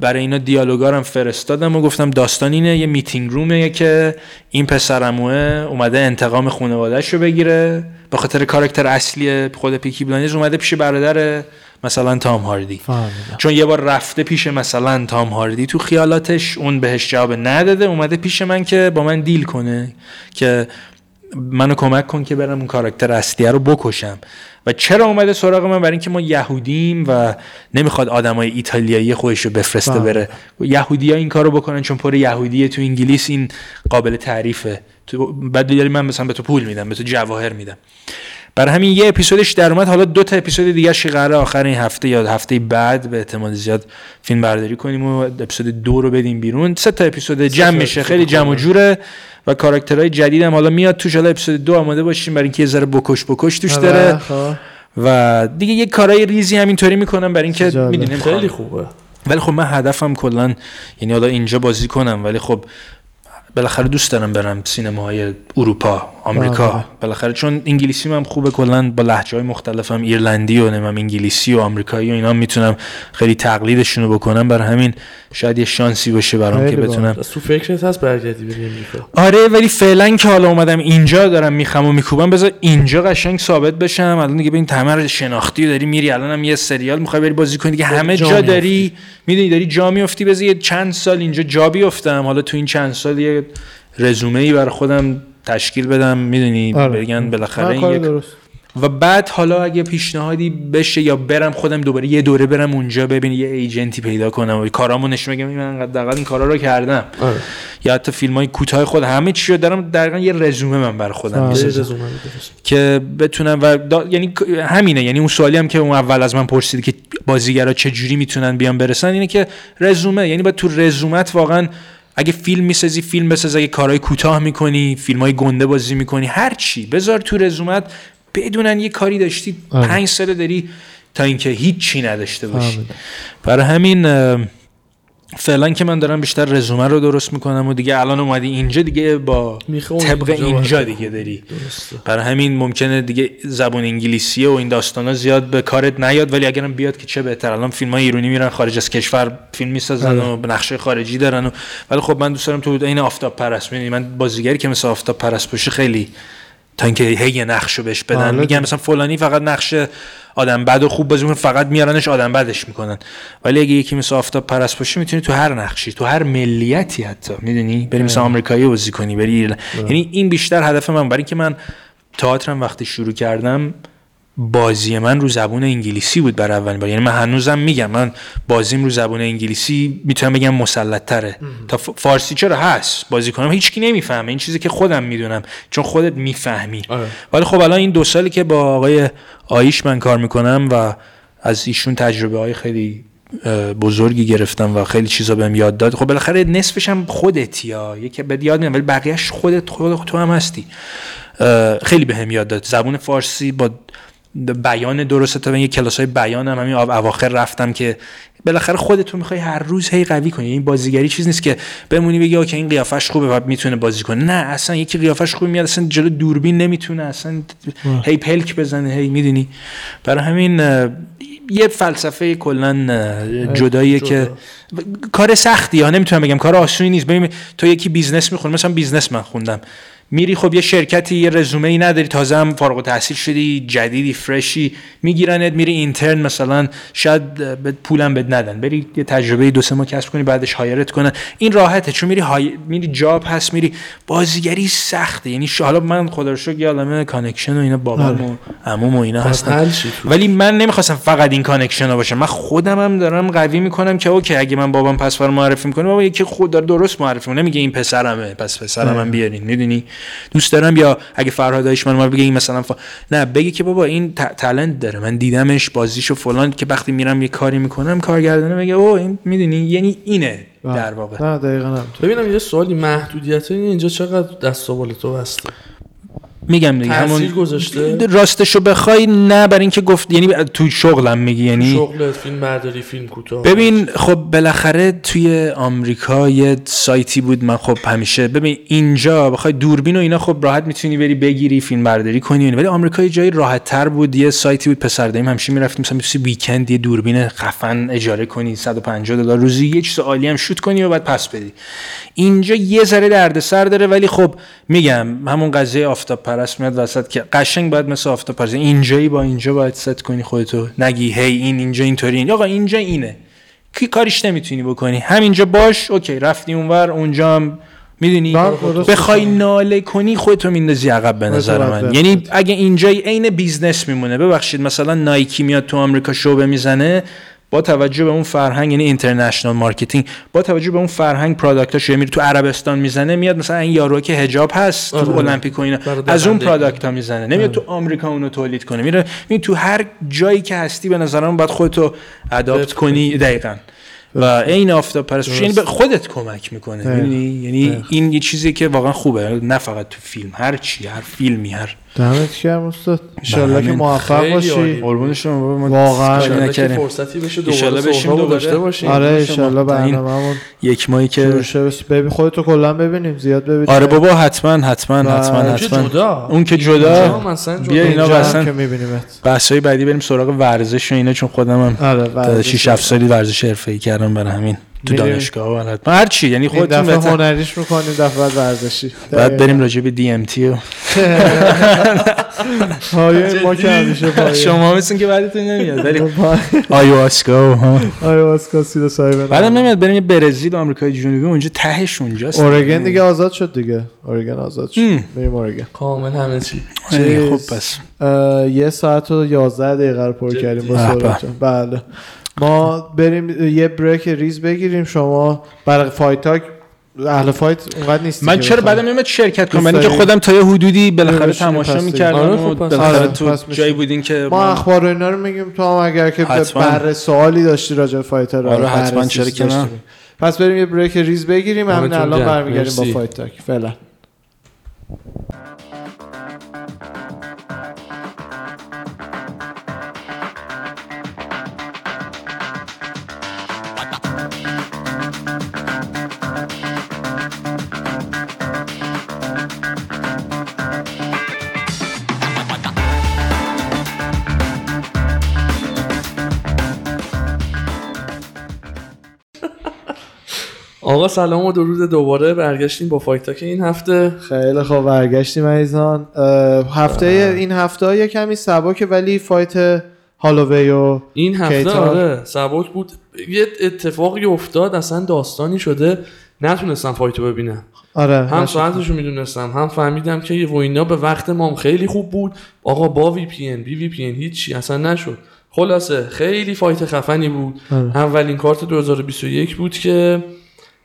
C: برای اینا دیالوگارم فرستادم و گفتم داستان اینه یه meeting room ه که این پسرعموه اومده انتقام خانوادهش رو بگیره. به خاطر کاراکتر اصلی خود Peaky Blinders اومده پیش برادر مثلا تام هاردی.
A: فهمیدم.
C: چون یه بار رفته پیش مثلا تام هاردی تو خیالاتش اون بهش جواب نداده اومده پیش من که با من دیل کنه که منو کمک کن که برم اون کاراکتر اصلیه رو بکشم. و چرا اومده سراغ من؟ برای اینکه ما یهودیم و نمی‌خواد آدمای ایتالیایی خودش رو بفرسته
A: بله.
C: بره. یهودی ها این کارو بکنن چون پر یهودیه تو انگلیس این قابل تعریفه. تو بعد دیگه من مثلا به تو پول میدم به تو جواهر میدم. برای همین یه اپیزودش در اومد. حالا دو تا اپیزود دیگه قراره آخر این هفته یا هفته بعد به احتمال زیاد فیلم برداری کنیم و اپیزود دو رو بدیم بیرون. سه تا اپیزود جمع میشه. خیلی جمع و
B: کامل.
C: جوره و کاراکترهای جدید هم حالا میاد توش. حالا اپیزود دو آماده باشیم برای اینکه یه ذره بکش بکش توش
A: آره،
C: داره.
A: خب.
C: و دیگه یه کارهای ریزی همینطوری می‌کنم برای اینکه. می‌دونیم
B: خیلی خوبه.
C: ولی خب من هدفم کلا یعنی حالا اینجا بازی کنم. ولی خب بالاخره دوست دارم برم سینماهای اروپا آمریکا. بالاخره چون انگلیسی هم خوبه کلا با لهجه های مختلفم ایرلندی و نمیم انگلیسی و آمریکایی و اینا می‌تونم خیلی تقلیدشون رو بکنم. بر همین شاید یه شانسی باشه برام که بتونم.
B: تو فکرت هست برگردی بری امریکا
C: آره ولی فعلا که حالا اومدم اینجا دارم میخم و میکوبم بذار اینجا قشنگ ثابت بشم. الان دیگه به این تمر شناختی داری میری الان هم یه سریال می‌خوای بری بازی کنی دیگه همه
B: جا
C: داری می‌دونی داری جا میافتی. بذار یه چند سال اینجا جا بیفتم. حالا تو این چند سال یه رزومه ای برای خودم تشکیل بدم. می‌دونی
A: آره.
C: بگن بالاخره این یک
A: درست.
C: و بعد حالا اگه پیشنهادی بشه یا برم خودم دوباره یه دوره برم اونجا ببین یه ایجنتی پیدا کنم و کارامو نشون بدم من حداقل این کارا رو کردم.
B: آره.
C: یا حتی فیلم های کوتاه خود همه چی رو دارم دقیقا یه رزومه من برای خودم
B: می‌درست.
C: که بتونم و دا- یعنی همینه. یعنی اون سوالی هم که اون اول از من پرسیدی که بازیگرا چه جوری می‌تونن بیان برسن اینه که رزومه. یعنی باید تو رزومت واقعا اگه فیلم می‌سازی فیلم بساز اگه کارهای کوتاه می‌کنی فیلم های گنده بازی می‌کنی هر چی بذار تو رزومت بدونن یه کاری داشتی
A: آره.
C: پنج ساله داری تا اینکه هیچی نداشته باشی
A: فهمیدم.
C: برای همین فعلا که من دارم بیشتر رزومه رو درست می‌کنم و دیگه الان اومدی اینجا دیگه با طبق
B: اینجا
C: دیگه داری.
B: درسته.
C: برای همین ممکنه دیگه زبان انگلیسیه و این داستانا زیاد به کارت نیاد ولی اگرم بیاد که چه بهتر. الان فیلم های ایرانی میرن خارج از کشور فیلم می‌سازن و به نقشه خارجی دارن و ولی خب من دوست دارم تو این آفتاب پرست. من بازیگری که مثل آفتاب پرست باشه خیلی تا اینکه هی یه نقشو بهش بدن.
A: آره.
C: میگن. مثلا فلانی فقط نقش آدم بد و خوب بازی می‌کنه فقط میارنش آدم بدش می‌کنن. ولی اگه یکی مثل آفتاب پرست باشه می‌تونی تو هر نقشی تو هر ملیتی حتی می‌دونی؟ بری مثل آمریکایی بازی کنی بری ایرلند. یعنی این بیشتر هدف من. برای اینکه من تئاترم وقتی شروع کردم بازی من رو زبون انگلیسی بود برای اولین بار. یعنی من هنوزم میگم من بازیم رو زبون انگلیسی می‌تونم بگم مسلط تره تا فارسی چرا هست؟ بازی کنم هیچکی نمی‌فهمه. این چیزی که خودم می‌دونم چون خودت می‌فهمی.
B: آره.
C: ولی خب الان این دو سالی که با آقای آیش من کار می‌کنم و از ایشون تجربه های خیلی بزرگی گرفتم و خیلی چیزا بهم یاد داد. خب بالاخره نصفش هم خودتی یا یکی بهت یاد میدم ولی بقیهش خودت خود تو هم هستی خیلی بهم یاد داد. زبون فارسی با بیان درسته تا یه کلاس های بیان هم همین اواخر رفتم که بالاخره خودت رو می‌خوای هر روز هی قوی کنی. این بازیگری چیز نیست که بمونی بگی اوکی این قیافش خوبه و می‌تونه بازی کنه. نه اصلا یکی قیافش خوبه میاد اصلا جلو دوربین نمی‌تونه اصلا هی پلک بزنه هی می‌دونی. برای همین یه فلسفه کلا جداییه که کار سختی ها نمی‌تونم بگم کار آسونی نیست. ببین تو یکی business می‌خونی مثلا business من خوندم. میری خب یه شرکتی یه رزومه ای نداری. تازه هم فارغ التحصیل شدی جدیدی fresh ی. میگیرنت میری intern مثلا شاید بهت پولم بد ندن. بری یه تجربه دو سه ماه کسب کنی بعدش hire ت کنن. این راحته. چون میری های... میری job هست میری بازیگری سخته. یعنی حالا من خدا رو شکر یه عالمه connection و اینا بابام و عموم و اینا هستن. ولی من نمی‌خواستم فقط این connection ها باشه من خودم هم دارم قوی می‌کنم که OK اگه من بابام پسفر معرفی می‌کنه بابا یکی خود داره درست معرفی می‌کنه. نمیگه این پسرمه پس پسرم هم بیارین. می‌دونی؟ دوست دارم یا اگه فرهاد دایش من ما بگه این مثلا ف... نه بگه که بابا این ت- تالنت داره. من دیدمش بازیشو فلان که وقتی میرم یه کاری می‌کنم کارگردانه بگه او این می‌دونی یعنی اینه در واقع.
A: نه دقیقا
B: ببینم یه سوالی محدودیت اینجا چقدر دست و بال تو بسته؟
C: میگم دیگه همون
B: گذاشته؟
C: راستشو بخوای نه برای اینکه گفت یعنی تو شغلم میگی یعنی
B: شغلت فیلم برداری فیلم کوتاه.
C: ببین خب بالاخره توی آمریکا یه سایتی بود من خب همیشه ببین اینجا بخوای دوربین و اینا خب راحت می‌تونی بری بگیری فیلم برداری کنی. ولی آمریکا یه جای راحت تر بود یه سایتی بود پسر داییم همیشه می‌رفتیم مثلا مثل ویکند یه دوربین خفن اجاره کنی 150 دلار روزی یه چیز عالی هم شوت کنی و بعد پس بدی. اینجا یه ذره دردسر داره ولی خب میگم همون قضیه آفتاب پرست میاد وسط که قشنگ باید مثل آفتاب پرست اینجایی با اینجا باید ست کنی خودتو. نگی هی این اینجا اینطوری. آقا اینجا اینه. کی کاریش نمی‌تونی بکنی؟ همینجا باش OK رفتی اونور اونجا هم می‌دونی. بخوای ناله کنی خودتو میندازی عقب به نظر من.
A: بره.
C: یعنی اگه اینجا عین business میمونه ببخشید مثلا نایکی میاد تو آمریکا شعبه می‌زنه با توجه به اون فرهنگ یعنی international marketing با توجه به اون فرهنگ product اش میره تو عربستان می‌زنه میاد مثلا این یارو که حجاب هست تو
B: آره.
C: المپیک و اینا. از اون. product ها می‌زنه. نمیاد تو آمریکا اونو تولید کنه. میره می تو هر جایی که هستی به نظرم باید خودتو
B: adapt
C: کنی. دقیقا. و عین آفتاب پرست یعنی به خودت کمک می‌کنه. می‌دونی؟ یعنی این یه چیزی که واقعا خوبه. نه فقط تو فیلم. هر چی هر فیلمی هر
A: دمت گرم استاد انشالله که
C: همین.
A: موفق
B: خیلی
A: باشی
B: عالی.
C: قربون شما
A: واقعا.
B: که. فرصتی بشه دوباره
C: بشیم
B: بشیم
C: دوباره.
B: داشته باشیم
A: آره. انشالله
C: تا این
A: برنامه‌مون
C: یک ماهی که
A: ببین خودتو کلا ببینیم زیاد ببینیم
C: آره بابا حتما حتما
A: و
C: حتما
B: اون که
C: حتما
B: جدا
C: اون که جدا. بیا اینا اصلا-
A: که میبینیمت
C: بحثای بعدی بریم سراغ ورزش و اینا چون خودم هم
A: آره
C: تا
A: ورزش.
C: 6 7 سالی ورزش حرفه‌ای کردم برای همین تو. دانشگاه و حتما هر چی یعنی خودتون
A: دفعه
C: بهتر
A: هنریش می‌کنیم دفعه بعد ورزشی.
C: بعد بریم راجع به دی ام تی
A: ما که همیشه
C: شما مثل که بعدتون نمیاد ولی آیواسکا ها.
A: آره واسکا سیدا سایبر.
C: بعدم نمیاد بریم برزیل و آمریکای جنوبی اونجا تهش اونجاست
A: اورگن دیگه آزاد شد دیگه. اورگن آزاد شد. بریم اورگن.
B: کامل همه چی.
C: خب پس.
A: یه ساعت و یازده دقیقه رو پر؟ کردیم با. سرعت بله. ما بریم یه بریک ریز بگیریم شما برای فایت تاک اهل فایت اونقدر نیستی
C: من چرا. بعدم نمیاد شرکت کنم من که؟ خودم تا یه حدودی بالاخره تماشا می‌کردم
B: آره، خب.
C: بالاخره
A: آره،
C: تو جایی. بودین که
A: ما
C: ما
A: اخبار و اینا رو میگیم تو هم اگر که. بر سوالی داشتی راجع به فایتر
C: آره، حتما، چرا که نه.
A: پس بریم یه بریک ریز بگیریم همین
B: دمتون
A: الان. برمیگردیم با. فایت تاک فعلا
B: آقا سلام و درود دوباره برگشتیم با Fight Talk این هفته.
A: خیلی خوب برگشتیم عزیزان. هفته این هفته یه کمی سبکه ولی fight هالووی و
B: این هفته
A: کیتار.
B: آره سبک بود. یه اتفاقی افتاد اصلا داستانی شده. نتونستم fight و ببینم.
A: آره
B: هم. ساعتشو می‌دونستم هم فهمیدم که یه وینا به وقت مام خیلی خوب بود. آقا با وی پی ان بی وی پی ان هیچی اصلا نشد. خلاصه خیلی fight خفنی بود.
A: آره.
B: اولین کارت 2021 بود که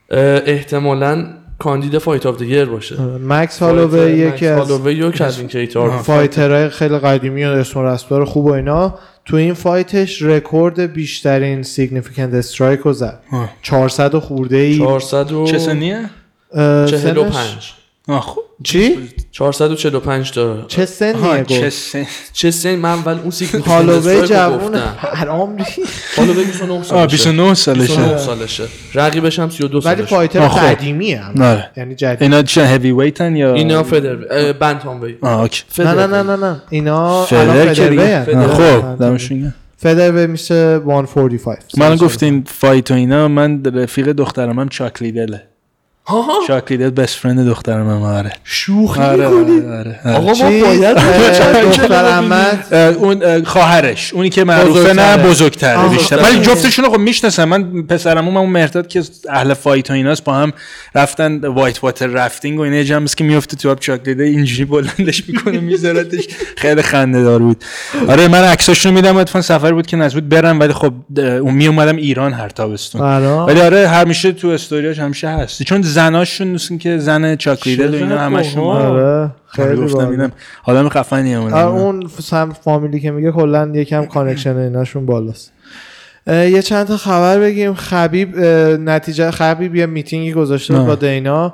B: احتمالاً کاندید فایت آف دی باشه.
A: مکس هالووی یکی از
B: هالووی و کلوین کیتار.
A: فایترهای خیلی قدیمی و اسم و رسمدار خوب و اینا تو این فایتش رکورد بیشترین سیگنیفیکانت استرایک رو زد
C: آه.
A: 400 و خورده ای
B: 400 و
C: چه سنیه؟
B: 45
C: آه، خب.
A: چی
B: 445 داره
A: چه سنیه
C: چه
A: گفت؟
C: سن؟
B: چه سن؟ من اول اون سیکل
A: هالووی جوون حرام ریخت.
B: هالووی 29
C: آه
B: سالشه.
C: 29 سالشه.
B: 29 سالشه. رقیبش هم 32
A: ولی
B: سالشه.
A: فایتر
C: آه، خب.
A: قدیمیه هم.
C: آره.
A: یعنی جدید.
C: اینا چه هیوی ویتن یا؟
B: اینا فدر بنتام وی
A: نه نه نه نه نه. اینا
C: فدر
A: الان. فدر به
C: خب دمشون.
A: فدر میشه 145
C: من گفتین فایت و اینا من رفیق دخترم هم چاکلیدله چاکلیدل بست فرند دخترم هم آره.
A: شوخی
C: آره آره, آره, آره.
B: آقا ما؟ باید
A: دختر احمد
C: اون اه، خواهرش. اونی که معروفه. نه بزرگتره. بیشتر. ولی جفتشون خب می‌شناسم. من پسرم اون مهرداد که اهل فایت و ایناست با هم رفتن وایت واتر رفتینگ و اینا یه جمعه که میفته تو آب چاکلیده اینجوری بلندش می‌کنه میذارتش. خیلی خنده دار بود. آره من عکساشون رو میدم اتفاقا سفر بود که نزدیک برم ولی خب اون می اومدم ایران هر تابستون. ولی آره همیشه تو استوریاش همیشه هست. چون زناشون مثل که زن چاکلیدل و اینا همشون. آره
A: خیلی
C: گفتم. اینم. آدم خفنی هم
A: اون سم فامیلی که میگه کلا یکم connection ایناشون بالاست. یه چند تا خبر بگیم. خبیب نتیجه خبیب یه میتینگی گذاشته. با دینا.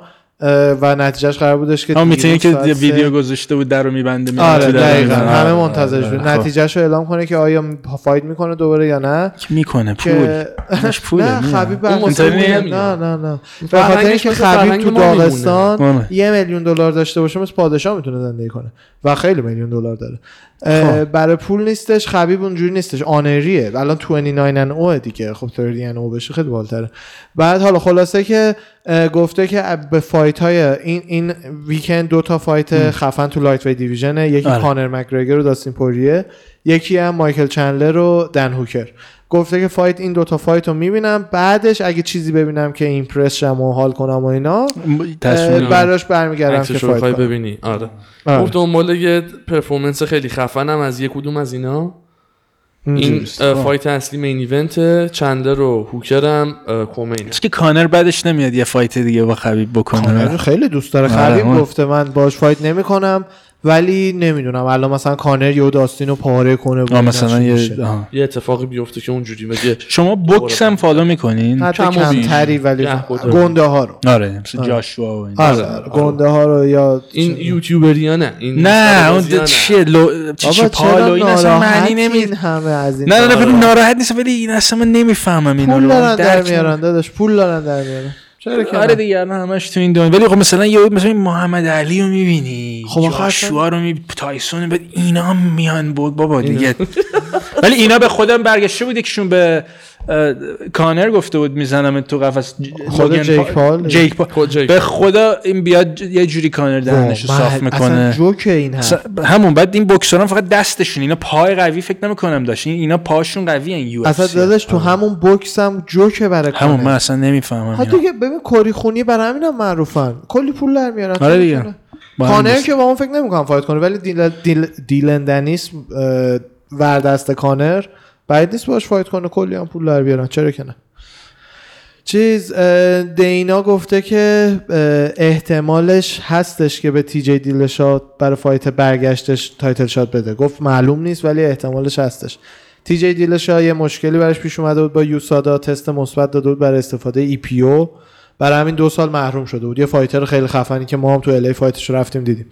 A: و نتیجهش قرار بودش که
C: هم می‌تونی که ویدیو گذاشته بود در رو میبنده
A: آره دقیقا. همه
C: آره،
A: منتظرش
C: آره،
A: بود
C: خب.
A: نتیجهش رو اعلام کنه که آیا fight می‌کنه دوباره یا نه
C: که می‌کنه پول پوله
A: نه. خبیب نه نه. نه به خاطر اینکه خبیب تو. داغستان
C: آره.
A: یه میلیون دلار داشته باشه مثل پادشاه می‌تونه زندگی کنه و خیلی میلیون دلار داره برای پول نیستش خبیب اونجوری نیستش. آنریه. الان 29 and O دیگه. خب 30 and O بشه خیلی باحال‌تره بعد حالا خلاصه که گفته که به fight های این این weekend دو تا fight خفن تو lightweight division ه. یکی
C: آره.
A: کانر مکگرگر و داستین پوریه یکی هم مایکل چندلر و دن هوکر. گفته که فایت این دوتا فایت رو می‌بینم. بعدش اگه چیزی ببینم که impress شم و حال کنم و اینا. براش برمیگردم که
B: fight
A: کنم.
B: ببینی. آره.
A: آره.
B: گفت دنبال یه performance خیلی خفنم از یک کدوم از اینا. این fight اصلی main event چندلر و هوکرم اه، co-main ه
C: که کانر بعدش نمیاد یه fight دیگه با خبیب
A: کانر
C: بکنه
A: خیلی دوست داره.
C: آره،
A: خبیب گفته من باش fight نمی‌کنم. ولی نمی‌دونم الان مثلا کانر یه داستین رو پاره کنه و
C: آه مثلا یه. آه.
B: یه اتفاقی بیفته که اونجوری بگه
C: شما بوکس هم فالو می‌کنین
A: حتی. کمتری ولی
B: خدا.
A: گنده ها رو
C: آره مثل جاشوا و این
A: آره آره. گنده ها رو یا
B: این یوتیوبری ها نه این
C: نه اون. چیه لو چی
A: بابا
C: پالو این اصلا معنی نمی
A: ناراحتین همه از این
C: نه نه ناراحت نیست ولی این اصلا من نمی‌فهمم اینا
A: پول دارن در میارن داداش پول دارن در میارن چرا که
C: آره؟ دیگه الان همش تو این دنیا. ولی خب مثلا یه مثلا این محمد علی رو می‌بینی
A: خب
C: جاشوا رو می‌بینی تایسون بعد اینا هم میان بود بابا دیگه. ولی اینا به خودم برگشته بود یکیشون به کانر گفته بود می‌زنم تو قفس.
A: خود جیک
C: پا-
A: پال.
C: جیک پال به خدا این بیاد یه جوری کانر دهنشو
A: واو،
C: صاف می‌کنه.
A: اصلا جوک این هم
C: همون بعد این بکسوران فقط دستشون اینا پای قوی فکر نمی‌کنم داشت. این- اینا پاشون قوی ان یو
A: اصلا داداش تو همون بوکس هم جوکه برای
C: همون
A: کانر.
C: من اصلا نمی‌فهمم
A: حتی که ببین کری خونی برای همین هم معروفن. کلی پول در میارن.
C: آره دیگه.
A: کانر. که با اون فکر نمی‌کنم فایت کنه ولی دیل دیل دیلن دنیس اه، وردست کانر بعید نیست باش fight کنه کلی هم پول در بیارن. چرا که نه؟ چیز دینا گفته که احتمالش هستش که به تی جی دیلشات برای fight برگشتش title shot بده. گفت معلوم نیست ولی احتمالش هستش. تی جی دیلشا یه مشکلی براش پیش اومده بود با USADA تست مثبت داده بود برای استفاده EPO. برای همین دو سال محروم شده بود. یه fighter خیلی خفنی که ما هم تو LA fight ش رفتیم دیدیم.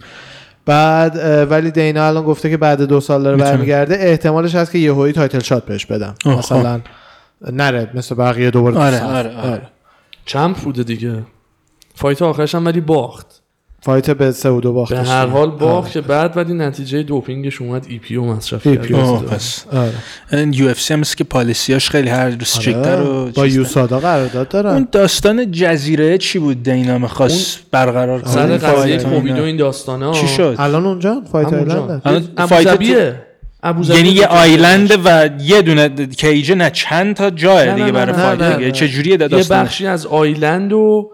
A: بعد ولی دینا الان گفته که بعد دو سال داره. برمیگرده. احتمالش هست که یهویی title shot بهش بدم مثلا نره مثل بقیه دوباره
C: آره
A: صف.
C: آره آره.
B: چند بوده دیگه؟ fight آخرش هم ولی باخت.
A: fight به سهودو باختش.
B: به هر. حال باخت که بعد ولی نتیجه دوپینگش اومد. EPO مصرف
A: ای
B: کرد.
A: پی او.
C: پس.
A: آره.
C: این UFC هم که policy یاش خیلی هر restricter
A: آره.
C: و
A: با USADA قرارداد دارن.
C: اون داستان جزیره چی بود؟ دینا می‌خواست برقرار کنه.
B: سر قضیه کووید. این داستان ها
C: چی شد؟
A: الان اونجا Fight Island
C: الان
B: ابو fight
C: یعنی یه. island و یه دونه cage ه نه چند تا جای دیگه برای
A: fight.
C: چه جوریه
B: یه
C: داستان
B: بخشی از island و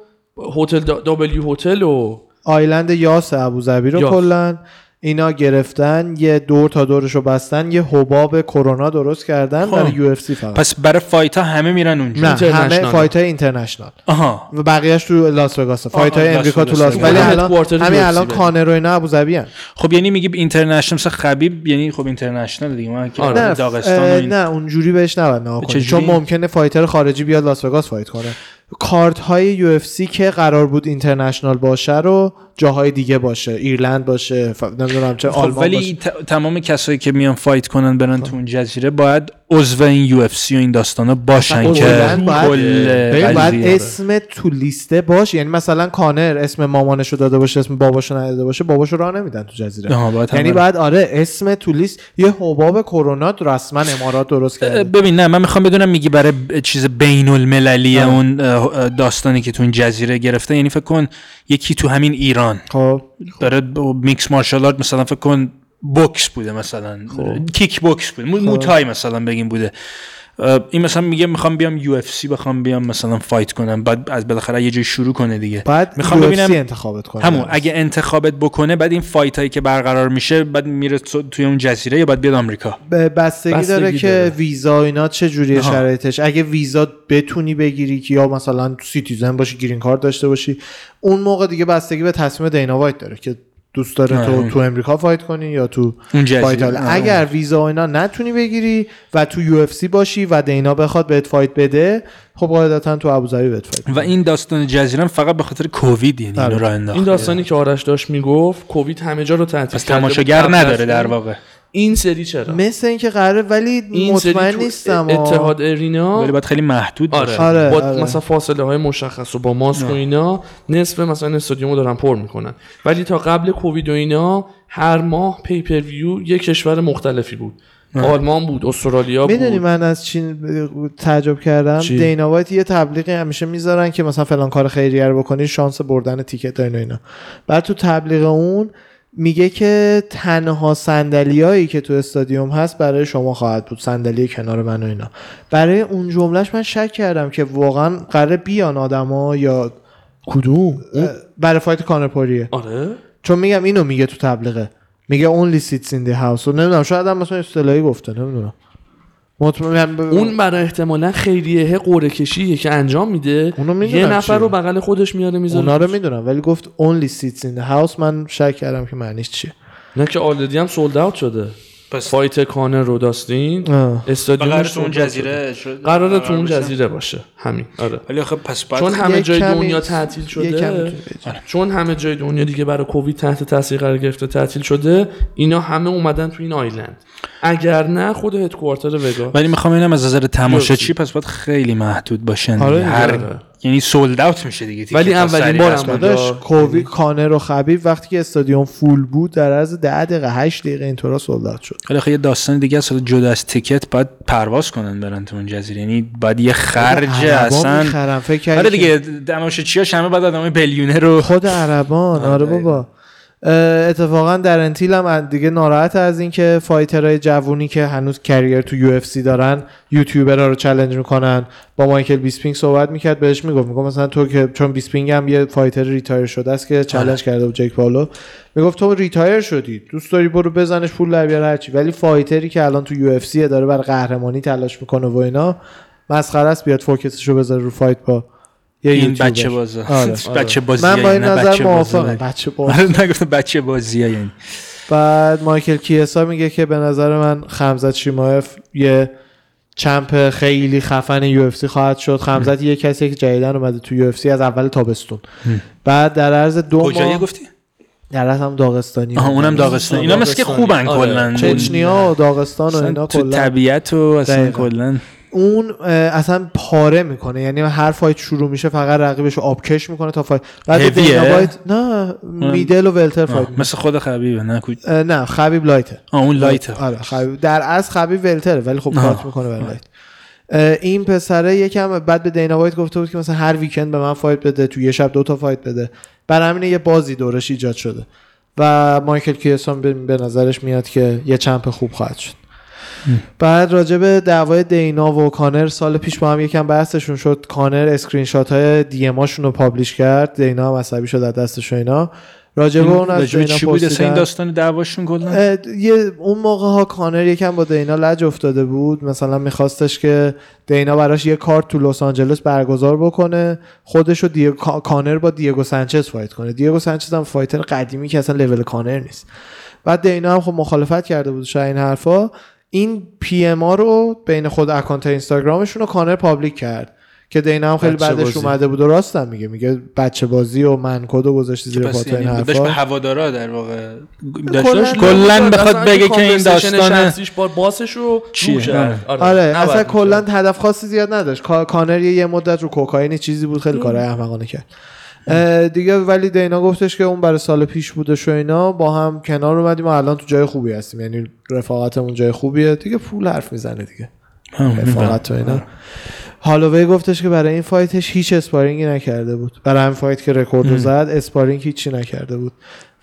B: هتل دا- W هتل و
A: island یاس ابوظبی رو. کلا اینا گرفتن یه دور تا دورش رو بستن یه حباب کرونا درست کردن
C: خب.
A: برای UFC فقط
C: پس برای fight ها همه میرن اونجا
A: نه همه
B: international.
A: fight های international
C: آها
A: و بقیهش تو لاس وگاس fight های امریکا تو. لاس ولی الان همین
B: UFC
A: الان. کانر و اینا ابوظبی ان
C: خب یعنی میگی international مثل خبیب یعنی خب international دیگه ما که
B: آره.
A: نه
C: داغستان و
A: اه،
C: این
A: نه اونجوری بهش نباید.
C: چجوری؟
A: چون ممکنه fighter خارجی بیاد لاس وگاس fight کنه کارت های سی که قرار بود international باشه رو جاهای دیگه باشه ایرلند باشه ف... نمی‌دونم چه
C: خب
A: آلمان
C: ولی
A: باشه.
C: ت- تمام کسایی که میان fight کنن برن تو اون جزیره باید عضو این UFC و این داستانا باشن
A: اصلا
C: که
A: باید- باید اسم تو لیسته باشه یعنی مثلا کانر اسم مامانشو داده باشه اسم باباشو نداده باشه باباشو راه نمیدن تو جزیره.
C: باید
A: یعنی باید آره اسم تو لیست یه حباب کرونا رسما امارات درست کرده.
C: ببین نه من می‌خوام بدونم میگی برای چیز بین المللی
A: آه.
C: اون داستانی که تو این جزیره گرفته. یعنی فکر کن یکی تو همین ایران
A: خب.
C: داره mixed martial art مثلا فکر کن بوکس بوده مثلا. کیک بوکس بوده مو- موتای مثلا بگیم بوده. این مثلا میگه می‌خوام بیام UFC بخوام بیام مثلا fight کنم بعد از بالاخره یه جای شروع کنه دیگه
A: بعد
C: می‌خوام ببینم
A: انتخابت کنه
C: همون اگه انتخابت بکنه بعد این fight هایی که برقرار میشه بعد میره تو- توی اون جزیره یا بعد بیاد آمریکا
A: به بستگی,
B: بستگی
A: داره که
B: داره.
A: ویزا و اینا چه جوریه
C: آها.
A: شرایطش اگه ویزا بتونی بگیری که یا مثلا citizen باشی گرین کارت داشته باشی اون موقع دیگه بستگی به تصمیم دینا وایت داره که دوست داره تو
C: آره.
A: تو امریکا fight کنی یا تو fight.
C: آره.
A: اگر ویزا و اینا نتونی بگیری و تو UFC باشی و دینا بخواد بهت fight بده خب قاعدتا تو ابوظبی بهت fight
C: و این داستان جزیره فقط به خاطر کووید یعنی
A: آره.
C: اینو راه انداخته
B: این داستانی که آرش داشت می‌گفت کووید همه جا رو تعطیل بود.
C: تماشاگر نداره در واقع
B: این سری چرا؟
A: مثل اینکه قراره ولی
B: این
A: مطمئن نیستم
B: اتحاد ارینا
C: ولی باید خیلی محدود باشه.
B: آره,
A: آره،
B: با
A: آره.
B: مثلا فاصله های مشخص و با ماسک و اینا نصف مثلا استادیومو دارن پر می‌کنن. ولی تا قبل کووید و اینا هر ماه پیپر ویو یه کشور مختلفی بود. آلمان بود استرالیا
A: می‌دونی
B: بود
A: من از چی تعجب کردم؟
B: چی؟
A: دینا وایت یه تبلیغی همیشه می‌ذارن که مثلا فلان کار خیریه رو بکنی شانس بردن تیکت و اینا اینا. بعد تو تبلیغ اون میگه که تنها صندلیایی که تو استادیوم هست برای شما خواهد بود صندلی کنار من و اینا. برای اون جملهش من شک کردم که واقعا قراره بیان آدما یا
B: کدوم؟
A: برای فایت کانرپوریه
B: آره.
A: چون میگم اینو میگه تو تبلیغه. میگه only sits in the house. و نمی‌دونم شاید هم مثلا اصطلاحی گفته نمی‌دونم. مطمئن ب...
B: اون برای احتمالا خیریه قرعه کشیه که انجام میده.
A: اونو
B: یه نفر. رو بغل خودش میاره می‌ذاره
A: اونا رو می‌دونم ولی گفت only seats in the house. من شک کردم که معنیش چیه.
B: نه که already هم sold out شده.
C: پس
B: fight کانر رو داستین
A: آه.
B: استادیوم
C: قرار تو اون جزیره
B: قراره تو اون. جزیره باشه. همین. آره.
C: ولی آخه پس
B: چون همه
A: یه
B: جای دنیا تعطیل شده
A: بری.
B: چون همه جای دنیا دیگه برای کووید تحت تاثیر قرار گرفته تعطیل شده اینا همه اومدن تو این island. اگر نه خود headquarter وگا.
C: ولی می‌خوام اینم از نظر تماشاچی پس باید خیلی محدود باشن.
A: آره
C: هر
B: آره.
C: یعنی sold out میشه دیگه
B: ولی اولین بار. هم اونجا-
A: کووی کانر و خبیب وقتی که استادیوم فول بود در عرض 10 دقیقه 8 دقیقه اینطورا sold out شد.
C: ولی آخه یه داستان دیگه است جدا از ticket باید پرواز کنن برن تو اون جزیره. یعنی باید یه خرج اصلا آره دیگه تماشاچیاش همه بعد آدمای billionaire رو
A: خود عربان آره
C: آره.
A: بابا. اتفاقا دارن تیل هم دیگه ناراحت از این که fighter های جوونی که هنوز career تو UFC دارن یوتیوبرها رو چالش می‌کنن با مایکل بیسپینگ صحبت می‌کرد بهش می‌گفت می‌گفت مثلا تو که چون بیسپینگ هم یه fighter retire شده است که چالش کرده بود جیک پالو می‌گفت تو retire شدی دوست داری برو بزنش پول در بیار هرچی. ولی fighter ی که الان تو UFC داره برای قهرمانی تلاش می‌کنه و اینا مسخره است بیاد focus ش رو بذاره رو fight با یه
C: این. بچه بازه
A: آره.
C: بچه بازی
A: من با این نظر موافقم. بچه باز
C: آره نگفتم بچه بازی یعنی.
A: بعد مایکل کیسا میگه که به نظر من خمزت چیمایف یه champ خیلی خفن UFC خواهد شد. خمزت یه کسی که جدیدن اومده تو UFC از اول تابستون. بعد در عرض دو
C: کجایی
A: ماه
C: گفتی؟
A: در عرض هم داغستانی.
C: آها اونم داغستان اینا مثل که خوبن
B: آره.
C: کلا.
A: چچنیا و داغستان و اینا
C: تو
A: کلا.
C: طبیعت و اصلا. کلا.
A: اون اصلا پاره می‌کنه. یعنی هر fight شروع میشه فقط رقیبش رو آبکش می‌کنه تا fight. بعد وایت نه middle و welter
C: fight مثل خود خبیبه نه
A: نه خبیب light ه
C: آه اون light
A: آره خبیب در از خبیب welter ه ولی خب. cut می‌کنه برای light این پسره یکم بعد به دینا وایت گفته بود که مثلا هر weekend به من fight بده تو یه شب دو تا fight بده. برای همین یه buzz ی دورش ایجاد شده. و مایکل کیسا به نظرش میاد که یه champ خوب خواهد شد. بعد راجع به دعوای دینا و کانر سال پیش با هم یکم بحثشون شد. کانر اسکرین شات های DM رو publish کرد. دینا هم عصبی شد از دستش و اینا. راجع به اون از دینا
C: چی بود این. داستان دعواشون کلا؟
A: یه اون موقع ها کانر یکم با دینا لج افتاده بود. مثلا میخواستش که دینا براش یه کارت تو لس آنجلس برگزار بکنه. خودش و دیگو کا- کانر با دیگو سانچز fight کنه. دیگو سانچز هم fighter قدیمی که اصلا لول کانر نیست. بعد دینا هم خب مخالفت کرده بود شاید این حرفا. این PM ها رو بین خود account اینستاگرامشون رو کانر public کرد. که دینا هم خیلی بعدش
B: بازی.
A: اومده بود و راستم میگه. میگه بچه بازی و man code و گذاشتی زیر
C: پس
A: پات این
C: یعنی داشت به
A: حرفا.
C: هوادارا در واقع.
A: کلاً-
C: داشت کلا بخواد بگه که این داستان
B: شخصیش با باسنش رو.
A: آره.
B: نباید
A: اصلا. کلا هدف خاصی زیاد نداشت. کا- کانر یه یه مدت رو کوکائین چیزی بود خیلی کارهای احمقانه کرد. دیگه ولی دینا گفتش که اون برای سال پیش بودش و اینا با هم کنار اومدیم و الان تو جای خوبی هستیم. یعنی رفاقتمون جای خوبیه. دیگه پول حرف می‌زنه دیگه. رفاقت و اینا. هالووی گفتش که برای این fight ش هیچ sparring ی نکرده بود. برای همین fight که رکورد رو زد sparring هیچی نکرده بود.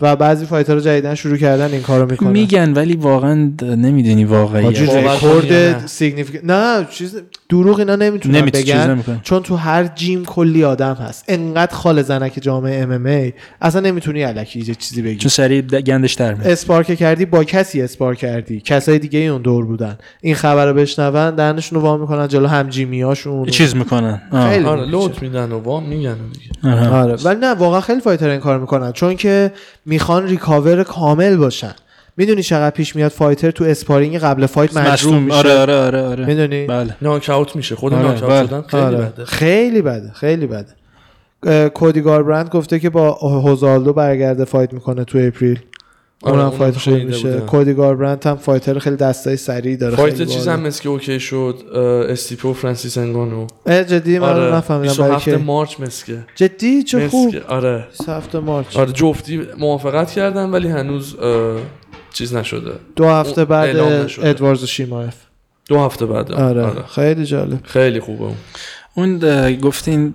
A: و بعضی fighter رو جدیدن شروع کردن این کارو می‌کنن.
C: میگن ولی واقعا نمی‌دونی واقعی
A: رکورد؟ significant نه. چیز دروغ اینا نمی‌تونن بگن چون تو هر gym کلی آدم هست. انقدر خاله زنک جامعه ام ام ای اصلا نمی‌تونی الکی یه چیزی بگی.
C: چون سریع د- گندش در میاد
A: spar که کردی با کسی spar کردی. کسای دیگه اون دور بودن. این خبر رو بشنون دهنشون رو وا می‌کنن جلو هم gym یاشون
C: چیز می‌کنن.
A: خیلی
B: آره. لوت میدن و وام میگن دیگه.
C: آره.
A: آره. ولی نه واقعا خیلی fighter این کار می‌کنن. چون که می‌خوان recover کامل باشن. می‌دونی چقدر پیش میاد fighter تو sparring قبل fight مجروح میشه.
C: آره آره آره آره.
A: می‌دونی؟
C: بله.
B: ناک اوت میشه. خود
C: آره،
B: ناک
C: بله.
B: اوت شدن خیلی
A: آره.
B: بده.
A: خیلی بده خیلی بده. کودی گاربرند گفته که با هوزالدو برگرده fight می‌کنه تو
B: April.
A: اونم
B: اونم
A: fight خوبی میشه. کودی گاربرند هم fighter خیلی دستای سریع داره fight
B: چیز. هم که اوکی شد استیپو و فرانسیس انگانو.
A: اه، جدی من
B: آره
A: نفهمیدم برای
B: 27
A: که
B: مارچ مثل که
A: جدی؟ چه خوب.
B: آره.
A: 7 مارچ.
B: آره جفتی موافقت کردن ولی هنوز چیز نشده.
A: دو هفته بعد. ادواردز شیمایف
B: دو هفته بعد.
A: آره.
B: آره.
A: خیلی جالب.
B: خیلی خوبه اون.
C: اون گفتین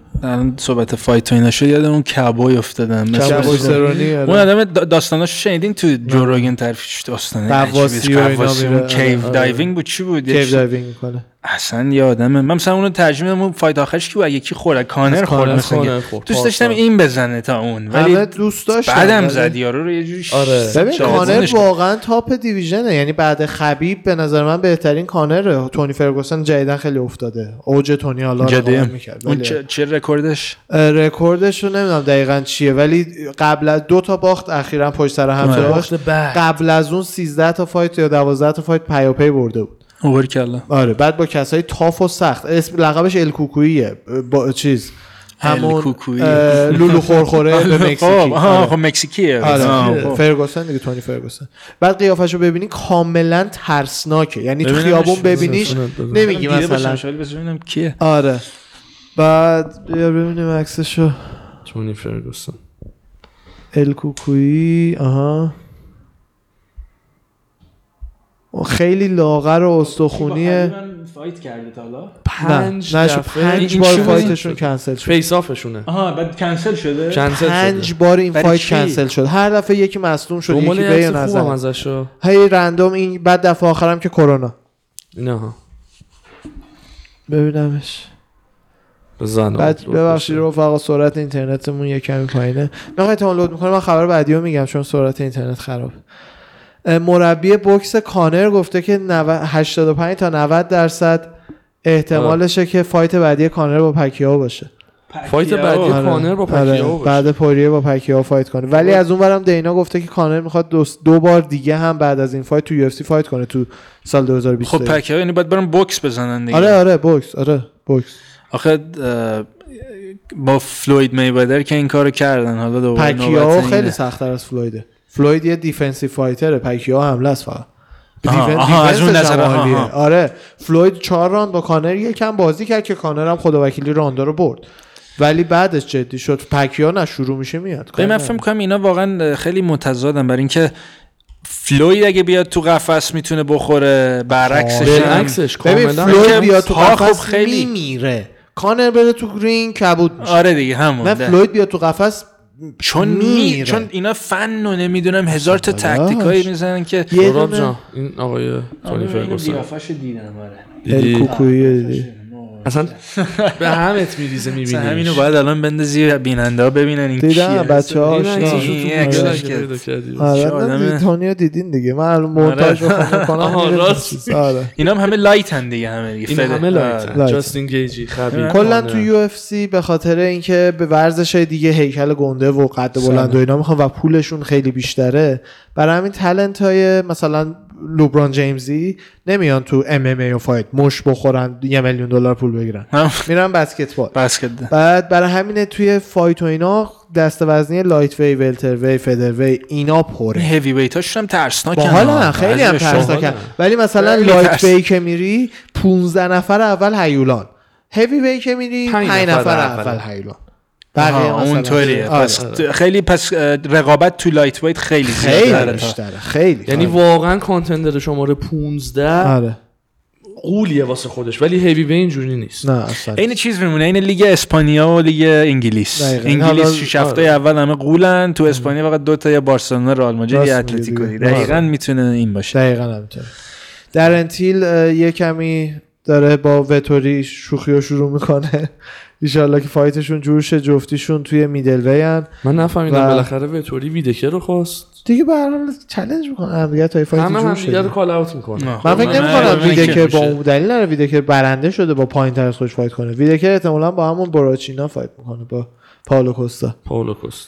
C: صحبت فایت و اینا شد یاد اون کبوی افتادم
A: آره.
C: اون آدم دا- داستاناشو شنیدین تو جو روگن طرفش داستانه
A: قواسی. و اینا
C: کیو
B: آره.
C: دایوینگ بود چی بود
A: کیو دایوینگ می‌کنه
C: اصلا یه آدمه من مثلا اونو ترجمه اون فایت آخرش کی بود؟ یکی خورد کانر خورد مثلا. دوست داشتم. این بزنه تا اون
A: همه
C: ولی
A: دوست داشتن
C: بعدم زد یارو رو یه جوری
B: آره.
A: ببین کانر واقعا top division ه یعنی بعد خبیب به نظر من بهترین کانره. تونی فرگوسن جدیدن خیلی افتاده. اوج تونی حالا می‌کرد.
C: اون چه, چه رکوردش؟
A: رکوردش رو نمی‌دونم دقیقا چیه ولی قبل از دو تا باخت اخیرا پشت سر هم
C: آره.
B: باخت
A: قبل از اون 13 تا fight یا 12 تا fight پیاپی برده بود.
C: over کلا.
A: آره بعد با کسای tough و سخت. اسم لقبش الکوکویه با چیز؟ همون لولو خورخوره به
C: خب
A: مکزیکی.
C: آها
A: آره.
C: خب مکزیکیه.
A: آره.
C: خب.
A: فرگوسن دیگه تونی فرگوسن. بعد قیافش رو ببینی کاملا ترسناکه. یعنی تو خیابون ببینیش. نمیگی مثلا.
C: کیه.
A: آره. بعد بیا ببینیم عکسشو.
B: تونی فرگوسن.
A: الکوکویی آها. خیلی لاغر و استخونیه
C: فایت کرده تا حالا.
A: نه
B: پنج
A: نه
B: دفعه.
A: پنج
C: این
A: بار؟ فایتشون کنسل شد.
B: فیس آفشونه
C: آها بعد کنسل شده؟
B: کنسل
A: پنج
B: شده.
A: بار این فایت
C: چی؟
A: کنسل شد. هر دفعه یکی مصدوم شد یکی به
B: ازشو
A: هی رندوم این بعد دفعه آخرم که کرونا.
B: اینا ها
A: ببینمش.
B: بزن
A: بعد ببخشید رفقا سرعت اینترنتمون یه کمی پایینه. می‌خوای دانلود می‌کنم من خبر بعدی رو میگم چون سرعت اینترنت خراب مربی بوکس کانر گفته که 90 85 تا 90 درصد احتمالشه که fight بعدی کانر با پکیاو باشه.
B: fight بعدی
A: آره.
B: کانر با
A: آره.
B: پکیاو باشه.
A: بعد پوریه با پکیاو fight کنه. ولی از اون برم دینا گفته که کانر می‌خواد دو, دو بار دیگه هم بعد از این fight تو یو fight کنه تو سال 2020
C: خب پکه یعنی باید برم بوکس بزنن دیگه.
A: آره آره بوکس آره بوکس.
C: آخه با فلوید میودر که این کارو کردن. حالا دوباره
A: پکیاو خیلی. سختتر از فلویده. فلوید یه defensive fighter ه پکیاو حمله است فقط.
C: آها،
A: defen-
C: آها، از اون
A: defense ش
C: نظر،
A: هم
C: آها،
A: عالیه.
C: آها.
A: آره فلوید چهار round با کانر یکم بازی کرد که کانر هم خدا وکیلی round ا رو برد. ولی بعدش جدی شد پکیاو نه شروع میشه میاد.
C: ببین من فکر می‌کنم اینا واقعا خیلی متضادن برای اینکه فلوید اگه بیاد تو قفس می‌تونه بخوره برعکسش هم-
B: بالعکسش
A: ببین فلوید بیاد تو
C: خب
A: قفس
C: خیلی-
A: میمیره. کانر بره تو رینگ کبود. میشه
C: آره دیگه همون ده.
A: فلوید بیاد تو قفس
C: چون می...
A: میره.
C: چون اینا فن و نمی‌دونم هزار تا. تکتیکایی می‌زنن که
A: یه
B: جان این آقای تونی فرگوسن.
C: دیدم آره
B: اصلا به همت میریزه
C: مثلا همینو
B: می‌بینی
C: باید الان بندازی بیننده ها ببینن این
A: دیدم. بچه ها
B: این
A: آشنا. آره تونیو دیدین دیگه من الان مونتاژ میره
B: راست.
A: چیز. آره
C: اینا هم همه لایتن دیگه همه دیگه.
B: همه لایت
A: لایت.
B: جاستین گیجی خبیر
A: کلا تو یو اف سی به خاطر اینکه به ورزش دیگه هیکل گنده و قد. بلند و اینا می‌خوان و پولشون خیلی بیشتره برای همین talent های مثلا لوبران جیمزی نمیان تو ام ام ای و fight مشت بخورن یه میلیون دلار پول بگیرن. میرن بسکتبال
C: بسکت
A: بعد برای همینه توی fight و اینا دست وزنی lightweight welterweight featherweight اینا پره
C: heavyweight اشون هم ترسناکن ها.
A: هم خیلی هم. ترسناکن
B: باحالن.
A: ولی مثلا
C: light.
A: weight که میری 15 نفر اول هیولان هیوی وی که میری
B: پنج
A: 5
B: نفر
A: نفر
B: اول.
A: اول هیولان بقیه
C: اونطوریه
A: آره.
C: پس خیلی پس رقابت تو lightweight خیلی
A: خیلی
C: زیاده تا-
A: بیشتره خیلی
B: یعنی
A: آره.
B: واقعا contender شماره 15
A: آره
B: غولیه واسه خودش ولی هیوی وی اینجوری نیست
A: نه اصلا
C: این چیز میمونه این لیگ اسپانیا و لیگ انگلیس
A: دقیقاً.
C: انگلیس شش هفته
B: آره.
C: اول همه غولن تو اسپانیا فقط دو تا یا بارسلونا رئال مادرید یا اتلتیکو. دقیقاً
A: آره.
C: می‌تونه این باشه
A: دقیقا همینطوره در انتیل یه کمی داره با وتوری شوخی رو شروع می‌کنه ایشالله که fight شون جور شه جفتیشون توی middleweight
B: من نفهمیدم
A: و-
B: بالاخره وتوری ویدکر رو خواست.
A: دیگه به هر حال چالش می‌کنه. هم دیگه تا fight
B: همه هم دیگه رو call out می‌کنه.
C: نه.
A: من فکر
C: من-
A: نمی‌کنم ویدکر با اون دلیل نره ویدکر برنده شده با پایین تر از خودش fight کنه. ویدکر احتمالاً با همون براچینا fight می‌کنه با پاولو کوستا.
B: پاولو کوست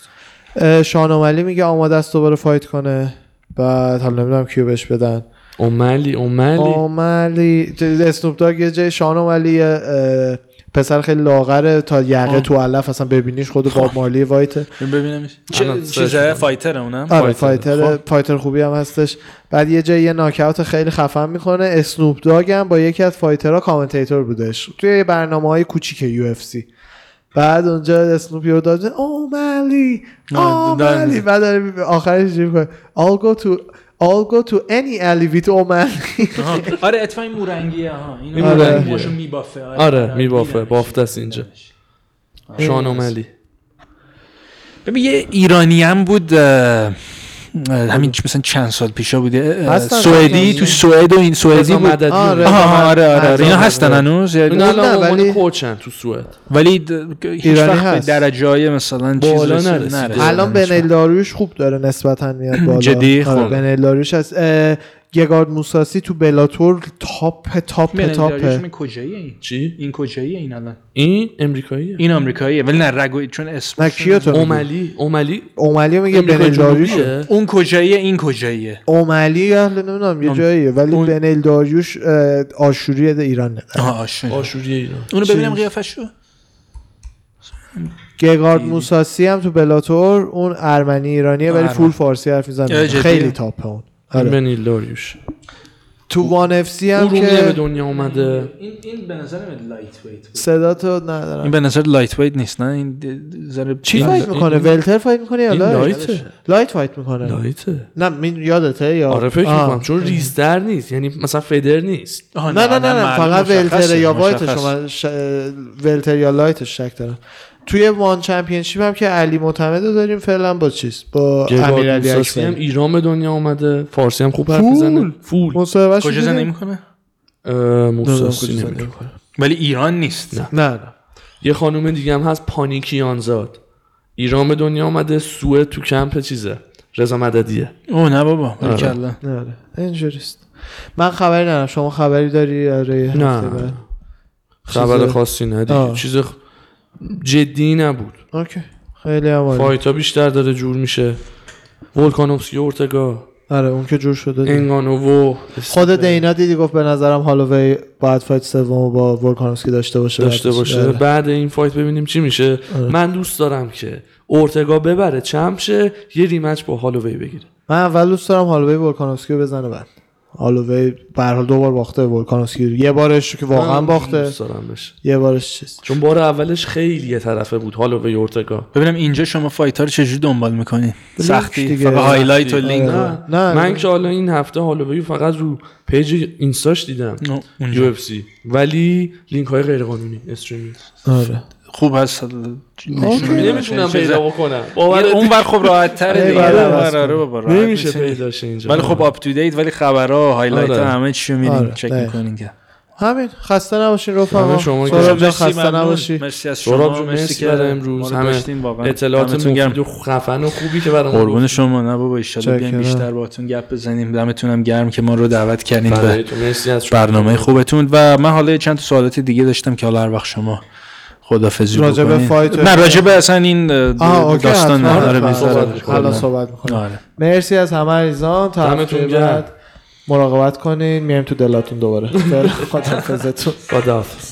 A: اه، شانومالی میگه آماده است دوباره fight کنه. بعد حالا نمی‌دونم کیو بهش بدن.
B: اوملی اوملی.
A: آمالی اسنوپ داگ یه جای شانومالی اه، پسر خیلی لاغره تا یقه
B: آه.
A: تو علف اصلا ببینیش خود با مالی وایته
C: ببینم
B: الان
C: چه
B: سرچ
C: چیزه
B: می‌کنم.
C: فایتر اونم؟
A: آره
B: فایتر.
A: فایتر
B: خب.
A: فایتر خوبی هم هستش. بعد یه جای یه ناکاوت خیلی خفن می‌کنه اسنوپ داگ هم با یکی از فایترها کامنتیتور بودش. توی برنامه های کوچیک یو اف سی بعد اونجا اسنوپ یو داد او مالی او مالی. بعد آخرش اینجوری می‌کنه؟ I'll go to I'll go to any alley with اومالی
C: آها. آره اتفاقا این مورنگیه ها
B: این
C: اینو
A: آره.
C: مورنگی موشو میبافه
B: آره، میبافه.
C: دیدمش.
B: بافته است اینجا. شان اوملی
C: ببین یه ایرانی هم بود همین مثلا چند سال پیشا بوده. سوئدی تو سوئد و این سوئدی بود
B: مددی
A: آره.
C: آره آره. اینا هستن هنوز یعنی-
B: اینا الان
A: ولی-
B: کوچن تو سوئد
C: ولی
A: ایرانی هست.
C: درجه های مثلا چیز
B: بالا
C: رسید-
B: نرسیده.
C: نرسیده.
A: الان بنل
C: وقت.
A: داریوش خوب داره نسبتا میاد بالا
C: جدی؟
A: آره،
C: خب.
A: بنل داریوش هست گگارد موساسی تو بلاتور تاپ تاپ
C: این کجاییه این
B: چی؟
C: این کجاییه این الان؟
B: این امریکاییه.
C: این آمریکاییه ولی نه رگو چون اسم
A: نه کیو تو میگی؟
B: اوملی اوملی.
A: اومالی میگه بنل
C: اون کجاییه این کجاییه؟
A: اومالی اهل نمی‌دونم یه جاییه ولی
C: اون-
A: بنل داریوش آشوری
C: آشنا.
B: آشوری. ایران.
C: اونو؟ ببینم قیافشو.
A: گگارد موساسی هم تو بلاتور اون ارمنی ایرانیه ولی. فول فارسی حرف می‌زنه؟ خیلی تاپه اون. آره.
B: بنیل داریوش
A: تو وان اف سی هم
B: ارومیه به
A: که
B: دنیا اومده.
C: این این به نظر لایت ویت
A: صدا تو
C: این
A: ندارم
C: به نظر لایت ویت نیست نه؟ این ذره
A: چی
C: این-
A: فایت می‌کنه؟
B: این-
A: ولتر فایت می‌کنه یا
B: این
A: لایت لایت فایت می‌کنه.
B: لایته
A: نه این یادته یا
B: آره فکر. می‌کنم. چون ریزتر نیست. یعنی مثلا فدر نیست.
C: آها،
A: نه نه نه, نه.
C: معلوم
A: فقط ولتر یا. وایت شما ش... ولتر یا لایتش شک دارم. توی وان چمپیونشیپ هم که علی معتمد رو داریم فعلا با چیز؟ با امیرعلی
B: موساسی هم
A: اکبری
B: ایران به دنیا اومده. فارسی هم خوب حرف. می‌زنه. فول.
A: مصاحبهش
C: کجا زندگی؟ می‌کنه؟
B: موساسی.
C: ولی ایران نیست.
B: نه.
A: نه نه.
B: یه خانوم دیگه هم هست پانیکیانزاد ایران به دنیا اومده سوئد تو کمپ چیزه. رضا مددیه.
C: او نه بابا
B: آره.
C: کلا
A: نه نه. اینجوریست. من خبری ندارم. شما خبری داری؟ آره
B: نه.
A: هفته بعد؟
B: خبر خاصی
A: آه.
B: چیز خ- جدی نبود
A: okay خیلی هم عالی.
B: fight ا بیشتر داره جور میشه ولکانوفسکی اورتگا
A: آره اون که جور شده.
B: انگانوو
A: خود دینا دیدی گفت به نظرم هالووی باید fight سومو با ولکانوفسکی داشته باشه
B: داشته. باشه
A: آره.
B: بعد این fight ببینیم چی میشه
A: آره.
B: من دوست دارم که اورتگا ببره champ شه یه rematch با هالووی بگیره
A: من اول دوست دارم هالووی ولکانوفسکی رو بزنه بعد هالووی به هر حال دو بار باخته به ولکانوفسکی یه بارش که واقعا باخته. یه بارش چیز.
B: چون بار اولش خیلی یه طرفه بود. هالووی اورتگا.
C: ببینم اینجا شما fight ها رو چجوری دنبال می‌کنین؟ سختی. فقط highlight و. لینک
A: آره.
C: و-
A: نه
B: من که حالا این هفته هالووی فقط رو page اینستاش دیدم.
C: نه،
B: UFC. ولی لینک های غیر قانونی streaming.
A: آره.
C: خوب هست
B: نمی‌تونم پیدا بکنم
C: اون بر خب راحت تره دیگه
A: آره،
C: آره، آره،
B: نمیشه. پیداش اینجا
C: ولی خب up to date ولی خبرها highlight
B: آره.
C: ها همه چی رو
A: آره،
C: میریم چک. می‌کنین که
A: همین خسته نباشین رفقا
B: همه شما
A: جان
C: مرسی،
A: خسته. نباشی
C: مرسی از شما
B: جون
C: مرسی که
B: برای امروز. همه
C: داشتین واقعا
B: اطلاعات
C: دمتون گرم.
B: خفن و خوبی که برامون
C: قربون. شما نه بابا ایشالا بیایم. بیشتر باهاتون گپ بزنیم دمتون هم گرم که ما رو دعوت کردین به. برنامه خوبتون و من حالا چند تا سوالات دیگه داشتم که حالا هر وقت شما خدافظی بکنین.
A: فایت-
C: نه راجع به اصلا این داستان. بیشتر
B: صحبت. می‌کنیم.
C: آره
A: مرسی از همه عزیزان تا هفته. بعد مراقبت کنین میایم تو دلاتون دوباره فعلا خداحافظتون
B: خداحافظ